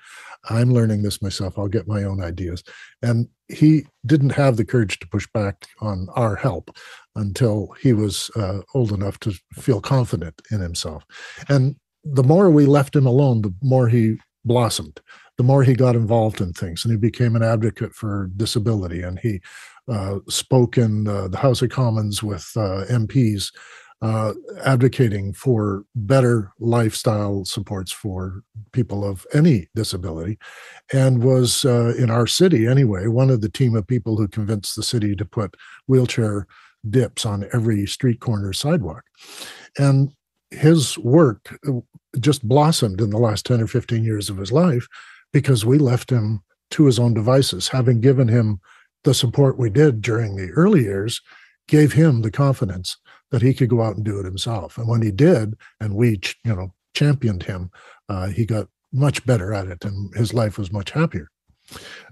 S9: I'm learning this myself. I'll get my own ideas. And he didn't have the courage to push back on our help until he was uh, old enough to feel confident in himself. And the more we left him alone, the more he blossomed, the more he got involved in things. And he became an advocate for disability. And he uh, spoke in uh, the House of Commons with uh, MPs uh, advocating for better lifestyle supports for people of any disability, and was uh, in our city anyway one of the team of people who convinced the city to put wheelchair dips on every street corner sidewalk. And his work just blossomed in the last 10 or 15 years of his life because we left him to his own devices, having given him the support we did during the early years, gave him the confidence that he could go out and do it himself. And when he did, and we, you know, championed him, uh, he got much better at it, and his life was much happier.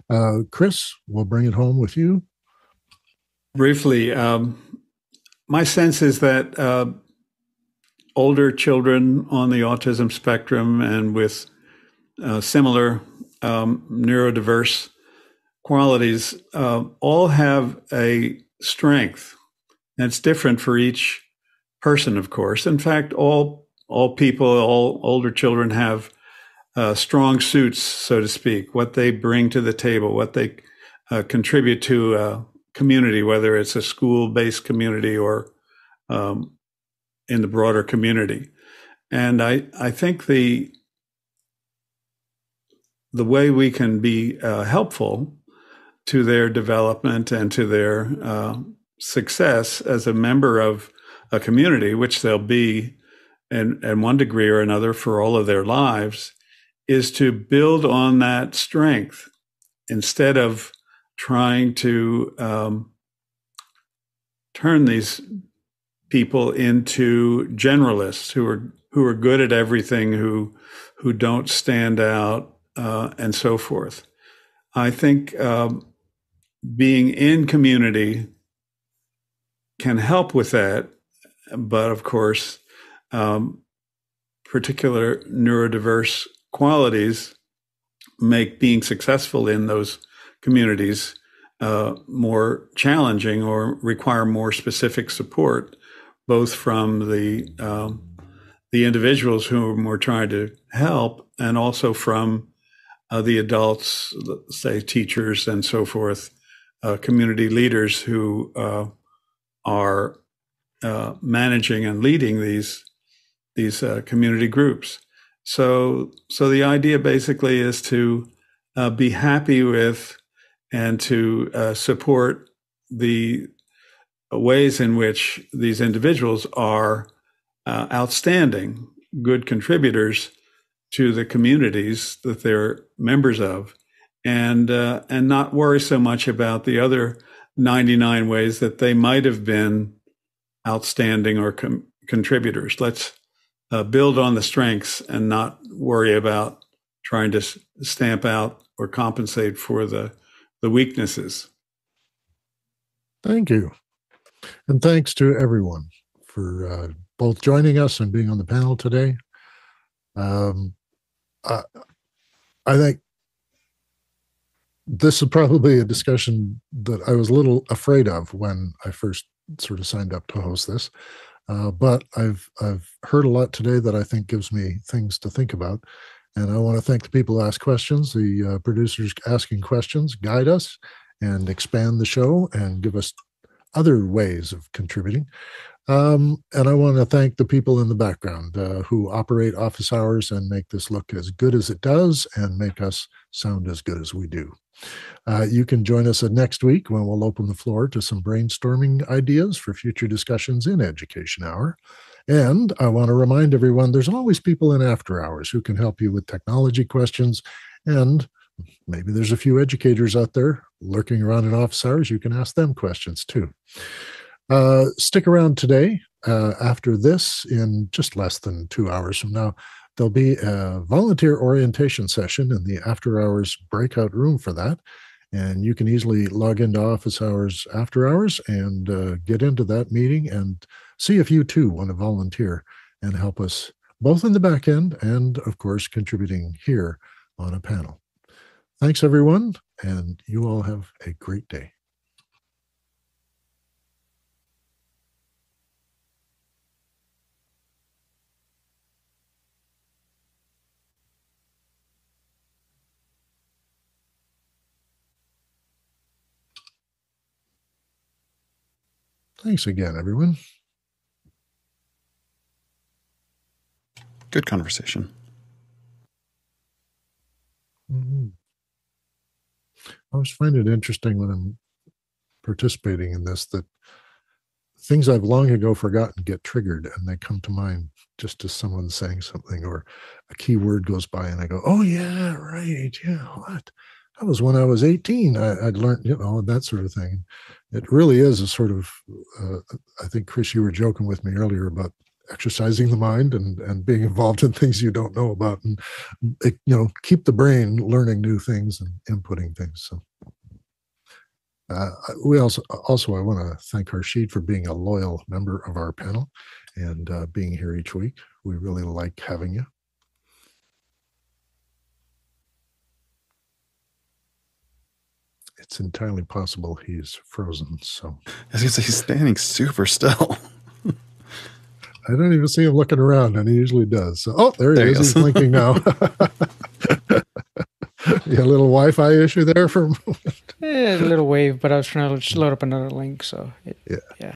S9: Uh, Chris, we'll bring it home with you.
S5: Briefly, um, my sense is that uh, older children on the autism spectrum and with uh, similar um, neurodiverse qualities uh, all have a strength. And it's different for each person, of course. In fact, all all people, all older children have uh, strong suits, so to speak, what they bring to the table, what they uh, contribute to a community, whether it's a school based community or um, in the broader community. And I, I think the the way we can be uh, helpful to their development and to their uh, success as a member of a community, which they'll be in, in one degree or another for all of their lives, is to build on that strength instead of trying to um, turn these people into generalists who are who are good at everything, who who don't stand out, uh, and so forth. I think um, being in community can help with that, but of course, um, particular neurodiverse qualities make being successful in those communities uh, more challenging or require more specific support, both from the um, the individuals whom we're trying to help, and also from uh, the adults, say teachers and so forth, uh, community leaders who uh, are uh, managing and leading these these uh, community groups. So, so the idea basically is to uh, be happy with and to support the ways in which these individuals are outstanding, good contributors to the communities that they're members of, and uh, and not worry so much about the other 99 ways that they might have been outstanding or com- contributors. Let's uh, build on the strengths and not worry about trying to s- stamp out or compensate for the the weaknesses.
S9: Thank you, and thanks to everyone for uh, both joining us and being on the panel today. Um, I, I think this is probably a discussion that I was a little afraid of when I first sort of signed up to host this. Uh, but I've I've heard a lot today that I think gives me things to think about, and I want to thank the people who ask questions, the uh, producers asking questions, guide us, and expand the show and give us other ways of contributing. Um, and I want to thank the people in the background uh, who operate office hours and make this look as good as it does and make us sound as good as we do. Uh, you can join us next week when we'll open the floor to some brainstorming ideas for future discussions in Education Hour. And I want to remind everyone there's always people in after hours who can help you with technology questions. And maybe there's a few educators out there lurking around in office hours. You can ask them questions too. Uh, stick around today. Uh, after this, in just less than two hours from now, there'll be a volunteer orientation session in the after hours breakout room for that. And you can easily log into office hours after hours and uh, get into that meeting and see if you too want to volunteer and help us both in the back end and, of course, contributing here on a panel. Thanks, everyone, and you all have a great day. Thanks again, everyone.
S7: Good conversation.
S9: Mm-hmm. I always find it interesting when I'm participating in this that things I've long ago forgotten get triggered and they come to mind just as someone saying something or a key word goes by and I go, oh, yeah, right. Yeah, what? That was when I was 18. I, would learned, you know, that sort of thing. It really is a sort of, uh, I think, Chris, you were joking with me earlier about exercising the mind and, and being involved in things you don't know about and, you know, keep the brain learning new things and inputting things. So. Uh, we also also I want to thank Harshid for being a loyal member of our panel and uh, being here each week. We really like having you. It's entirely possible he's frozen. So
S7: I was he's standing super still.
S9: I don't even see him looking around, and he usually does. So, oh, there he there is. He he's blinking now. <laughs> <laughs> yeah, a little Wi-Fi issue there for a
S11: Yeah, a little wave, but I was trying to load up another link, so it,
S9: yeah.
S11: yeah.